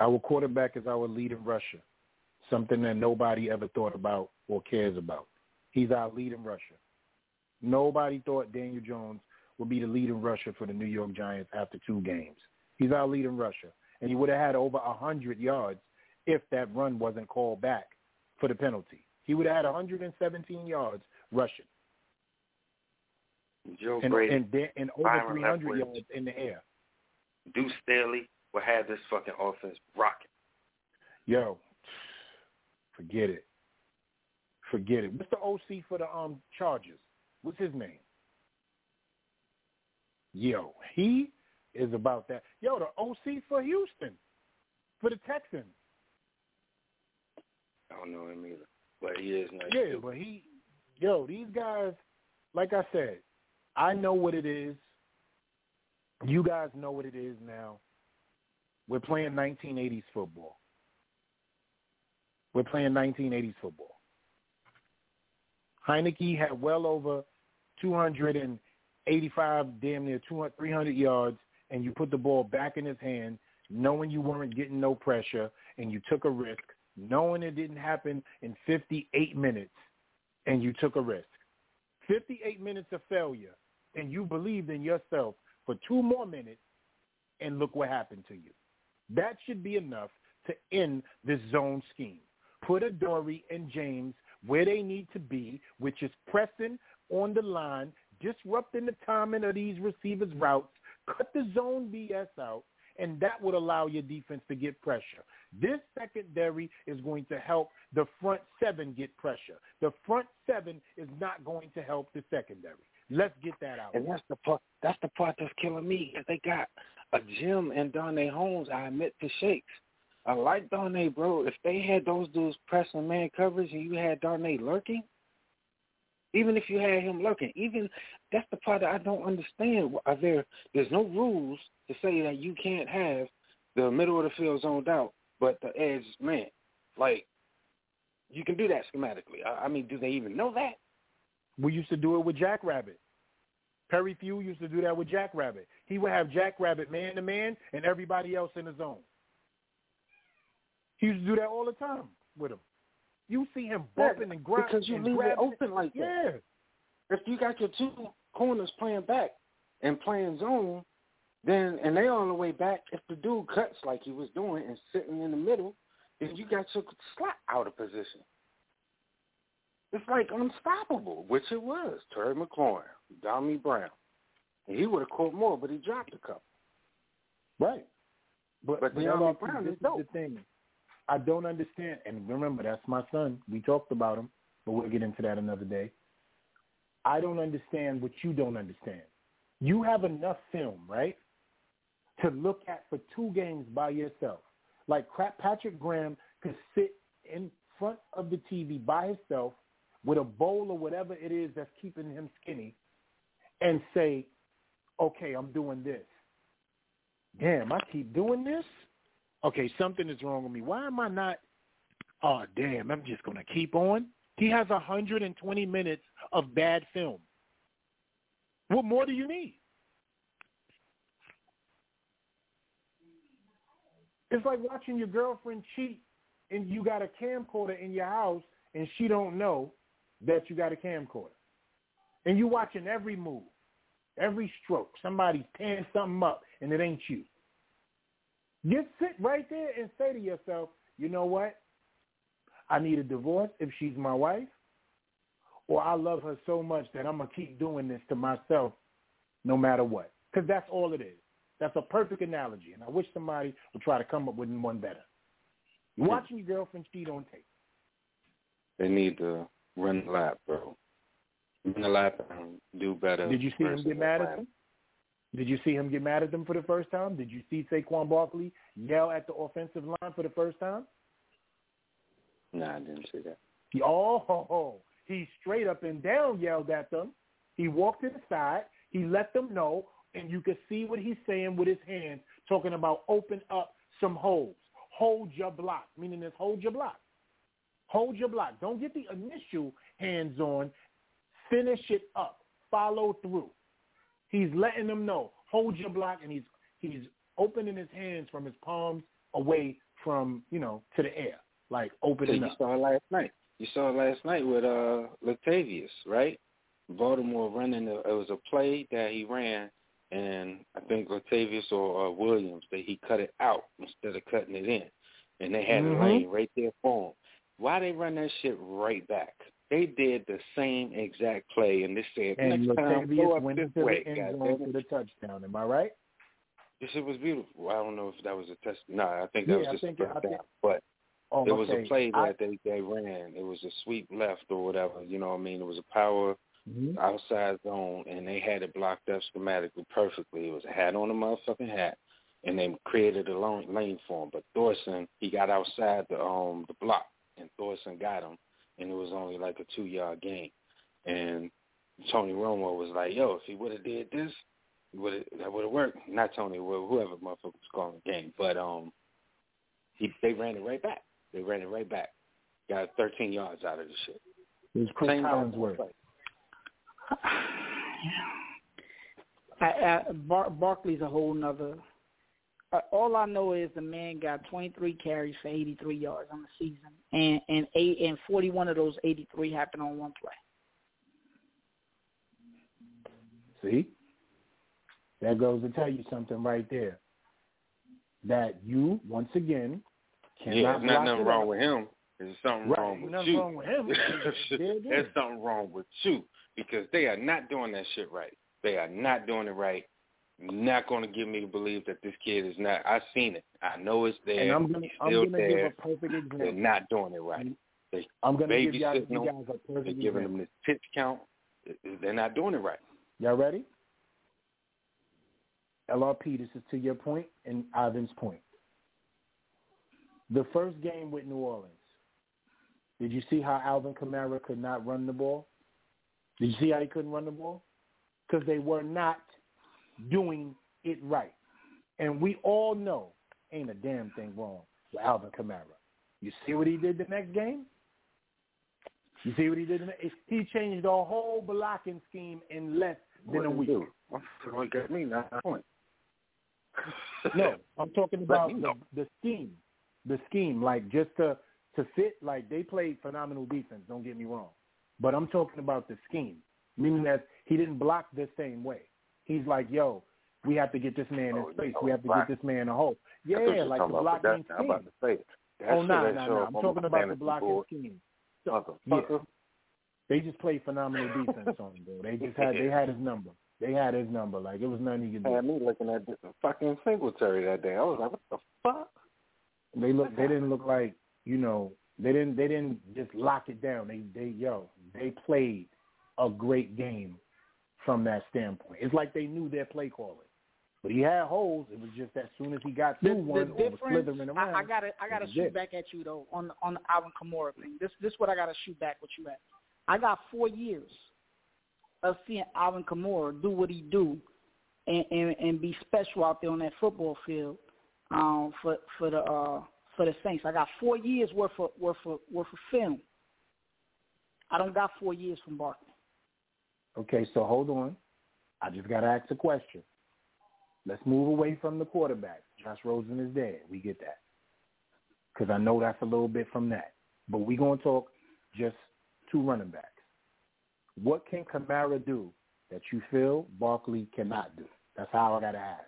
Our quarterback is our leading rusher, something that nobody ever thought about or cares about. He's our leading rusher. Nobody thought Daniel Jones would be the leading rusher for the New York Giants after two games. He's our leading rusher. And he would have had over 100 yards if that run wasn't called back for the penalty. He would have had 117 yards rushing.
Joe
and,
Brady
and, and, and over
Byron
300
Leftwich,
yards in the air.
Deuce Staley will have this fucking offense rocking.
Yo, forget it. Forget it. What's the OC for the um Chargers? What's his name? Yo, he is about that. Yo, the OC for Houston, for the Texans.
I don't know him either, but he is nice.
Yeah,
too.
but he, yo, these guys, like I said, I know what it is. You guys know what it is now. We're playing 1980s football. We're playing 1980s football. Heinicke had well over 285, damn near 200, 300 yards, and you put the ball back in his hand, knowing you weren't getting no pressure, and you took a risk, knowing it didn't happen in 58 minutes, and you took a risk. 58 minutes of failure, and you believed in yourself for two more minutes, and look what happened to you. That should be enough to end this zone scheme. Put Adoree and James where they need to be, which is pressing on the line, disrupting the timing of these receivers' routes, cut the zone BS out, and that would allow your defense to get pressure. This secondary is going to help the front seven get pressure. The front seven is not going to help the secondary. Let's get that out.
And that's the part. That's the part that's killing me. They got Jim and Darnay Holmes. I admit to shakes. I like Darnay, bro. If they had those dudes pressing man coverage and you had Darnay lurking, even if you had him lurking, even that's the part that I don't understand. Are there? There's no rules to say that you can't have the middle of the field zoned out, but the edge man, like you can do that schematically. I, I mean, do they even know that?
We used to do it with Jackrabbit. Perry Few used to do that with Jackrabbit. He would have Jackrabbit man to man and everybody else in the zone. He used to do that all the time with him. You see him bumping
yeah,
and grinding
because you leave it
grabbing.
open like that.
Yeah.
If you got your two corners playing back and playing zone, then and they all the way back. If the dude cuts like he was doing and sitting in the middle, then you got your slot out of position. It's like unstoppable, which it was. Terry McLaurin, Dommy Brown. And he would have caught more, but he dropped a couple.
Right. But,
But
Dyami
Brown
this
is dope.
the thing. I don't understand. And remember, that's my son. We talked about him, but we'll get into that another day. I don't understand what you don't understand. You have enough film, right, to look at for two games by yourself. Like crap, Patrick Graham could sit in front of the TV by himself with a bowl or whatever it is that's keeping him skinny and say, okay, I'm doing this. Damn, I keep doing this? Okay, something is wrong with me. Why am I not? Oh, damn, I'm just going to keep on. He has 120 minutes of bad film. What more do you need? It's like watching your girlfriend cheat and you got a camcorder in your house and she don't know that you got a camcorder. And you watching every move, every stroke. Somebody's tearing something up and it ain't you. Just sit right there and say to yourself, you know what? I need a divorce if she's my wife, or I love her so much that I'm going to keep doing this to myself no matter what. Because that's all it is. That's a perfect analogy, and I wish somebody would try to come up with one better. You're watching your girlfriend cheat on tape.
They need to run the lap, bro. Run the lap and do better.
Did you see him get mad at them? Did you see him get mad at them for the first time? Did you see Saquon Barkley yell at the offensive line for the first time?
Nah, I didn't see that.
Oh, he straight up and down yelled at them. He walked to the side. He let them know, and you could see what he's saying with his hands, talking about open up some holes. Hold your block, meaning this hold your block. Hold your block. Don't get the initial hands on. Finish it up. Follow through. He's letting them know. Hold your block, and he's he's opening his hands from his palms away from you know to the air, like
So
opening
you
up.
saw it last night. You saw it last night with uh Latavius, right? Baltimore running. A, it was a play that he ran, and I think Latavius or uh, Williams that he cut it out instead of cutting it in, and they had
Mhm.
a lane right there for him. Why they run that shit right back? They did the same exact play, and they said
and
next time go up
went
this way,
the end zone to the touchdown. Am I right?
This shit was beautiful. I don't know if that was a test. No, I think that
Yeah,
was
I
just
think
a
it- I
first down. But
Oh,
it was
okay.
a play that
I-
they they ran. It was a sweep left or whatever. You know what I mean? It was a power
Mhm.
outside zone, and they had it blocked up schematically perfectly. It was a hat on the motherfucking hat, and they created a lane, lane for him. But Thorson, he got outside the um the block, and Thorson got him, and it was only like a two yard gain. And Tony Romo was like, "Yo, if he would have did this, would that would have worked." Not Tony, whoever motherfucker was calling the game, but um, he they ran it right back. They ran it right back. Got 13 yards out of the shit.
It was Cris
Same
Collinsworth.
play.
I, I, Bar- Barkley's a whole nother. Uh, all I know is the man got 23 carries for 83 yards on the season, and and eight and 41 of those 83 happened on one play.
See? That goes to tell you something right there. That you, once again, cannot
Yeah, there's not nothing wrong
up.
with him. There's something
Right,
wrong with
nothing
you.
wrong with him. There it is.
There's something wrong with you because they are not doing that shit right. They are not doing it right. Not going to give me to believe that this kid is not. I've seen it. I know it's there.
And I'm
still there.
give a perfect example.
They're not doing it right. They
I'm gonna give y'all, you guys a
They're giving
example.
them this pitch count. They're not doing it right.
Y'all ready? LRP, this is to your point and Ivan's point. The first game with New Orleans, did you see how Alvin Kamara could not run the ball? Did you see how he couldn't run the ball? Because they were not doing it right. And we all know ain't a damn thing wrong with Alvin Kamara. You see what he did the next game? You see what he did? The next, he changed the whole blocking scheme in less than a
What
week.
did he do? What got me? Not point.
No, I'm talking about the, the scheme. The scheme, like just to to fit, like they played phenomenal defense. Don't get me wrong, but I'm talking about the scheme, meaning that he didn't block the same way. He's like, yo, we have to get this man in
Oh,
space. We have to get this man a hole.
I thought you
Yeah, like the blocking.
I'm about to say
Oh no, no, no! I'm talking about the blocking scheme.
Motherfucker.
They just played phenomenal defense on him, bro. They just had they had his number. They had his number. Like it was nothing he could do.
Had me looking at this fucking Singletary that day. I was like, what the fuck?
They look. They didn't look like you know. They didn't. They didn't just lock it down. They they yo. They played a great game from that standpoint. It's like they knew their play calling. But he had holes. It was just as soon as he got through
the
one or was slithering around.
I, I gotta, I gotta shoot
it.
back at you though on on the Alvin Kamara thing. This, this what I gotta shoot back with you at. I got four years of seeing Alvin Kamara do what he do, and and, and be special out there on that football field, um, for for the uh for the Saints. I got four years worth of worth of worth of film. I don't got four years from Barkley.
Okay, so hold on. I just got to ask a question. Let's move away from the quarterback. Josh Rosen is dead. We get that. Because I know that's a little bit from that. But we're going to talk just two running backs. What can Kamara do that you feel Barkley cannot do? That's how I got to ask.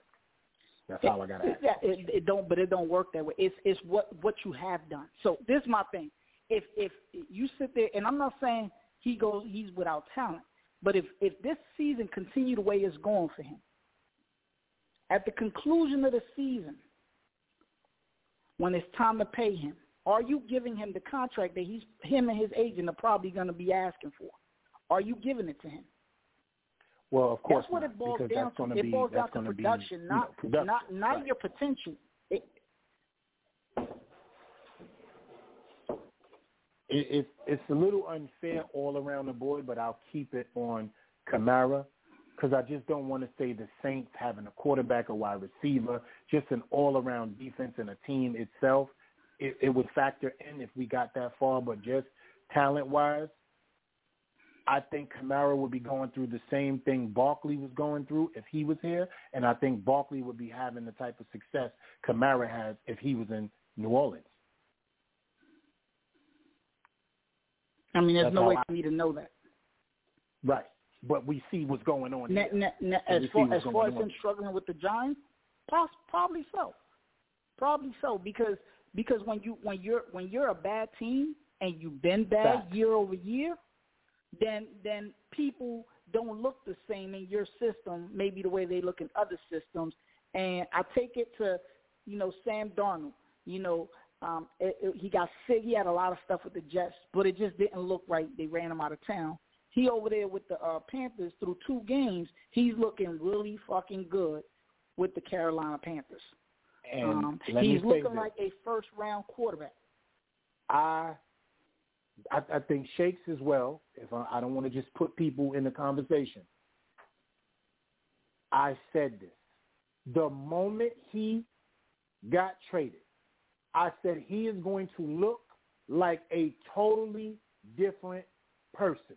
That's how I got to ask.
Yeah, it, it don't, but it don't work that way. It's it's what what you have done. So this is my thing. If if you sit there, and I'm not saying he goes, he's without talent, but if if this season continue the way it's going for him, at the conclusion of the season, when it's time to pay him, are you giving him the contract that he's him and his agent are probably going to be asking for? Are you giving it to him?
Well, of course
That's what
not,
it boils
because
down
that's
to.
going to
It
be
boils
that's
down
going
to
be
production,
you
not
know, production.
not not
Right.
your potential. It,
it, it's a little unfair all around the board, but I'll keep it on Kamara because I just don't want to say the Saints having a quarterback, a wide receiver, just an all-around defense and a team itself. It, it would factor in if we got that far, but just talent-wise, I think Kamara would be going through the same thing Barkley was going through if he was here, and I think Barkley would be having the type of success Kamara has if he was in New Orleans.
I mean, there's
That's
no way
I-
for me to know that.
Right. But we see what's going on.
Na-
here.
na- na- as far as far as him struggling with the Giants, poss- probably so, probably so because because when you when you're when you're a bad team and you've been bad year over year, then then people don't look the same in your system, maybe the way they look in other systems. And I take it to, you know, Sam Darnold. You know, um, it, it, he got sick. He had a lot of stuff with the Jets, but it just didn't look right. They ran him out of town. He over there with the uh, Panthers through two games. He's looking really fucking good with the Carolina Panthers.
And
um, he's looking
this.
like a first round quarterback.
I, I I think Shakes as well. If I, I don't want to just put people in the conversation, I said this. The moment he got traded, I said he is going to look like a totally different person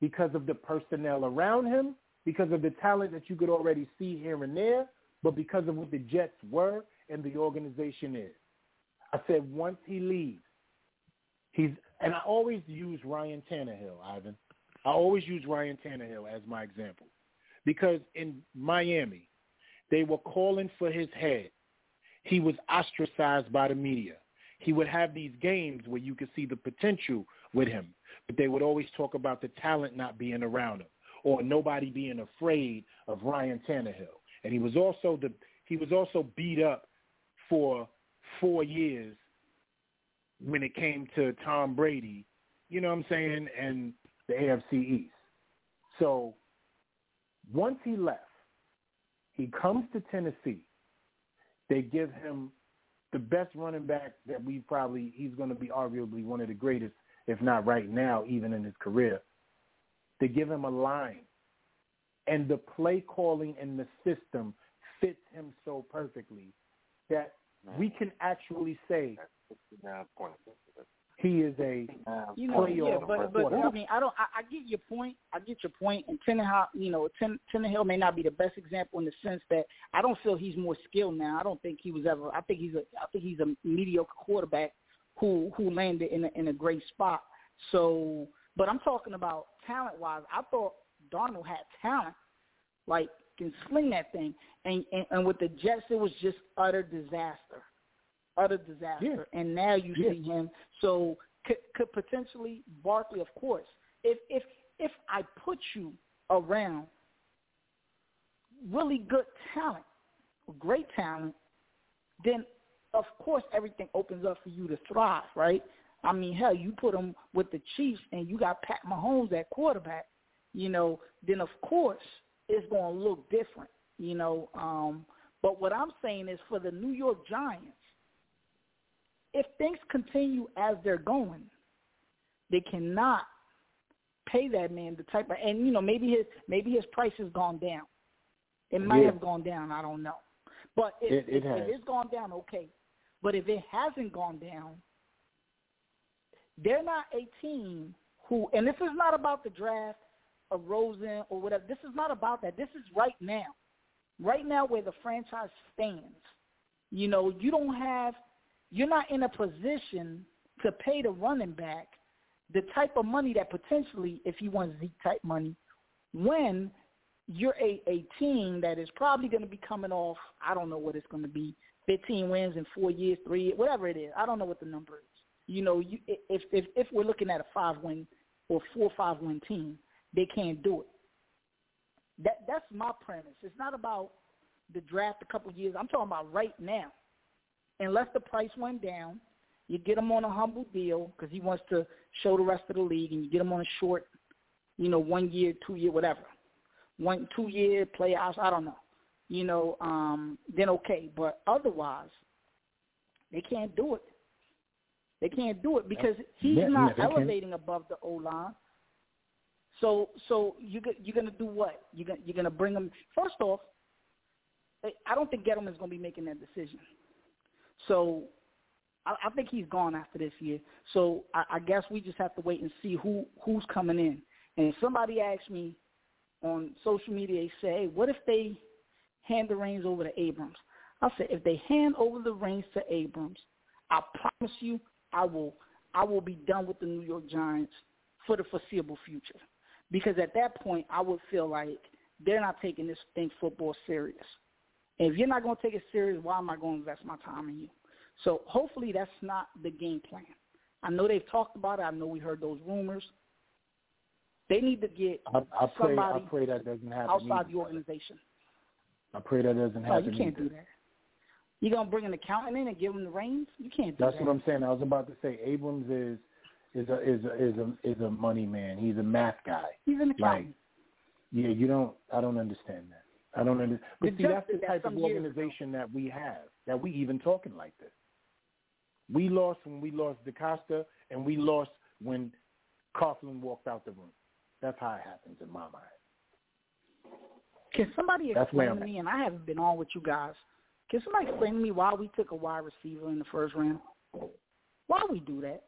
because of the personnel around him, because of the talent that you could already see here and there, but because of what the Jets were and the organization is. I said once he leaves, he's and I always use Ryan Tannehill, Ivan. I always use Ryan Tannehill as my example because in Miami, they were calling for his head. He was ostracized by the media. He would have these games where you could see the potential with him, but they would always talk about the talent not being around him or nobody being afraid of Ryan Tannehill. And he was also the he was also beat up for four years when it came to Tom Brady, you know what I'm saying, and the AFC East. So once he left, he comes to Tennessee. They give him the best running back that we probably he's going to be arguably one of the greatest, if not right now, even in his career. They give him a line, and the play calling and the system fits him so perfectly that we can actually say he is a
You know,
playoff
yeah, but but I mean, I don't. I, I get your point. I get your point. And Tannehill, you know, Ten, Tannehill may not be the best example in the sense that I don't feel he's more skilled now. I don't think he was ever. I think he's a. I think he's a mediocre quarterback who who landed in a, in a great spot. So, but I'm talking about talent wise. I thought Darnold had talent, like can sling that thing. And and, and with the Jets, it was just utter disaster, utter disaster. And now you
Yeah.
see him. So could, could potentially Barkley, of course. If if if I put you around really good talent, great talent, then of course everything opens up for you to thrive, right? I mean, hell, you put them with the Chiefs and you got Pat Mahomes at quarterback, you know, then of course it's going to look different, you know. Um, but what I'm saying is for the New York Giants, if things continue as they're going, they cannot pay that man the type of and you know maybe his maybe his price has gone down. It might
Yeah.
have gone down. I don't know. But if,
It- it
if, it's gone down, okay. But if it hasn't gone down, they're not a team who, and this is not about the draft of Rosen or whatever. This is not about that. This is right now. Right now where the franchise stands. You know, you don't have, you're not in a position to pay the running back the type of money that potentially, if you want Zeke type money, when you're a, a team that is probably going to be coming off, I don't know what it's going to be, 15 wins in four years, three whatever it is. I don't know what the number is. You know, you, if if if we're looking at a five win or four-five-win team, they can't do it. That that's my premise. It's not about the draft a couple years. I'm talking about right now. Unless the price went down, you get him on a humble deal because he wants to show the rest of the league, and you get him on a short, you know, one year, two year, whatever, one two year playoffs. I don't know. You know, um, then okay, but otherwise, they can't do it. They can't do it because he's
Yeah,
not
yeah,
elevating above the O line. So, so you you're gonna do what? You're gonna you're gonna bring him. First off, I- I don't think Gettleman's gonna be making that decision. So, I, I think he's gone after this year. So, I, I guess we just have to wait and see who who's coming in. And if somebody asks me on social media, they say, hey, "What if they hand the reins over to Abrams?" I said, if they hand over the reins to Abrams, I promise you, I will I will be done with the New York Giants for the foreseeable future. Because at that point, I would feel like they're not taking this thing football serious. If you're not going to take it serious, why am I going to invest my time in you? So hopefully that's not the game plan. I know they've talked about it. I know we heard those rumors. They need to get
I, I pray.
somebody
I pray that doesn't happen.
outside
either.
the organization.
I pray that doesn't happen.
No, you can't
either.
do that. You gonna bring an accountant in and give him the reins? You can't do that.
That's
that.
what I'm saying. I was about to say Abrams is is a is a is a is a money man. He's a math guy.
He's an
Like,
accountant.
yeah, you don't. I don't understand that. I don't understand. But
The
see, that's the
did that
type of
some years
organization that we have. That we even talking like this. We lost when we lost DaCosta, and we lost when Coughlin walked out the room. That's how it happens in my mind.
Can somebody
That's
explain to
at.
me? And I haven't been on with you guys. Can somebody explain to me why we took a wide receiver in the first round? Why we do that?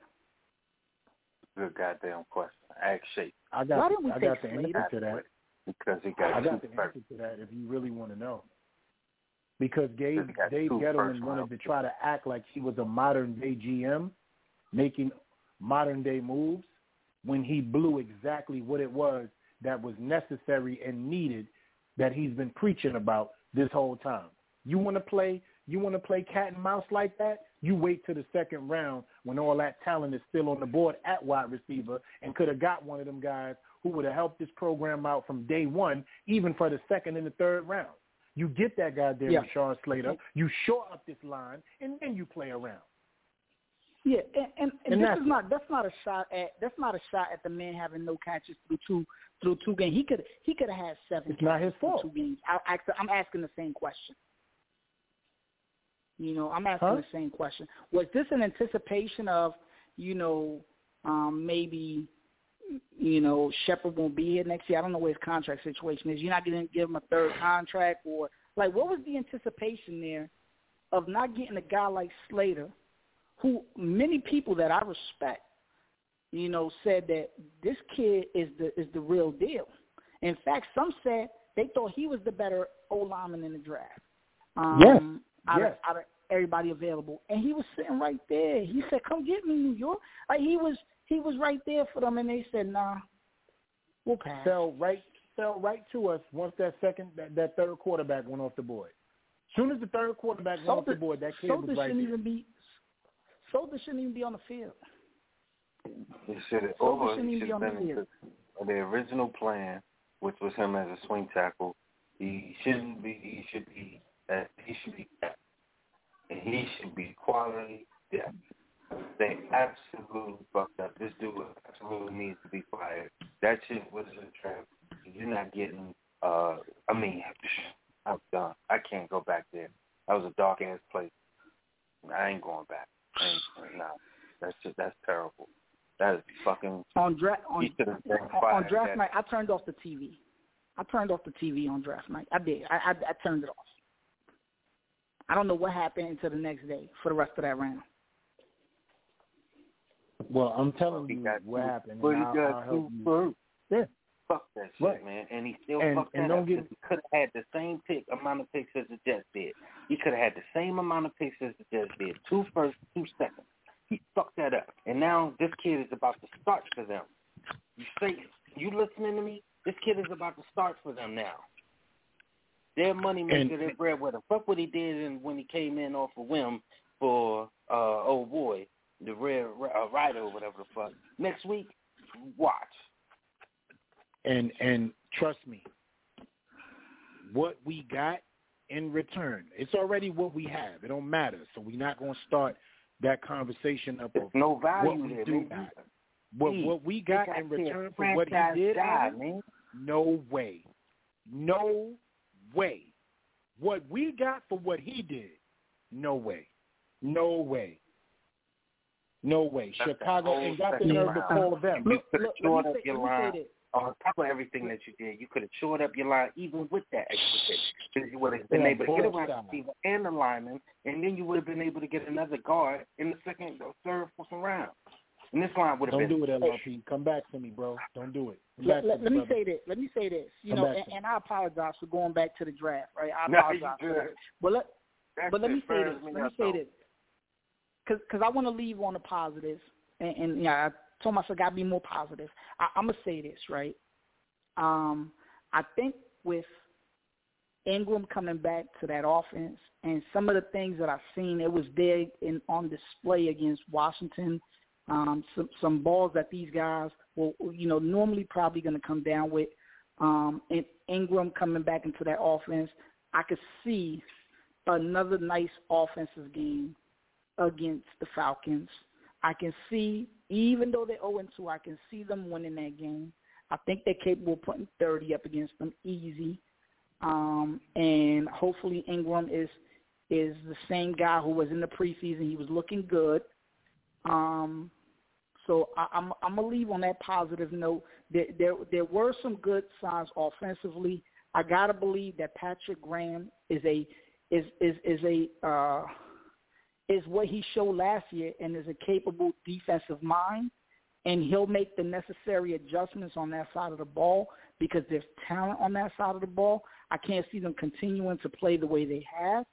Good goddamn question. Ask Shake.
I got
Why didn't we
I
take
got the
Slater?
answer to that.
Because he got
I got the
first.
answer to that if you really want to know. Because Gabe, Dave Gettleman wanted to try to act like he was a modern day GM, making modern day moves when he blew exactly what it was that was necessary and needed that he's been preaching about this whole time. You want to play you want to play cat and mouse like that? You wait to the second round when all that talent is still on the board at wide receiver and could have got one of them guys who would have helped this program out from day one, even for the second and the third round. You get that guy there,
Yeah.
Rashawn Slater. You shore up this line, and then you play around.
Yeah, and, and, and,
And
this is not that's not a shot at that's not a shot at the man having no catches through two through two games. He could he could have had seven.
It's not his fault.
Two games. I, I, I'm asking the same question. You know, I'm asking
Huh?
the same question. Was this an anticipation of, you know, um, maybe, you know, Shepard won't be here next year? I don't know what his contract situation is. You're not going to give him a third contract, or like, what was the anticipation there of not getting a guy like Slater, who many people that I respect, you know, said that this kid is the is the real deal. In fact, some said they thought he was the better O lineman in the draft. Um,
Yes,
out,
yes.
of, out of everybody available, and he was sitting right there. He said, "Come get me, New York." Like he was he was right there for them, and they said, "Nah, we'll pass."
Fell right fell right to us once that second that, that third quarterback went off the board. Soon as the third quarterback went off the board, that kid
Solder
was right
shouldn't
there.
even be. Solder shouldn't even be on the field.
He should have.
Solder shouldn't
he
even
should
be
have
on the field.
into the original plan, which was him as a swing tackle. He shouldn't be. He should be. Uh, he should be. depth. And he should be quality depth. They absolutely fucked up. This dude absolutely needs to be fired. That shit was a trap. You're not getting. uh I mean, I'm done. I can't go back there. That was a dark ass place. I ain't going back. I ain't, nah, that's just that's terrible. That is fucking.
On draft on,
He should have been
on, on draft
That-
night, I turned off the TV. I turned off the TV on draft night. I did. I, I I turned it off. I don't know what happened until the next day for the rest of that round.
Well, I'm telling you what
two-
happened,
But he
I'll,
got
I'll
two first.
Yeah.
Fuck that shit,
Right.
man. And he still
And-
fucked
and
that
don't
up.
get-
He could have had the same pick amount of picks as the Jets did. He could have had the same amount of picks as the Jets did. Two first, two seconds. He fucked that up. And now this kid is about to start for them. You say you listening to me? This kid is about to start for them now. Their money maker, their breadwinner. Fuck what he did and when he came in off a whim for uh old boy, the red uh, rider or whatever the fuck. Next week, watch.
and and trust me, what we got in return, it's already what we have. It don't matter. So we're not going to start that conversation up
There's
of
no value
what we
there,
do
man.
What what we got in return for what he did, Alvin,
man.
no way, no way. What we got for what he did, no way, no way, no way.
That's
Chicago
and
ain't got the
second
nerve to call them.
You
Look,
could have
look, let
shored
me
up
say-
your
let me say
line. On top of everything that you did, you could have shored up your line even with that extra pick. Because you would have been
Yeah,
able to get around
the
receiver and a lineman, and then you would have been able to get another guard in the second or third, fourth round. And this line would have been...
Don't
been.
do it, LRP. Come back to me, bro. Don't do it.
Let, let,
to
let me
brother.
say this. Let me say this. You
Come
know, and, and I apologize for going back to the draft. Right? I
No,
apologize. for But let
That
but let me say this. Let me say this. Because cause I want to leave on the positives, and, and yeah, I told myself I got to be more positive. I, I'm gonna say this right. Um, I think with Engram coming back to that offense and some of the things that I've seen, it was there in on display against Washington Um, some some balls that these guys will, you know, normally probably going to come down with. Um, and Engram coming back into that offense, I could see another nice offensive game against the Falcons. I can see, even though they're 0 2, I can see them winning that game. I think they're capable of putting 30 up against them easy. Um, and hopefully Engram is is the same guy who was in the preseason. He was looking good. Um, so I, I'm I'm gonna leave on that positive note. There, there there were some good signs offensively. I gotta believe that Patrick Graham is a is is is a uh, is what he showed last year and is a capable defensive mind, and he'll make the necessary adjustments on that side of the ball because there's talent on that side of the ball. I can't see them continuing to play the way they have.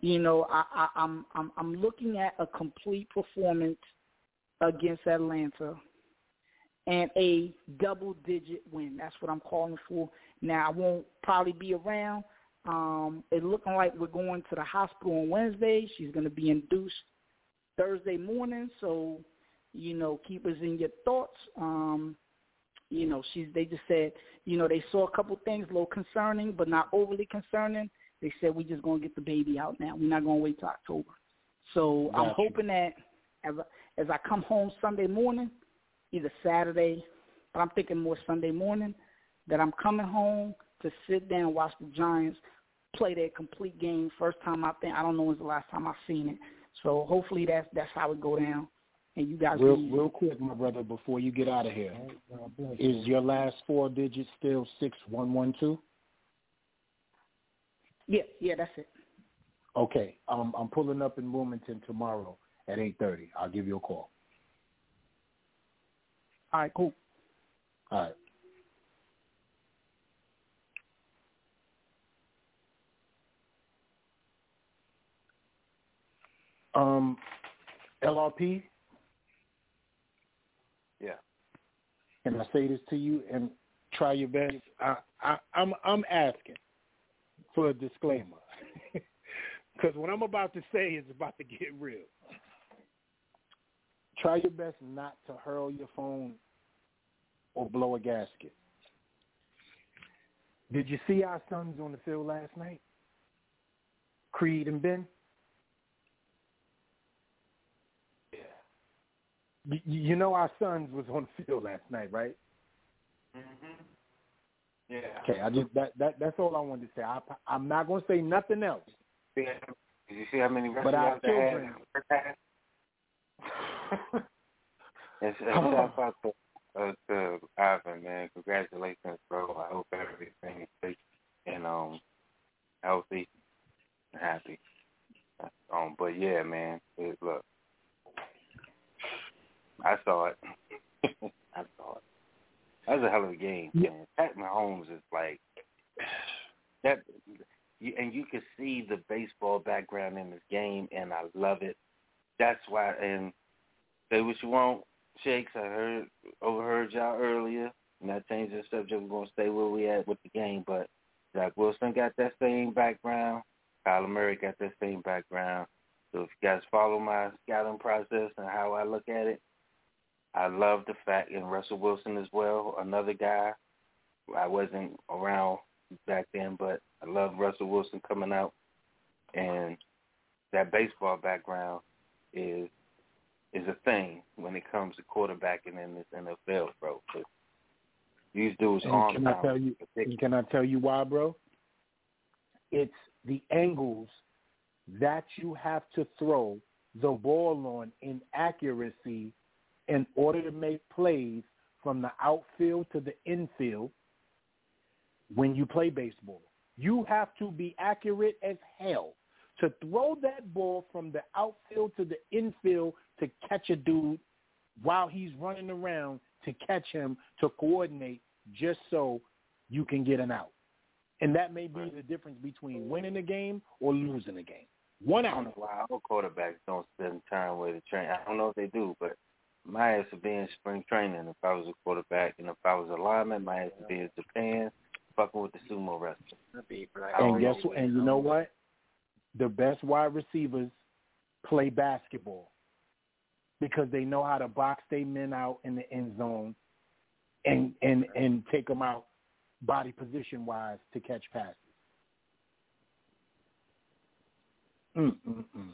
You know, I, I, I'm I'm I'm looking at a complete performance against Atlanta and a double digit win. That's what I'm calling for. Now I won't probably be around. Um, it's looking like we're going to the hospital on Wednesday. She's going to be induced Thursday morning, so you know, keep us in your thoughts. Um, you know, she's they just said, you know, they saw a couple things a little concerning, but not overly concerning. They said we're just gonna get the baby out now. We're not gonna wait till October. So gotcha. I'm hoping that as I, as I come home Sunday morning, either Saturday, but I'm thinking more Sunday morning, that I'm coming home to sit down and watch the Giants play their complete game. First time I think I don't know when's the last time I've seen it. So hopefully that's that's how it go down. And you guys
real real quick, my brother, before you get out of here, is your last four digits still six one one two?
Yeah, yeah, that's it.
Okay, um, I'm pulling up in Wilmington tomorrow at eight thirty. I'll give you a call.
All right, cool.
All right. Um, LRP.
Yeah.
Can I say this to you and try your best? I, I I'm I'm asking for a disclaimer. Because what I'm about to say is about to get real. Try your best not to hurl your phone or blow a gasket. Did you see our sons on the field last night? Creed and Ben? You know our sons was on the field last night, right?
Mhm. Yeah.
Okay, I just that that that's all I wanted to say. I I'm not going to say nothing else.
Yeah. Did you see how many
but our children.
it's, it's shout out to, uh, to Ivan, man. Congratulations, bro. I hope everything is safe and um healthy and happy. Um, but yeah, man. It, look, I saw it. I saw it. That was a hell of a game, man. Pat Mahomes is like that, and you can see the baseball background in this game, and I love it. That's why. And say what you want, Shakes. I heard overheard y'all earlier, and I changed the subject. We're gonna stay where we at with the game, but Zach Wilson got that same background. Kyler Murray got that same background. So if you guys follow my scouting process and how I look at it, I love the fact, and Russell Wilson as well, another guy. I wasn't around back then, but I love Russell Wilson coming out, and that baseball background is is a thing when it comes to quarterbacking in this NFL, bro. These dudes
and
arm
can I tell you? Can I tell you why, bro? It's the angles that you have to throw the ball on in accuracy in order to make plays from the outfield to the infield when you play baseball. You have to be accurate as hell to throw that ball from the outfield to the infield to catch a dude while he's running around to catch him to coordinate just so you can get an out. And that may be the difference between winning a game or losing a game. One out.
I don't know why our quarterbacks don't spend time with the train. I don't know if they do, but my ass would be in spring training if I was a quarterback, and if I was a lineman, my ass would be in Japan, fucking with the sumo wrestling.
And guess what? And you know what? The best wide receivers play basketball. because they know how to box their men out in the end zone and and and take them out body position wise to catch passes. Mm-mm-mm.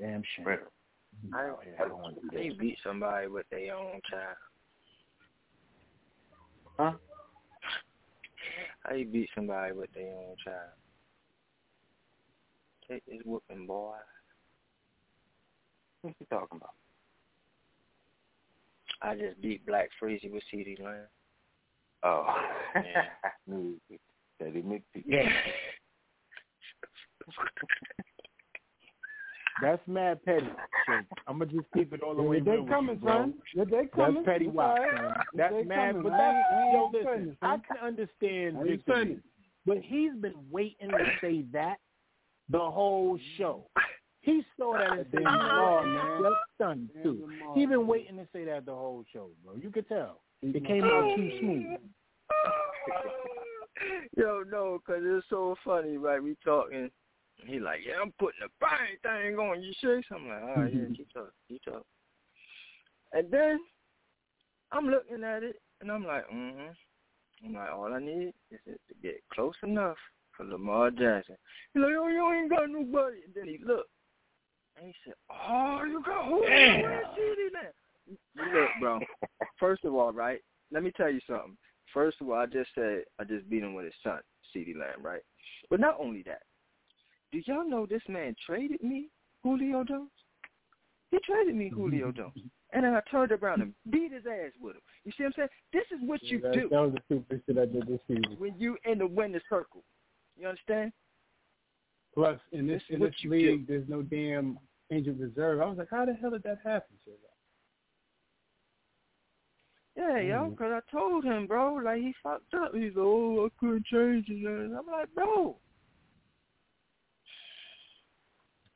Damn shame. Mm-hmm.
Oh, I don't, I don't want to they beat somebody with their own child.
Huh?
How you beat somebody with their own child? Take this whooping, boy. What you talking about? I just beat Black Freezy with CeeDee Lamb.
Oh.
Yeah.
Teddy McPhee.
Yeah.
That's mad petty. I'm gonna just keep it all the way
they
real
coming,
you,
son. Yeah, they coming.
That's petty
It's
watch,
all right.
man.
They
That's mad,
coming.
but
I
that,
ain't- I
yo, listen, I can understand
I ain't
victory,
finished.
but he's been waiting to say that the whole show. He saw that and said,
Damn
you know
man.
That's stunned too. He been waiting to say that the whole show, bro. You could tell. It came out too smooth.
Yo, no, 'cause it's so funny, right? We talking. He like, yeah, I'm putting a bang thing on you, Shakes. I'm like, all right, yeah, keep talking, keep talking. And then I'm looking at it, and I'm like, mm-hmm. I'm like, all I need is it to get close enough for Lamar Jackson. He's like, oh, you ain't got nobody. And then he looked, and he said, oh, you got who?
Damn.
Where's CeeDee now? You look, bro. First of all, right? Let me tell you something. First of all, I just said I just beat him with his son, CeeDee Lamb, right? But not only that, do y'all know this man traded me Julio Jones? He traded me Julio Jones. And then I turned around and beat his ass with him. You see what I'm saying? This is what you do
That was the stupid shit I did this season.
when you in the winning circle. You understand?
Plus, in this
This
in this league, there's no damn injured reserve. I was like, how the hell did that happen? Shit?
Yeah, yo, because mm. I told him, bro, like he fucked up. He's like, oh, I couldn't change it. And I'm like, bro.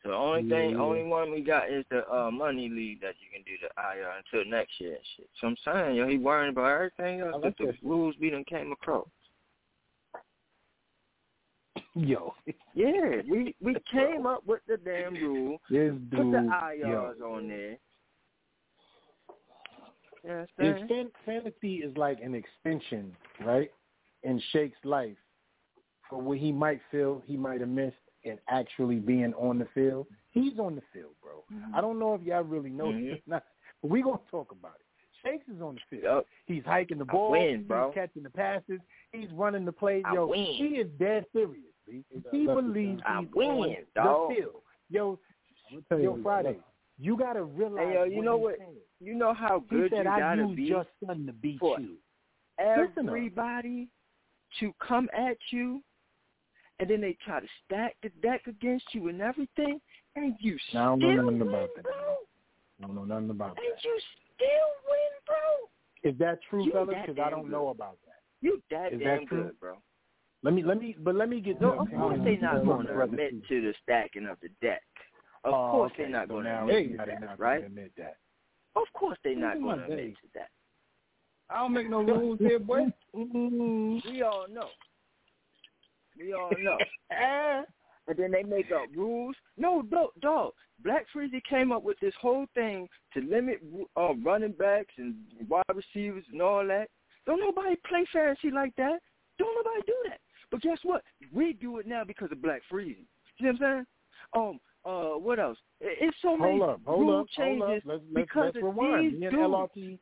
So the only thing,
Yeah.
only one we got is the uh money league that you can do the IR until next year shit. So I'm saying, yo, he worrying about everything else
like
the rules we done came across.
Yo,
Yeah, we we came up with the damn rule,
this
put
dude,
the
yo,
IRs on there. Yeah,
fan- fantasy is like an extension, right, in Shake's life. For what he might feel he might have missed in actually being on the field. He's on the field, bro. I don't know if y'all really know
Mhm.
this or not, but we gonna talk about it. Shakes is on the field.
Yup.
He's hiking the ball.
win, bro.
He's catching the passes. He's running the plays.
I
Yo,
win.
he is dead serious. B. He
Left it
believes he's
win,
on
dog.
the field. Yo,
I'm gonna tell you
yo,
what,
Friday, you gotta realize.
Hey, yo, you know what?
saying.
You know how
He
good
said,
you
"I
gotta
used
be
your son to beat
for
you." Listen up.
everybody to come at you, and then they try to stack the deck against you and everything, and you
I don't
still
know nothing
win,
about that.
bro.
I don't know nothing about
And
that.
you still win, bro.
Is that true,
You
fellas? Because I don't know about that.
You that
Is
damn
that true?
good, bro.
Let me, let me, but let me get.
No,
to
of course
opinion they're
not
my
going to admit
too.
to the stacking of the deck. Of
Oh,
course
okay.
they're not
so
going to
now
admit to that,
not
right?
Admit that.
Of course they're not going to admit to that.
I don't make no rules here, boy.
We all know. We all know. and then they make up rules. No, dog, dog. Black Freezy came up with this whole thing to limit uh, running backs and wide receivers and all that. Don't nobody play fantasy like that. Don't nobody do that. But guess what? We do it now because of Black Freezy. You know what I'm saying? Um, uh, what else? It's so many
Hold up, hold
rule
up,
changes
hold up. Let's let's,
because
let's
of
rewind.
these
Me and
dudes.
LRP,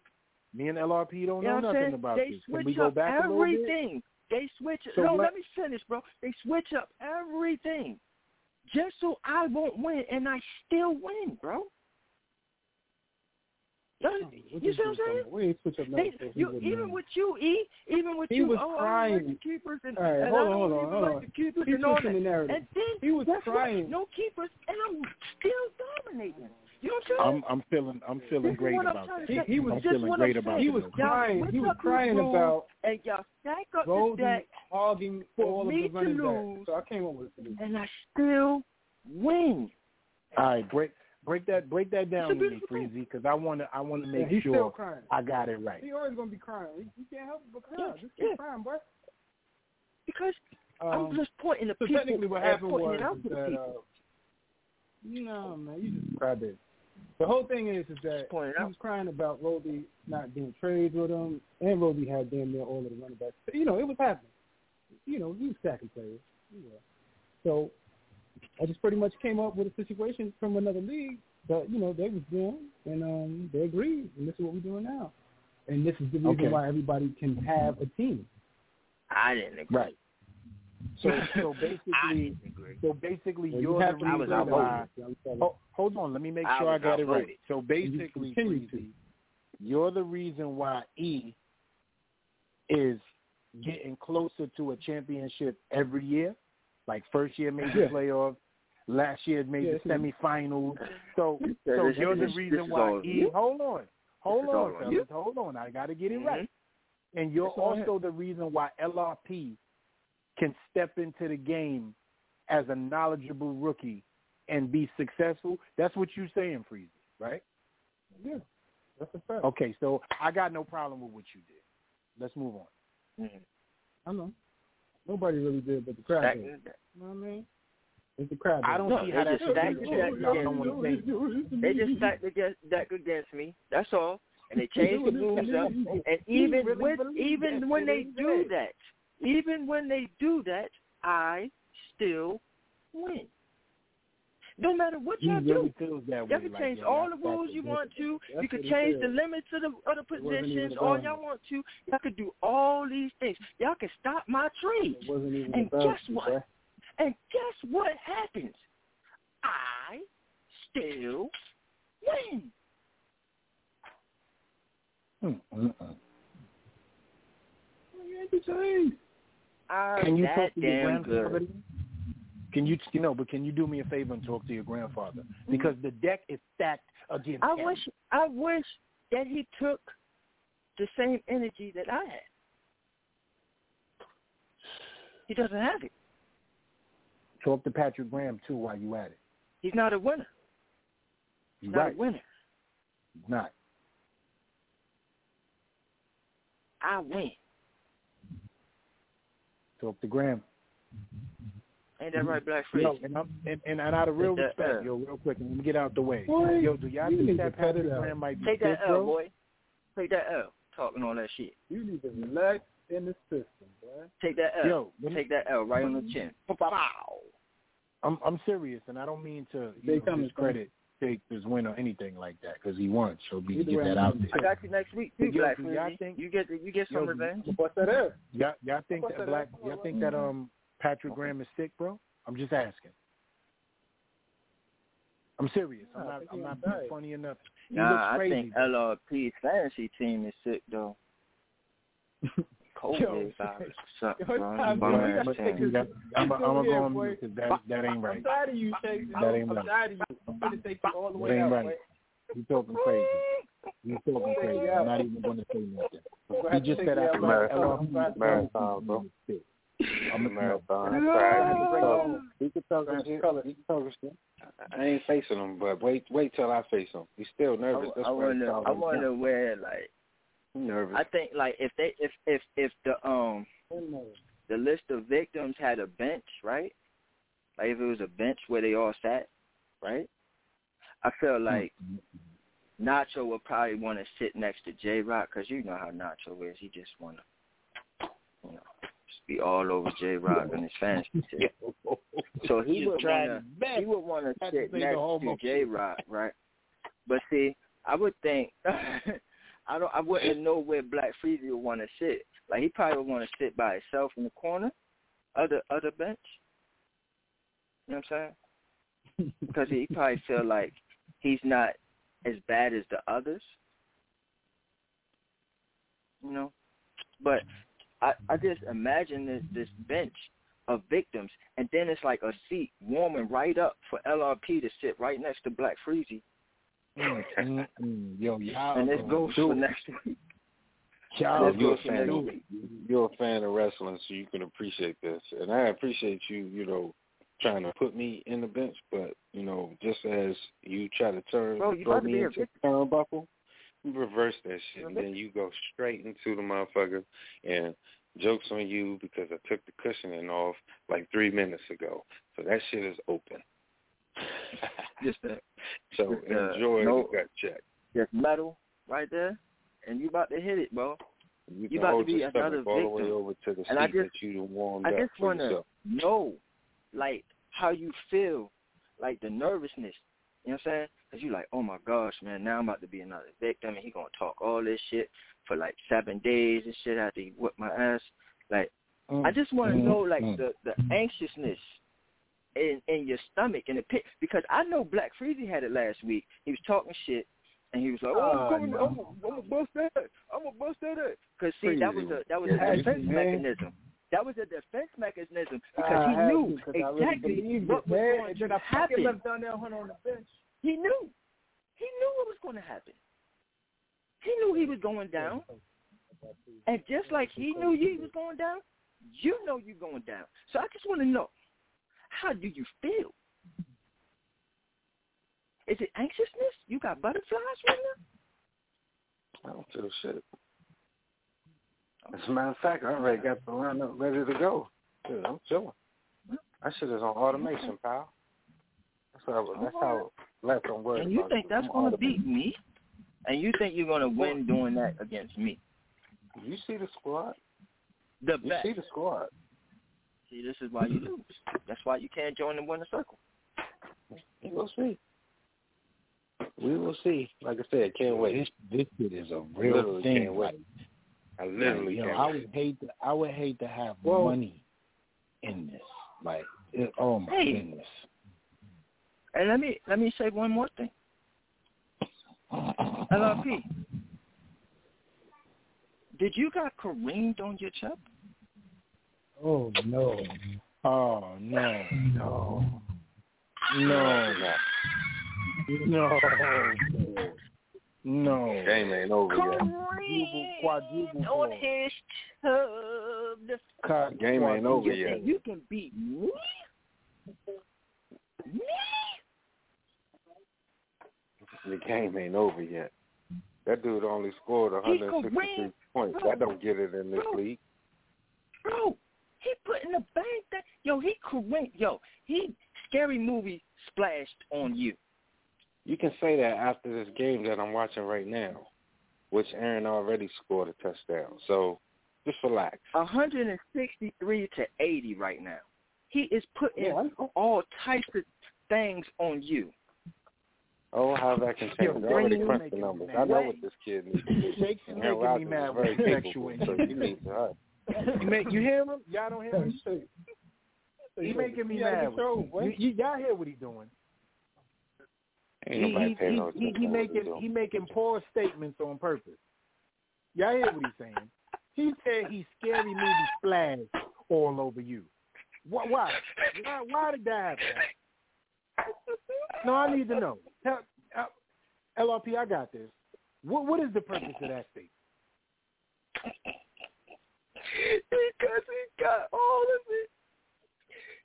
me and LRP don't
You know
know nothing about
they
this. Can we go back a little bit?
They switch.
So
no,
what-
let me finish, bro. They switch up everything just so I won't win, and I still win, bro. You see what I'm saying?
We ain't switch up
They,
nothing. so he
you, even
know.
with you, E, even with
He
you,
was
oh, I don't like the keepers and,
All right,
and
hold
I don't
on,
even
hold
like
on.
the keepers
He's
and all that.
the narrative.
And then
He was
guess what?
crying.
No keepers, and I'm still dominating. You know what I'm saying?
I'm I'm feeling I'm feeling
This
great about
trying
that.
He, he was
I'm
Just
feeling great
I'm
about
saying.
he was crying. He was crying about
and y'all stack up the
Goldie
deck,
hogging
for
all of the
to
running
lose.
backs. So I came up with a
and I still win.
All right, break break that break that down
It's a
to me,
beautiful.
Freezy, because I want to I want to make
he's still
sure. I got it right.
He always gonna be crying. He, he can't help but cry.
Yeah,
Just keep
yeah.
crying, boy.
Because
Um,
I'm just pointing to
so
people
technically, what happened was
it out to the
that uh, No, man, you just crybaby. The whole thing is, is that he was crying about Roby not doing trades with him, and Roby had damn near all of the running backs. You know, it was happening. You know, he was stacking players. Yeah. So I just pretty much came up with a situation from another league that you know they was doing, and um, they agreed, and this is what we're doing now. And this is the reason
Okay.
why everybody can have a team.
I didn't agree.
Right. So so basically, so basically,
you
you're the reason why.
that. I'm sorry.
Oh, hold on, let me make sure I
was
got it right. So basically. Breezy, you're the reason why E is getting closer to a championship every year. Like first year made the
Yeah.
playoffs, last year made
Yeah,
the semifinals. So so you're the reason why E. Hold on, hold
This is all
on, fellas, hold on. I got to get it right. And you're also the reason why LRP can step into the game as a knowledgeable rookie and be successful. That's what you're saying, Freezy, right?
Yeah, that's a fact.
Okay, so I got no problem with what you did. Let's move on.
Mhm.
I know. Nobody really did, but the crowd
Stack-
did. You know what I mean? It's the crowd.
I don't
No,
see how that's
stacked the deck against
don't want to say it.
They just stacked the deck deck against me. That's all. And they changed the rules up. And even with even when they do
bad.
that, even when they do that, I still win. No matter what y'all
really
do. Y'all can
like,
change all the rules you want to.
That's
you can change the limits of the other positions all y'all want to. Y'all can do all these things. Y'all can stop my trades.
It wasn't even
And guess
you,
what? And guess what happens? I still win.
Mm, mm, mm.
You ain't the same.
I'm
Can you
that
talk to your
damn
grandfather?
good.
Can you, you know, but can you do me a favor and talk to your grandfather? Mm-hmm. Because the deck is stacked against
I
him.
wish I wish that he took the same energy that I had. He doesn't have it.
Talk to Patrick Graham too while you at it.
He's not a winner. He's
You're
not a winner.
He's not.
I win.
Talk the gram.
Ain't that right, Black Freeze?
Yo, and, I'm, and, and out of real
Take that
respect,
uh,
yo, real quick, and let me get out the way.
Boy,
yo, do y'all
you
think
need
that
to cut
Patrick
out.
Graham might be
Take that L,
bro?
boy. Take that L. Talking all that shit.
You need to relax in the system, boy.
Take that L.
Yo, me-
Take that L right on the chin. Pow.
I'm I'm serious, and I don't mean to
They
you know,
coming,
discredit take this win or anything like that because he won. So we
Either
get that out
gonna
there.
I got you next week too,
Yo,
Black
do y'all think-
You get you get some
Yo,
revenge.
What's that is?
Y'all, y'all think
What's
that
that
black?
at?
Y'all think that um Patrick Graham is sick, bro? I'm just asking. I'm serious. I'm not. I'm not
ain't
being funny enough. He
Nah,
looks
I
crazy.
think LRP's fantasy team is sick though. COVID
Yo,
virus. Something,
yo,
bro.
Tom,
Bum
yo,
ass
we gotta
team.
take
You got- I'm, I'm gonna go on mute because that that ain't
I'm
right.
tired of you, Chase.
That ain't
I'm tired of you. I'm gonna take you all the
That
way
ain't
out,
right. You talking crazy. You talking crazy. I'm not even going to say nothing. He just said I
out
think
marathon.
Marathon, bro.
I'm a
Marathon.
Yeah.
Sorry. He can talk
Right.
his shit. He can talk his shit. I ain't facing him, but wait, wait till I face him. He's still
I,
nervous. That's
I
why he's
wonder.
talking.
I wonder where like
He's nervous.
I think like if they if if if the um the list of victims had a bench, right? Like if it was a bench where they all sat, right? I feel like Nacho would probably want to sit next to J Rock because you know how Nacho is. He just want to, you know, just be all over J Rock and his shit. So he would want to he would want to sit next to J Rock, right? But see, I would think I don't I wouldn't know where Black Freezy would want to sit. Like he probably would want to sit by himself in the corner, other other bench. You know what I'm saying? Because he probably feel like he's not as bad as the others. You know, but I I just imagine this this bench of victims, and then it's like a seat warming right up for LRP to sit right next to Black Freezy,
Mm, mm, mm. Yo, y'all
and this
gonna
goes for next week.
Y'all
Let's
you're a
for next
fan.
week.
You're a fan of wrestling, so you can appreciate this, and I appreciate you. You know, trying to put me in the bench, but you know, just as you try to turn
Bro, you
throw
about to
me
be a
into the turnbuckle, you reverse that shit, and then you go straight into the motherfucker. And jokes on you because I took the cushioning off like three minutes ago. So that shit is open.
just a,
so
just a,
enjoy
no,
the gut check.
Just metal right there, and you about to hit it, bro.
You,
you about to be another
stomach all
victim.
the way over to the
and I just,
that you warmed
I just wanna know, like, how you feel, like the nervousness. You know what I'm saying? Because you're like, oh my gosh, man, now I'm about to be another victim, and he gonna talk all this shit for like seven days and shit after he whip my ass. Like, I just want to
Mm,
know, like,
mm.
the the anxiousness in in your stomach in the pit because I know Black Freezy had it last week. He was talking shit. And he was like, "Oh, I'm ah, coming,
no.
I'm, gonna- I'm gonna bust that. I'm gonna bust that. Because see, that was a that was
Yeah,
a defense
man.
mechanism. That was a defense mechanism because he knew
to, 'cause really
exactly what was
man.
going to happen.
left down there on the bench.
He knew. He knew what was going to happen. He knew he was going down. And just like he knew he was going down, you know you're going down. So I just want to know, how do you feel? Is it anxiousness? You got butterflies right now?
I don't feel shit. As a matter of fact, I already got the lineup ready to go. Dude, I'm chilling. That shit is on automation, pal. That's how. That's how left I'm worried
And you think
it.
that's going to beat me? And you think you're going to win doing that against me?
You see the squad?
The
You
best.
see the squad?
See, this is why you lose. That's why you can't join the winner circle.
We will see. We will see. Like I said, can't wait.
This this shit is a real
literally
thing.
can't wait. I literally
you know,
can't
I would hate to I would hate to have
Well-
money in this. Like, it, oh my
Hey.
goodness.
And let me let me say one more thing. LRP, did you got careened on your chest?
Oh no.
Oh no.
No.
No. No. No.
Game ain't over yet.
Quadruple, quadruple
on his tub.
Cut,
Game ain't over
You
yet.
you can beat me? Me?
The game ain't over yet. That dude only scored 163 points. I don't get it in this league.
Bro, he put in the bank that yo, he careened yo, he scary movie splashed on you.
You can say that after this game that I'm watching right now, which Aaron already scored a touchdown. So just relax.
hundred and sixty three to eighty right now. He is putting
Yeah,
all types of things on you.
Oh, how that can
Yo,
change. I already crunched the
it
numbers.
mad.
I know
Wait.
what this kid needs to do.
Shakes
And
is making me
Rodgers
mad with
capable,
sexual.
so he needs to hurry.
You make you hear him? Y'all don't hear him? He making me
He
mad.
control,
you. You, y'all hear what he's doing?
Ain't
He, he, he,
no
he, he
he's
making
doing.
he making poor statements on purpose. Y'all hear what he's saying? He said he scary movie splash all over you. Why? Why? Why, why did that happen? No, I need to know. Tell, uh, LRP, I got this. What What is the purpose of that statement?
Because he got all of it.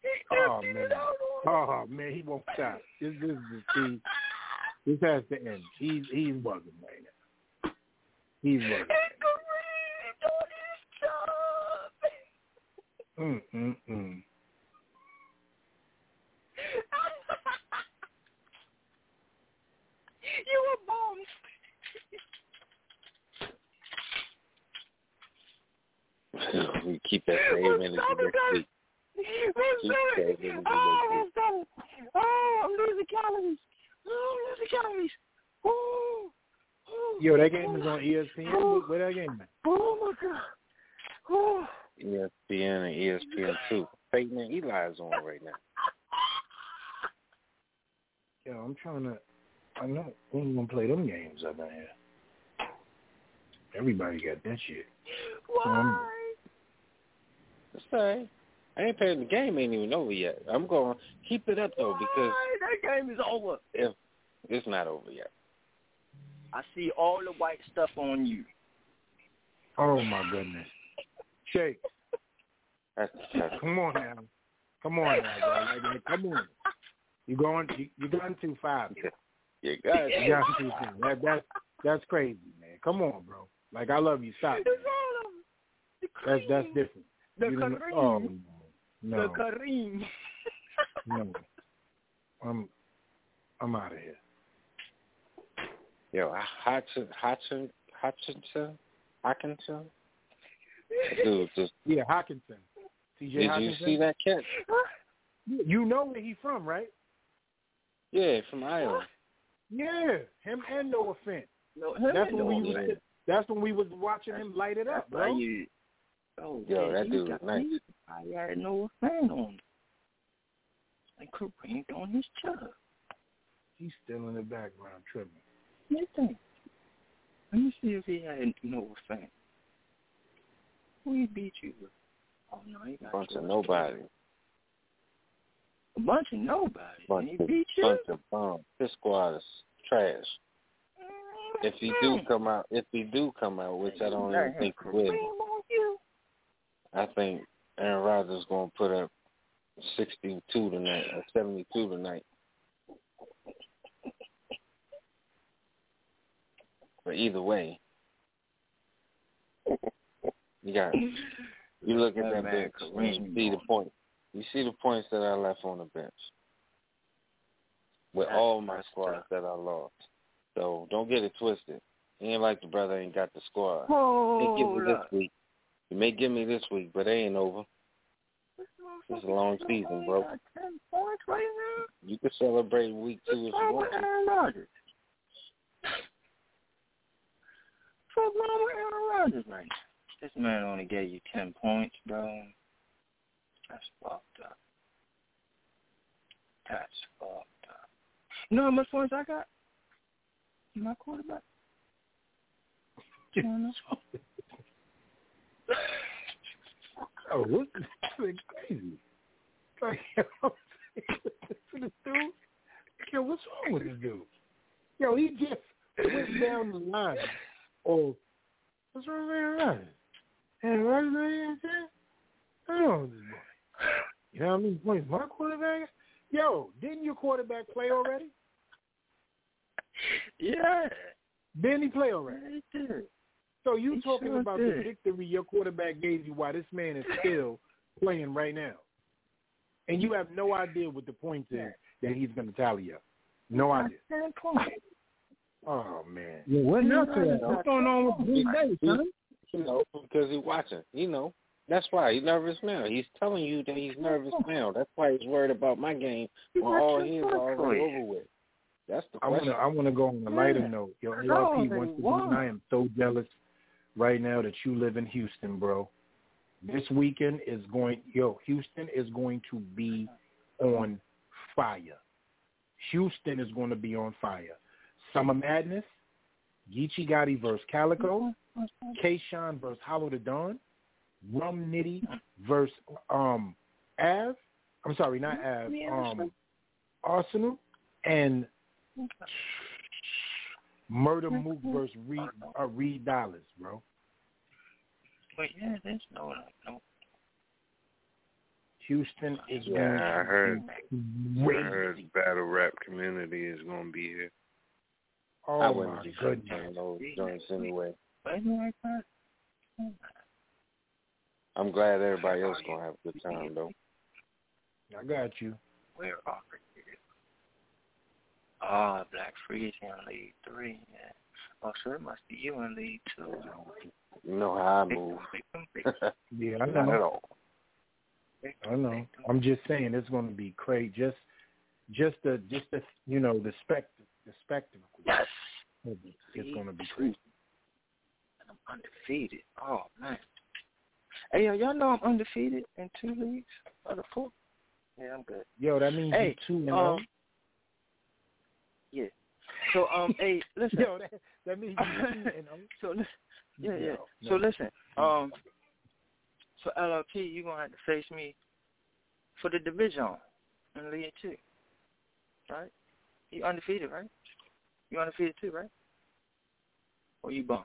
He
Oh
emptied
man,
it out on
oh man, he won't stop. This this is see, this has to end. He's he's bugging right now. He's bugging.
He careened on his job.
Mm mm mm.
you a bomb.
We keep that same energy next week. Keep that energy next
Oh,
week.
I'm sorry. Oh, I'm losing calories. Oh, I'm losing calories. Oh, oh,
Yo, that game is on ESPN. Where, where that game at?
oh my God. Oh,
ESPN and ESPN two. Peyton and Eli is on right now.
Yo, I'm trying to. I know we ain't gonna play them games up in here. Everybody got that shit. Um,
why?
That's all right. I ain't playing the game ain't even over yet. I'm going to keep it up though because
That game is over.
if it's not over yet.
I see all the white stuff on you.
oh my goodness. Shake,
That's that's
come on now. Come on now, bro. Like, like, come on. You're going? You, you're going too far.
you got
You got too far. That that's that's crazy, man. Come on, bro. Like I love you. Stop.
It's all of the
That's that's different.
The
You
Kareem.
oh
The Kareem.
no. Um, I'm out of here.
Yo, Hutchin, Hutchin, Hutchinson, Hockenson. Dude, just
yeah, Hockenson. TJ
Did
Hockenson.
you see that catch?
You know where he from, right?
Yeah, from Iowa.
Yeah, him and Noah Fant.
No,
that's when we was. That's when we was watching him light it up, bro.
You, oh,
Yo,
man,
that dude
got,
nice.
I had no fan on. Him. And Kareem on his chub.
He's still in the background tripping.
Listen. Let me see if he had no fan. Who he beat you with? Oh no, he got
Bunch of nobody.
A bunch of nobody.
Bunch
and he
of
beat you?
bunch of bums. This squad is trash. Mm-hmm. If he do come out, if he do come out, which I don't even think he will,
Kareem on you.
I think Aaron Rodgers is going to put up 62 tonight or 72 tonight. But either way, you got you look at
That
that bench and you see the point. You see the points that I left on the bench with all my squads that I lost. So don't get it twisted. He ain't like the brother ain't got the squad. He give me this week. He may give me this week, but it ain't over. It's a long season, bro.
Ten points right now.
You can celebrate week two if
What's
you want.
Aaron Rodgers? What's wrong with Aaron Rodgers right now? This man only gave you ten points, bro. That's fucked up. That's fucked up. You know how much points I got? My quarterback.
Oh, look, this crazy. Like, this dude. Yo, what's wrong with this dude? Yo, he just went down the line. Oh, what's wrong with Aaron Rodgers? Aaron Rodgers, I don't know this boy. You know how many points my quarterback? Yo, didn't your quarterback play already?
Yeah.
Didn't he play already?
He did.
So you
He
talking
sure
about
did.
the victory your quarterback gave you while this man is still playing right now. And you have no idea what the point is that he's going to tally up. No idea. Oh, man.
Yeah, what else is? What's going on with Green Bay, son?
You know, because he's watching. You know, that's why he's nervous now. He's telling you that he's nervous now. That's why he's worried about my game when all his already over with. That's the
I want to I want to go on a lighter
Yeah.
note. Yo,
No,
ARP
they
once again, I am so jealous right now that you live in Houston, bro. This weekend is going. Yo, Houston is going to be on fire. Houston is going to be on fire. Summer Madness, Geechi Gotti versus Calicoe, Kayshawn versus Hollow Da Don, Rum Nitty versus um Av. I'm sorry, not Av. Um, Arsenal and Murder Mook versus Reed uh, Reed Dollaz, bro.
But yeah, there's no no
Houston is
Yeah,
going
I heard.
be
I heard the battle rap community is going to be here.
Oh
I
my
wouldn't be
goodness.
playing those joints anyway.
anything like that.
I'm glad everybody else gonna have a good time though.
I got you.
Where are you? Ah, Black Freeze in League Three. Yeah. Oh, so it must be you in League Two.
You know how I move.
Yeah, I
Not at
know.
all.
I know. I'm just saying it's going to be crazy. Just, just the, just the, you know, the spect, the spectacle.
Yes.
It's going to be crazy.
And I'm undefeated. Oh man. Hey, yo, y'all know I'm undefeated in two leagues out of four. Yeah, I'm good.
Yo, that means
Hey,
you two and oh.
um, yeah. So um, hey, listen.
Yo, that, that means you two
so listen. Yeah, yeah.
No,
So listen. Um, so LLP, you are gonna have to face me for the division in League Two, right? You undefeated, right? You undefeated too, right? Or you bum?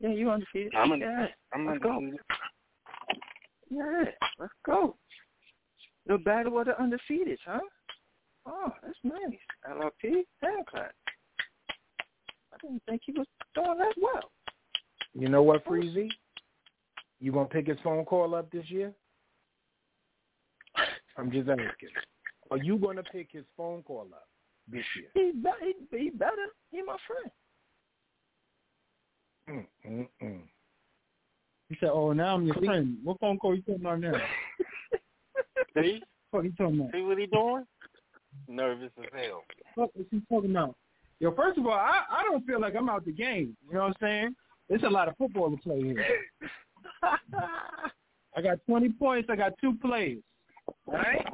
Yeah, you undefeated.
I'm un-
yeah,
I'm
let's go.
undefeated.
Yeah, let's go. The battle of the undefeated, huh? Oh, that's nice. LRP, hand clap. I didn't think he was doing that well.
You know what, Freezy? You gonna pick his phone call up this year? I'm just asking. Are you gonna pick his phone call up this year.
He, be, he, he better. He my
friend. Mm, mm, mm.
He said, "Oh, now I'm your friend." What phone call you talking about now?
See?
What are you talking about?
See what he doing? Nervous as hell.
What is he talking about? Yo, first of all, I I don't feel like I'm out the game. You know what I'm saying? There's a lot of football to play here. I got 20 points. I got two plays. All right?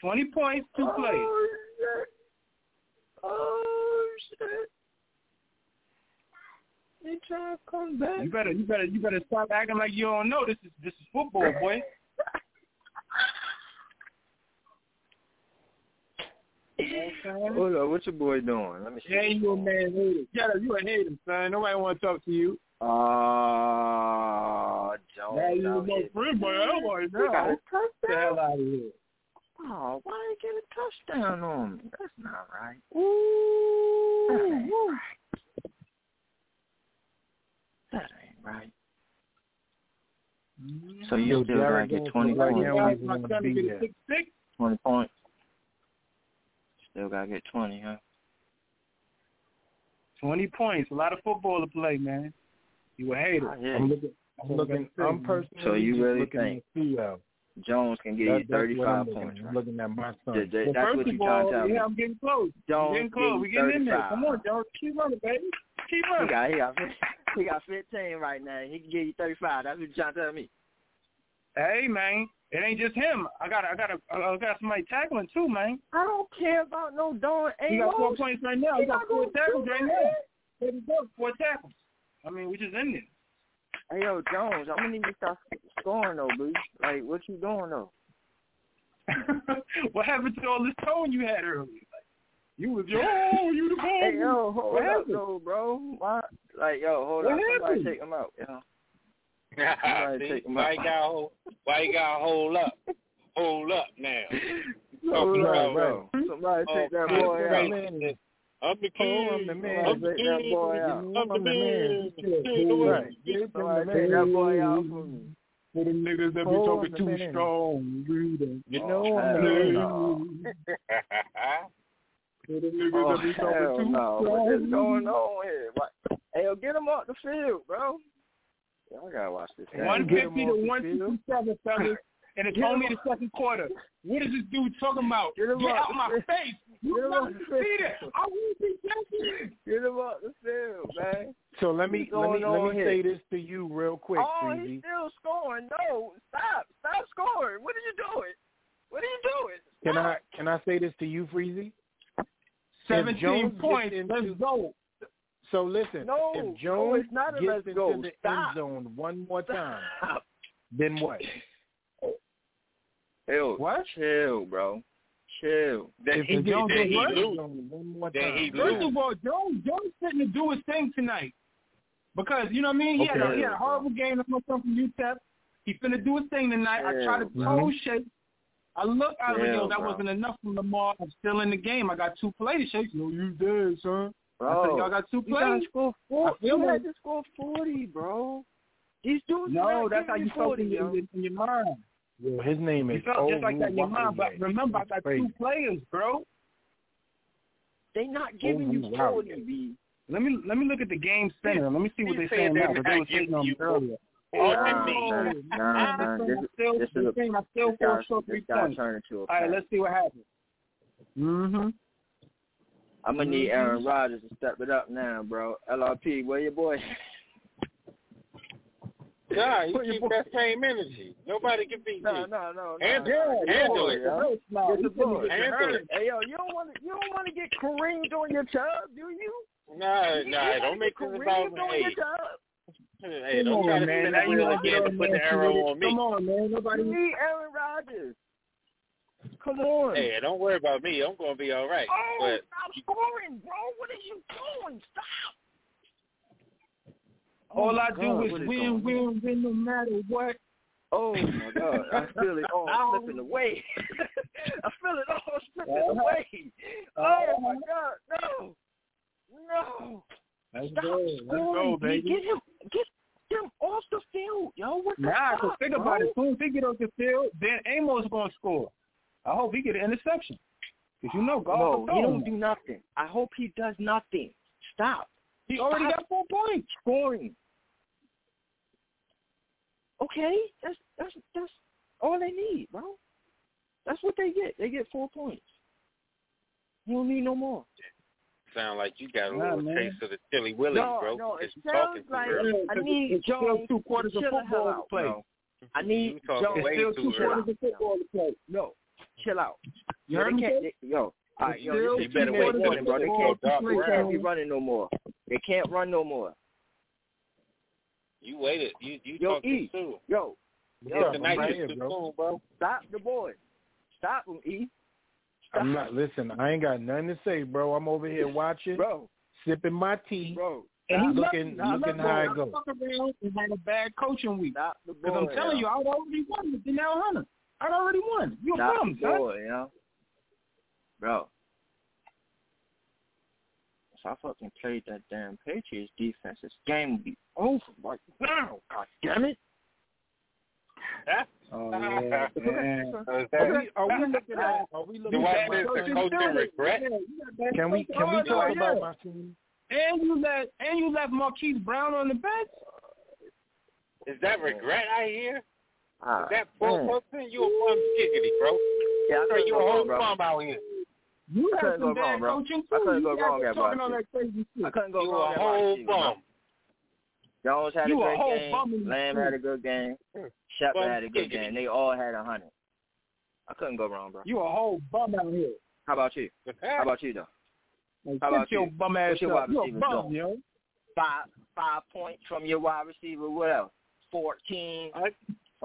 20 points, two
oh,
plays.
Shit. Oh shit! They trying to come back.
You better, you better, you better stop acting like you don't know. This is this is football, boy.
Hold on, what your boy doing? Let me see.
Yeah, you a man hater. Shut up, you a hater, son. Nobody want to talk to you.
Uh, Jones.
Now you my friend, boy. I'm like,
no. Got a touchdown.
Get the hell out of here.
Oh, why did he get a touchdown on me? That's not right.
Ooh.
That ain't right. That ain't right. So you
Yo,
still gotta get twenty
right
points.
now, he's gonna be there.
Six, six.
Twenty points. Still gotta get twenty, huh?
20 points. A lot of football to play, man. You a hater.
Oh, yeah.
I'm looking. I'm looking. I'm personally
So you really
looking
think
at CL.
Jones can give
That-
you
that's what I'm
thirty-five points, right?
I'm looking at my son.
That- that-
Well,
that's
first
what
of
you trying
all,
to tell me.
yeah, I'm getting close.
Jones
I'm getting close. We
give
getting
you
in there. Come on, Jones. Keep running, baby. Keep
He
running.
got, he got, he got fifteen right now. He can give you thirty-five. That's what you trying to tell me.
Hey, man. It ain't just him. I got, I got, a, I got somebody tackling too, man.
I don't care about no darn
He got four points right now. He
He
got four tackles right now. There. Four tackles. I mean, we just in there.
Hey yo, Jones, I'm gonna need you to start scoring though, boo. Like, what you doing though?
what happened to all this tone you had earlier? Like, you was yo, oh, you the ball.
Hey yo, hold
what
up
happened?
though, bro. Why? Like yo, hold
What
up. Somebody take him out, yo.
See, Why you got hold? Why you got hold up? Hold up now.
Hold
Talking
up,
about
bro. Somebody
all
take that boy out.
I'm the
Oh,
king.
I'm the man.
I'm the
Take that
king.
boy out.
I'm the
I'm the man.
man.
Shit,
Hey,
boo.
come on.
Right. The
Somebody
man.
take that boy out for me.
For them niggas that be
Oh,
talking too
man.
strong.
You
Oh,
know I'm the man.
For them niggas
Oh,
that be talking too
no.
strong.
What is going on here? Hey, yo, get him off the field, bro. Y'all gotta watch this. game.
One
Get him
fifty
off
to
the
one
field.
sixty seven, fellas. And it's only the second quarter. What is this dude talking about?
Get him
Get out my
field.
face. You
Get him
not
off the
to see
field.
that. I will be catching.
Get him off the field, man.
So let me let me let me
here?
say this to you real quick,
oh,
Freezy.
he's still scoring. No, stop. Stop scoring. What are you doing? What are you doing?
Can I can I say this to you, Freezy?
Seventeen points.
gets
Let's go.
So listen,
No,
if
no,
Jones
it's not a
gets
let's
into
go.
the
Stop.
end zone one more time,
Stop.
then what?
Chill.
What?
Chill, bro. Chill.
Then
If
he,
the Jones
then he lose.
one more
Then
time.
he
First
lose.
of all, Jones Jones fitting to do his thing tonight. Because you know what I mean? He had a he had a horrible game against myself from UTEP. He finna do his thing tonight. I tried to
Yeah,
toe
bro.
shake. I look I was like,
Yeah,
that
bro.
wasn't enough from Lamar. I'm still in the game. I got two plays shakes. No, you did, son. I said,
Bro,
y'all got two
you gotta
plays.
score four.
I feel
You
it.
had to score forty, bro. These dudes
No, that's how you felt
40,
in your,
yo.
in your mind.
Yo, his name
You
is
felt just like that in your mind. But remember, I got
crazy.
two players, bro.
They not giving you
Olu
forty, B.
Let me let me look at the game center. Let me see what they're
saying
saying now.
they're
But they
not
was hating on earlier.
All
Nah,
that means.
nah, nah, nah.
I
This,
still,
this is a
I still
this
fall
guy,
short
this
three
guy
points.
turned into a
All right, let's see what happens. Mm-hmm.
I'm gonna mm-hmm, need Aaron mm-hmm. Rodgers to step it up now, bro. LRP, where your boy?
Nah, you keep
boy?
that same energy. Nobody can beat
No,
you.
no, no, no.
Handle
no.
it.
Get
Handle
the
it.
boy, yo.
No, no,
Get
he
the
finna
boy.
get
Handle it.
Hey yo, you don't want to you don't want to get Kareem doing your job, do you?
Nah,
You
nah, don't make
get
this
Kareem
about
doing
hey,
your job.
Come
don't try
on,
to
man.
spin
Now
the
you
wheel
want to get
and put the arrow on me.
Come on, man. Nobody.
You need Aaron Rodgers. Come on.
Hey, don't worry about me. I'm gonna be all right.
Oh,
But
stop scoring, bro. What are you doing? Stop.
Oh all
Oh,
I
God,
do
what
is
is
win,
going
win, win, no matter what.
Oh my God, I feel it all um, slipping away. I feel it all slipping uh-huh. away. Uh-huh. Oh my God, no, no.
Let's
Stop
go. Let's
scoring,
go, baby.
Get him, get him off the field, yo. What the
Nah,
fuck,
cause think
bro?
about it. Soon as he get off the field, then Amos gonna score. I hope he get an interception. Cause you know golf.
No, he don't do nothing. I hope he does nothing. Stop.
He already
Stop
got four points.
scoring. Okay, that's that's that's all they need, bro. That's what they get. They get four points. You don't need no more.
Sound like you got a
Nah,
little
man.
taste of the Chili Willy,
no,
bro.
no, it
Because you talking
sounds like
early.
I need
It's still
Jones
two quarters of football to play.
bro. I need Jones
way
Still two quarters of football to play.
No, chill out.
You
Yo,
heard
they
me?
can't,
Jay?
they, yo, all right, yo,
Still
You better wait
too
till
warning,
the
bro. They can't, they can't be running no more. They can't run no more.
You waited. You you
Yo,
talking
E,
soon.
yo,
Yeah,
yo,
tonight
right
is
here,
too
bro.
soon, bro.
stop the boy. Stop him, E. Stop,
I'm not listen. I ain't got nothing to say, bro. I'm over here watching,
bro,
sipping my tea,
bro.
And he's
looking
Stop
looking
the
how
boy.
it goes.
fuck around and had a bad coaching week.
Stop the boy.
Because I'm telling you. I'd already won with Danielle Hunter. I'd already won. You a
Stop
bum,
the
son.
you know? Bro. If I fucking played that damn Patriots defense, this game would be over right now. God damn it.
Oh, yeah, man.
So
Are we, looking at? Are we looking
what
at?
is
my
the
team?
coaching regret?
Can we can we
Oh,
talk
yeah.
about my team?
And you let and you left Marquise Brown on the bench.
Is that regret I hear?
Ah,
Is that poor
man.
person? You a bum skiggity, bro.
Yeah, I couldn't
you
go
a
wrong,
whole
bro.
bum out here.
You
I couldn't go wrong, bro.
coaching
I couldn't go wrong at
talking all
I couldn't go
You
wrong
a whole
wide receiver, bro.
bum.
Jones had
You
a
a
great
whole
game.
bum in the
Lamb had a good game. Mm.
Shepard
had a good
skiggity.
game. They all had a hundred. I couldn't go wrong, bro.
You a whole bum out here.
How about you? How about you though?
Like,
How about
your
you?
bum ass
What's your
up.
wide receiver
bum,
doing?
yo.
Five five points from your wide receiver. What else? Fourteen.
I,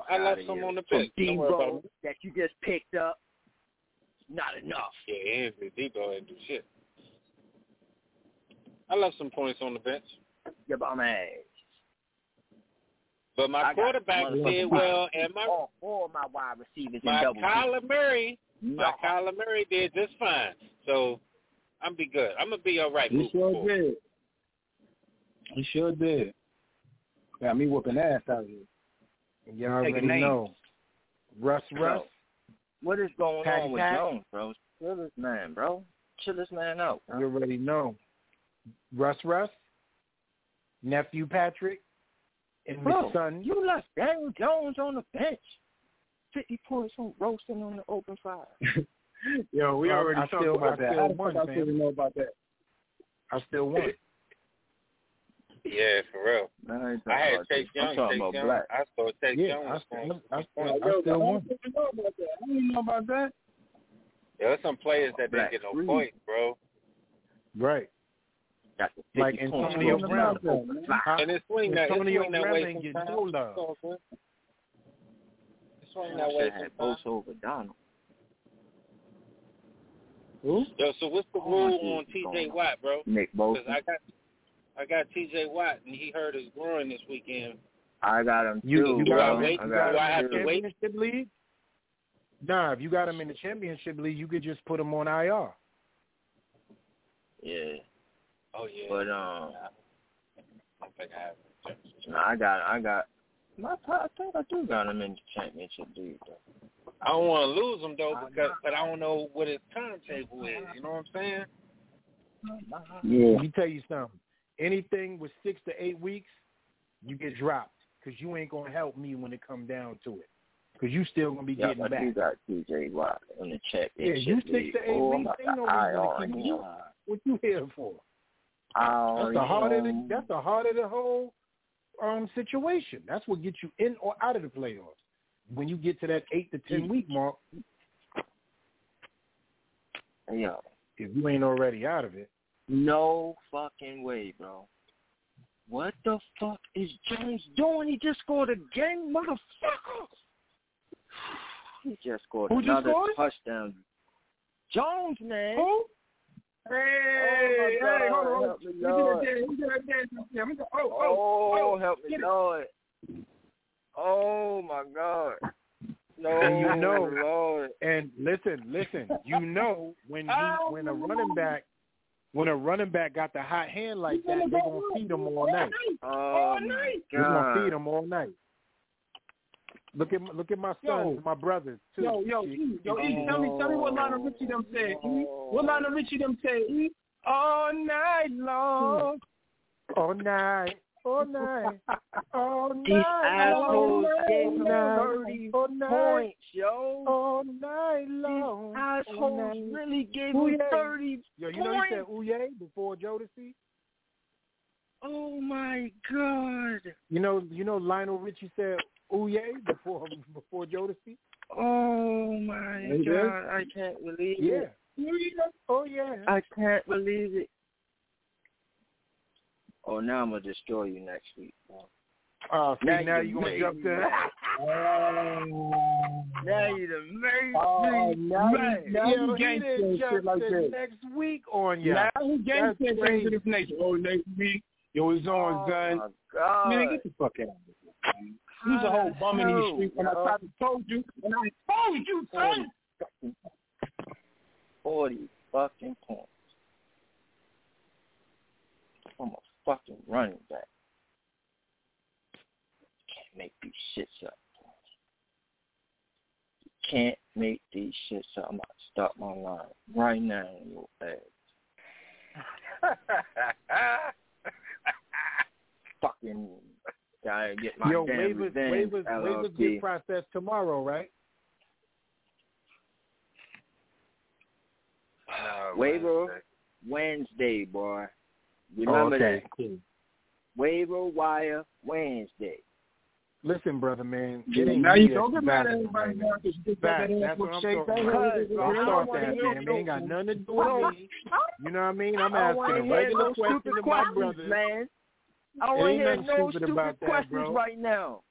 I
Outta
left some on the
From
bench. Don't worry about Deebo
that you just picked up. Not enough.
Yeah, Andrew Deebo didn't do shit. I left some points on the bench.
Your bum ass.
But my
I
quarterback did well, and my
all four of my wide receivers in
my
double
Kyler Murray,
digits.
my Kyler Murray did just fine. So I'm be good. I'm gonna be all right.
He sure
forward.
did. He sure did. Got me whooping ass out here.
You already know. Russ
Bro,
Russ.
What is going
Patty
on with
Pat.
Jones, bro? Chill this man, bro. Chill this man out.
You already know. Russ Russ. Nephew Patrick. And
Bro,
his son.
you left Daniel Jones on the bench. Fifty points from roasting on the open fire.
Yo, we
I-
already
I
talked
still-
about
I
that.
still
How the
won,
fuck I
fam.
know about that?
I still won.
Yeah, for real.
Man, I, ain't
I had
talking
Chase
about
Young.
this. I'm talking
Chase
about
Young.
black.
I saw Chase
Yeah,
Young.
I
was
still,
going-
I
was
still,
going-
I still
I
won.
don't even know about that. I didn't know about that.
There are some players that
Black
didn't get no
Reed.
points, bro.
Right.
Got the 50
Like
points
Antonio
roasting
Brown.
on the open fire.
And it swing that, it
Antonio
swing that
Brown
way
ain't getting
sometimes.
no love.
So, so, It swing
I
that way
should have had
sometimes.
Bosa over Donald.
Who?
Yo, so what's the rule
my
on
goodness,
T.J.
going on.
Watt, bro?
Nick
Because
Bosa.
I got, I got T.J. Watt, and he hurt his groin this weekend.
I got him
You,
too,
you
Do
got
I
bro.
him,
wait?
I
you
Do
got
got
I have
in
to
the
wait?
championship league? Nah, if you got him in the championship league, you could just put him on IR.
Yeah,
Oh yeah.
but um,
I think I have.
no, I got, I got. My, I think I do got him in the championship league. Though.
I don't want to lose him though, because but I don't know what his timetable is. You know what I'm saying?
Yeah.
Let me tell you something. Anything with six to eight weeks, you get dropped because you ain't gonna help me when it come down to it. Because you still gonna be
Yeah,
getting back.
you got TJ Watt in the
Yeah, you six
league.
to eight
oh,
weeks,
I'm
ain't no
about
reason
to
to keep you. What you here for? That's the heart of the that's the heart of the whole um situation. That's what gets you in or out of the playoffs. When you get to that eight to ten week mark,
Yo,
if you ain't already out of it,
no fucking way, bro. What the fuck is Jones doing? He just scored again, motherfucker. He just scored
Who just
another
scored?
touchdown. Jones, man.
Who? Hey,
Oh, my
hey,
God,
hold on.
help me,
Let me get
Lord.
that dance. Let me get that dance. Yeah, let me go. Oh,
Oh,
oh, oh.
help me, Lord. Oh my God. No,
And you know-
Lord.
and listen, listen, you know when he
Oh,
when a running oh. back when a running back got the hot hand like that, they're gonna feed him all night.
Oh my
They gonna feed
God.
him all night. Look at look at my sons,
Yo.
my brothers too.
Yo, yo, E, yo, E, tell me, tell me what Lionel Richie them said. E, what Lionel Richie them said. E, all night long.
All night, all night, all night.
These assholes
all
gave him
night,
30
all night,
points, yo.
all night long.
These assholes
all night.
really gave him
yeah.
30
Yo, you know
points.
he said "Ooh yeah" before Jodeci.
Oh my god.
You know, you know Lionel Richie said "Ooh yeah" before before Jodeci.
Oh my god. I can't believe
Yeah.
it.
Oh yeah.
I can't believe it. Oh, now I'm gonna destroy you next week.
Oh, see,
Now
now
you
you gonna
made
jump
me
to
Now you done made
Oh, now
mad.
you- now you gangster
didn't
and
jump
shit like that.
next week on ya.
Now he
That's
gangster and
crazy.
to this nation. Oh, next week, yo, it's on,
Oh
son.
god.
Man, get the fuck out of here. man. You was a whole bum in the
hell,
street when I tried to told you, and I told you, son.
Forty fucking points. I'm a fucking running back. You can't make these shits up. You can't make these shits up. I'm about to stop my line right now in your ass. Fucking gotta get my
Yo,
damn
waivers,
revenge,
waivers, waivers
LLC.
get processed tomorrow, right?
Uh, Waiver Wednesday, boy. Oh, remember
okay,
that. Waiver wire Wednesday.
Listen, brother, man.
Yeah, now you don't get mad at everybody now because you get
Fact,
that ass
that's what I'm talking about. Don't start that, man. It ain't got nothing to do with me. You know what I mean? I'm asking a regular question to my
questions,
brothers.
man. I don't want to hear no
stupid about that,
questions
bro.
right now.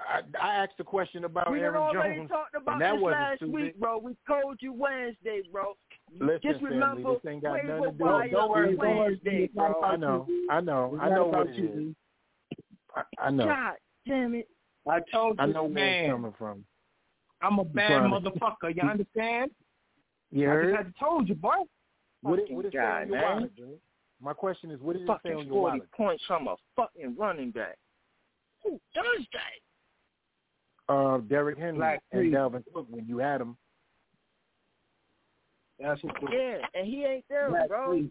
I, I asked a question about
We
Aaron
already
Jones,
talked about
and that
this last
stupid.
week, bro. We told you Wednesday, bro.
Listen,
Just
family,
remember
this ain't got
waiver
nothing to do
wire
with
Don't worry, don't worry.
Wednesday,
It's not
bro.
I know. I know, I know what it
you.
is. I, I know,
God damn it.
I told you, I
know where it's
man.
coming from.
I'm a bad motherfucker. You understand?
Yeah.
I just had to told you, boy.
What it,
Fucking
what it say
guy,
on your
man.
wallet, My question is, what did it say on your
40
wallet?
points from a fucking running back. Who does that?
Uh, Derrick Henry
Black
and
Creed.
Dalvin Cook when you had them.
That's what
Yeah, and he ain't there,
Black
bro.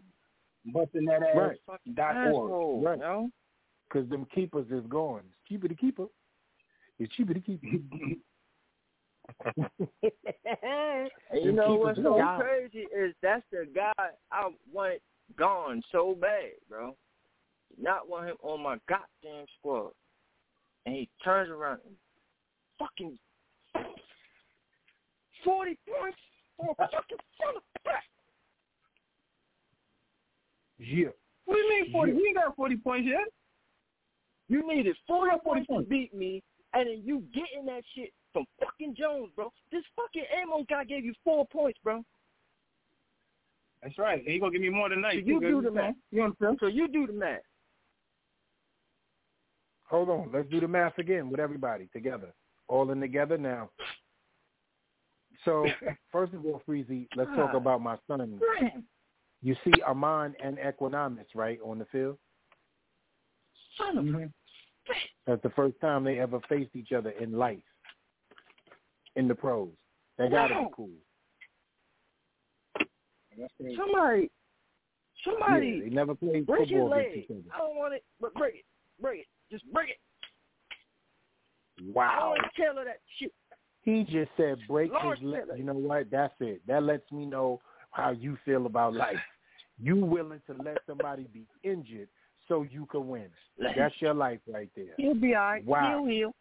Busting that ass.
Right.
Dot org.
asshole,
Right.
yo.
Because them keepers is gone. It's cheaper to keep 'em. It's cheaper to keep
And you know what's so
gone.
crazy is that's the guy I want gone so bad, bro. Not want him on my goddamn squad. And he turns around and fucking forty points for a fucking son of a bitch.
Yeah.
What do you mean 40?
Yeah.
He ain't got 40 points yet.
You needed forty
got 40
points to beat me, and then you getting that shit from fucking Jones, bro. This fucking Amos guy gave you four points, bro.
That's right. And he gonna give me more than that.
So you do the math.
You understand?
So you do the math.
Hold on. Let's do the math again with everybody together. All in together now. So, first of all, Freezy, let's talk
Ah.
about my son. You see Amon and Equanimeous, right, on the field?
Son of a
That's the first time they ever faced each other in life, in the pros. That got to be cool.
Somebody, somebody,
Yeah, they never played
break your leg.
against each other.
I don't want it, but break it, break it, just break it. Wow. I don't want to tell her that shit.
He just said break
Lord
his leg. You know what? That's it. That lets me know how you feel about life. You willing to let somebody be injured so you can win. That's your life right there.
He'll be all right.
Wow.
He'll heal.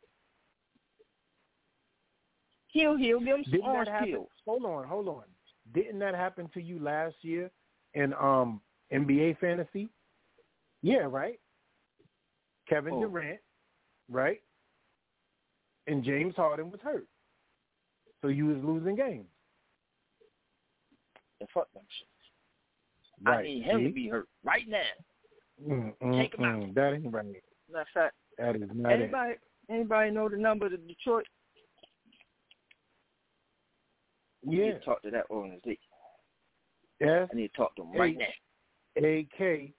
He'll heal. Give him some
Didn't that
orange
happen?
pills.
Hold on, hold on. Didn't that happen to you last year in um NBA fantasy? Yeah, right. Kevin
Oh.
Durant, right? And James Harden was hurt, so you was losing games.
And fuck them shit.
Right.
I need him
See?
to be hurt right now.
Mm, mm,
Take him out.
mm. That ain't right.
That's fact.
That is not it.
Anybody, anybody know the number to Detroit? I need
Yeah.
to talk to that organization.
S
I need to talk to them right now.
A K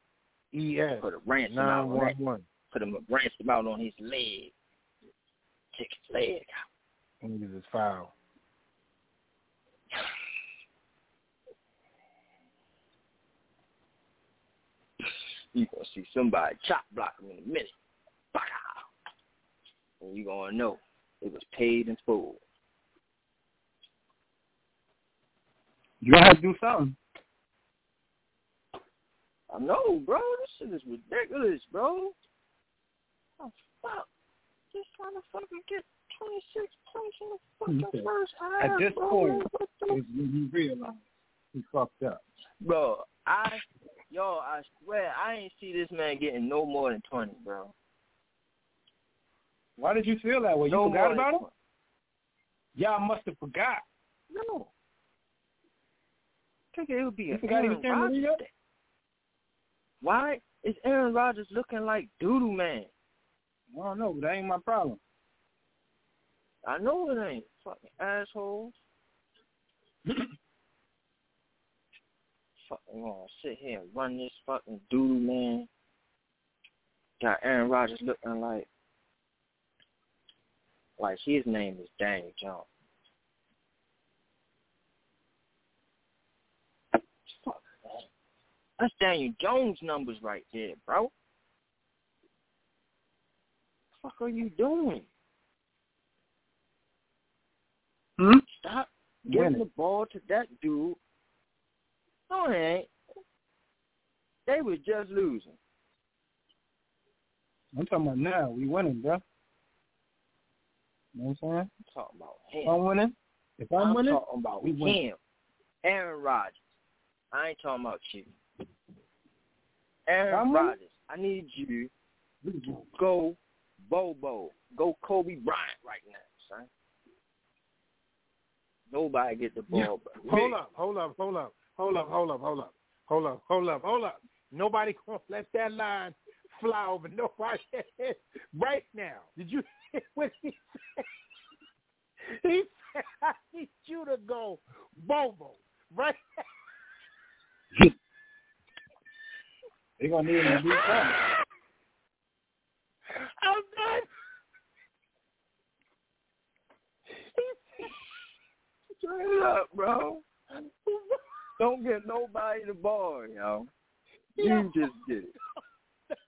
E S
Put a ransom out on
one
that. Put him a ransom out on his leg. Take his leg out.
Niggas is foul.
You gonna see somebody chop block him in a minute. Bah! And you gonna know it was paid in full.
You gonna have to do something.
I know, bro. This shit is ridiculous, bro. Oh, fuck. Just trying to fucking get 26 points in the fucking first half,
At this
bro.
point, is when you realize he fucked up.
Bro, I, yo, I swear, I ain't see this man getting no more than 20, bro.
Why did you feel that way? You
No
forgot about
than
him? Y'all must have forgot.
No. I think it would be
You
an
forgot
Aaron Rodgers. Why is Aaron Rodgers looking like doodoo man?
I don't know, but that ain't my problem.
I know it ain't. Fucking assholes. fucking gonna sit here and run this fucking doodoo man. Got Aaron Rodgers looking like like his name is Daniel Jones. Fuck, man. That's Daniel Jones numbers right there, bro. What the fuck are you doing?
Hmm?
Stop giving the ball to that dude. No, it ain't. They was just losing.
I'm talking about now. We winning, bro. You know what I'm saying?
I'm talking about him.
If I'm winning, if I'm, winning,
talking about
we win.
him. Aaron Rodgers. I ain't talking about you. Aaron
I'm?
Rodgers. I need you to go Bobo. Go Kobe Bryant right now, son. Nobody get the ball but
Hold up, hold up, hold up, hold up, hold up, hold up, hold up, hold up, hold up. Nobody gonna let that line fly over nobody's head right now. Did you hear what he said? He said, I need you to go Bobo. Right
They're gonna need him to do something.
I'm done.
Straight up, bro. Don't get nobody the ball, yo. You just get it.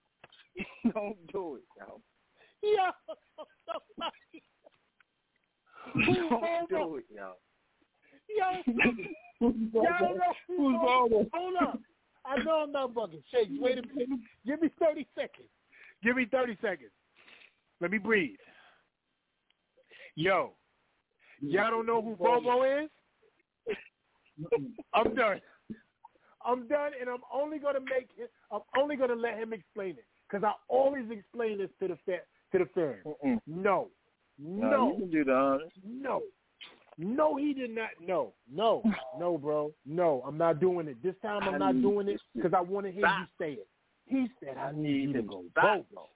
Don't do it, yo.
Yo,
Don't do it, yo.
Yo, y'all know who's
Bobo?
Hold up. I know I'm not bugging. Shakes, wait a minute. Give me 30 seconds. Give me 30 seconds. Let me breathe. Yo, y'all don't know who Bobo is? I'm done. I'm done, and I'm only gonna make it. I'm only gonna let him explain it because I always explain this to the fa- to the fans.
Mm-mm.
No,
No,
no,
you can do the honors.
no, no. He did not. No, no, no, bro. No, I'm not doing it. This time I'm
I
not doing it because I want to hear
stop.
you say it. He said, "I
I
need
need
you to go
to stop.
Bobo."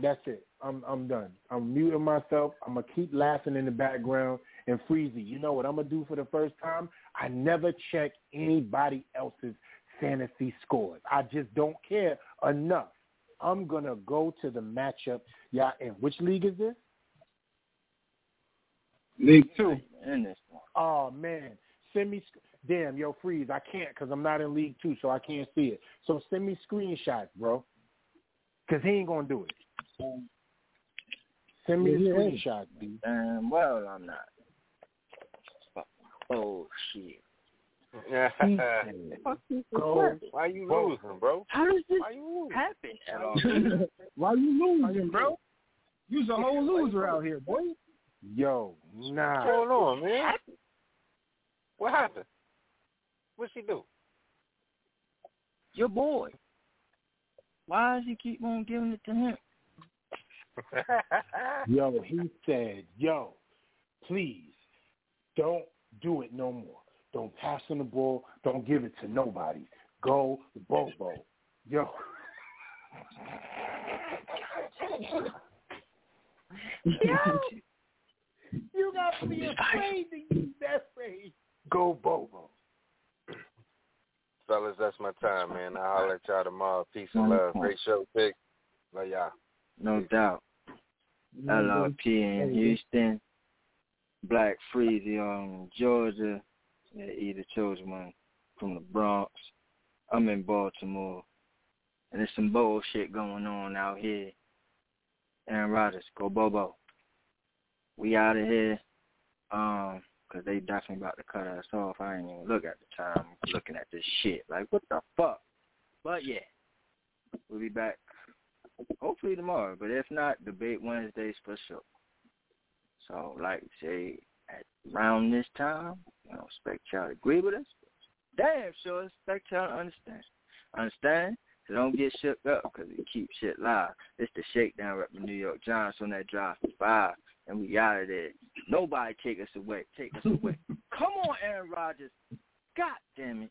That's it. I'm I'm done. I'm muting myself. I'm gonna keep laughing in the background. And Freezy, you know what I'm gonna do for the first time? I never check anybody else's fantasy scores. I just don't care enough. I'm gonna go to the matchup. Yeah, in which league is this?
League two.
In this one.
Oh man, send me. Damn, yo, freeze! I can't because I'm not in League Two, so I can't see it. So send me screenshots, bro, because he ain't gonna do it. Send me the
Yeah.
screenshots, B.
Damn um, well I'm not. Oh shit.
He said,
Fuck this is
Go.
Why you
Bro.
losing, bro?
How does this
Why you losing?
happen?
Why you losing, bro? You's a whole loser out here, boy.
Yo,
What's
nah.
going on, man? What happened? What she do?
Your boy. Why does he keep on giving it to him?
Yo, he said, yo, please don't do it no more. Don't pass on the ball. Don't give it to nobody. Go Bobo. Yo. Yo, you got to be afraid to use that phrase. Go Bobo.
Fellas, that's my time, man. I'll holler at y'all tomorrow. Peace and love. Great show, Pick. Love y'all.
No doubt. Mm-hmm. LRP in Houston, Black Freezy on Georgia. Yeah, either chosen one from the Bronx. I'm in Baltimore. And there's some bullshit going on out here. Aaron Rodgers, go Bobo. We out of here. Um, cause they definitely about to cut us off. I ain't even look at the time looking at this shit. Like, what the fuck? But yeah, we'll be back hopefully tomorrow. But if not, debate Wednesdays for sure. So, like say, at around this time, I don't expect y'all to agree with us. Damn sure expect y'all to understand. Understand? So don't get shook up because we keep shit live. It's the shakedown rep in New York Giants on that drive for five, and we out of there. Nobody take us away. Take us away. Come on, Aaron Rodgers. God damn it.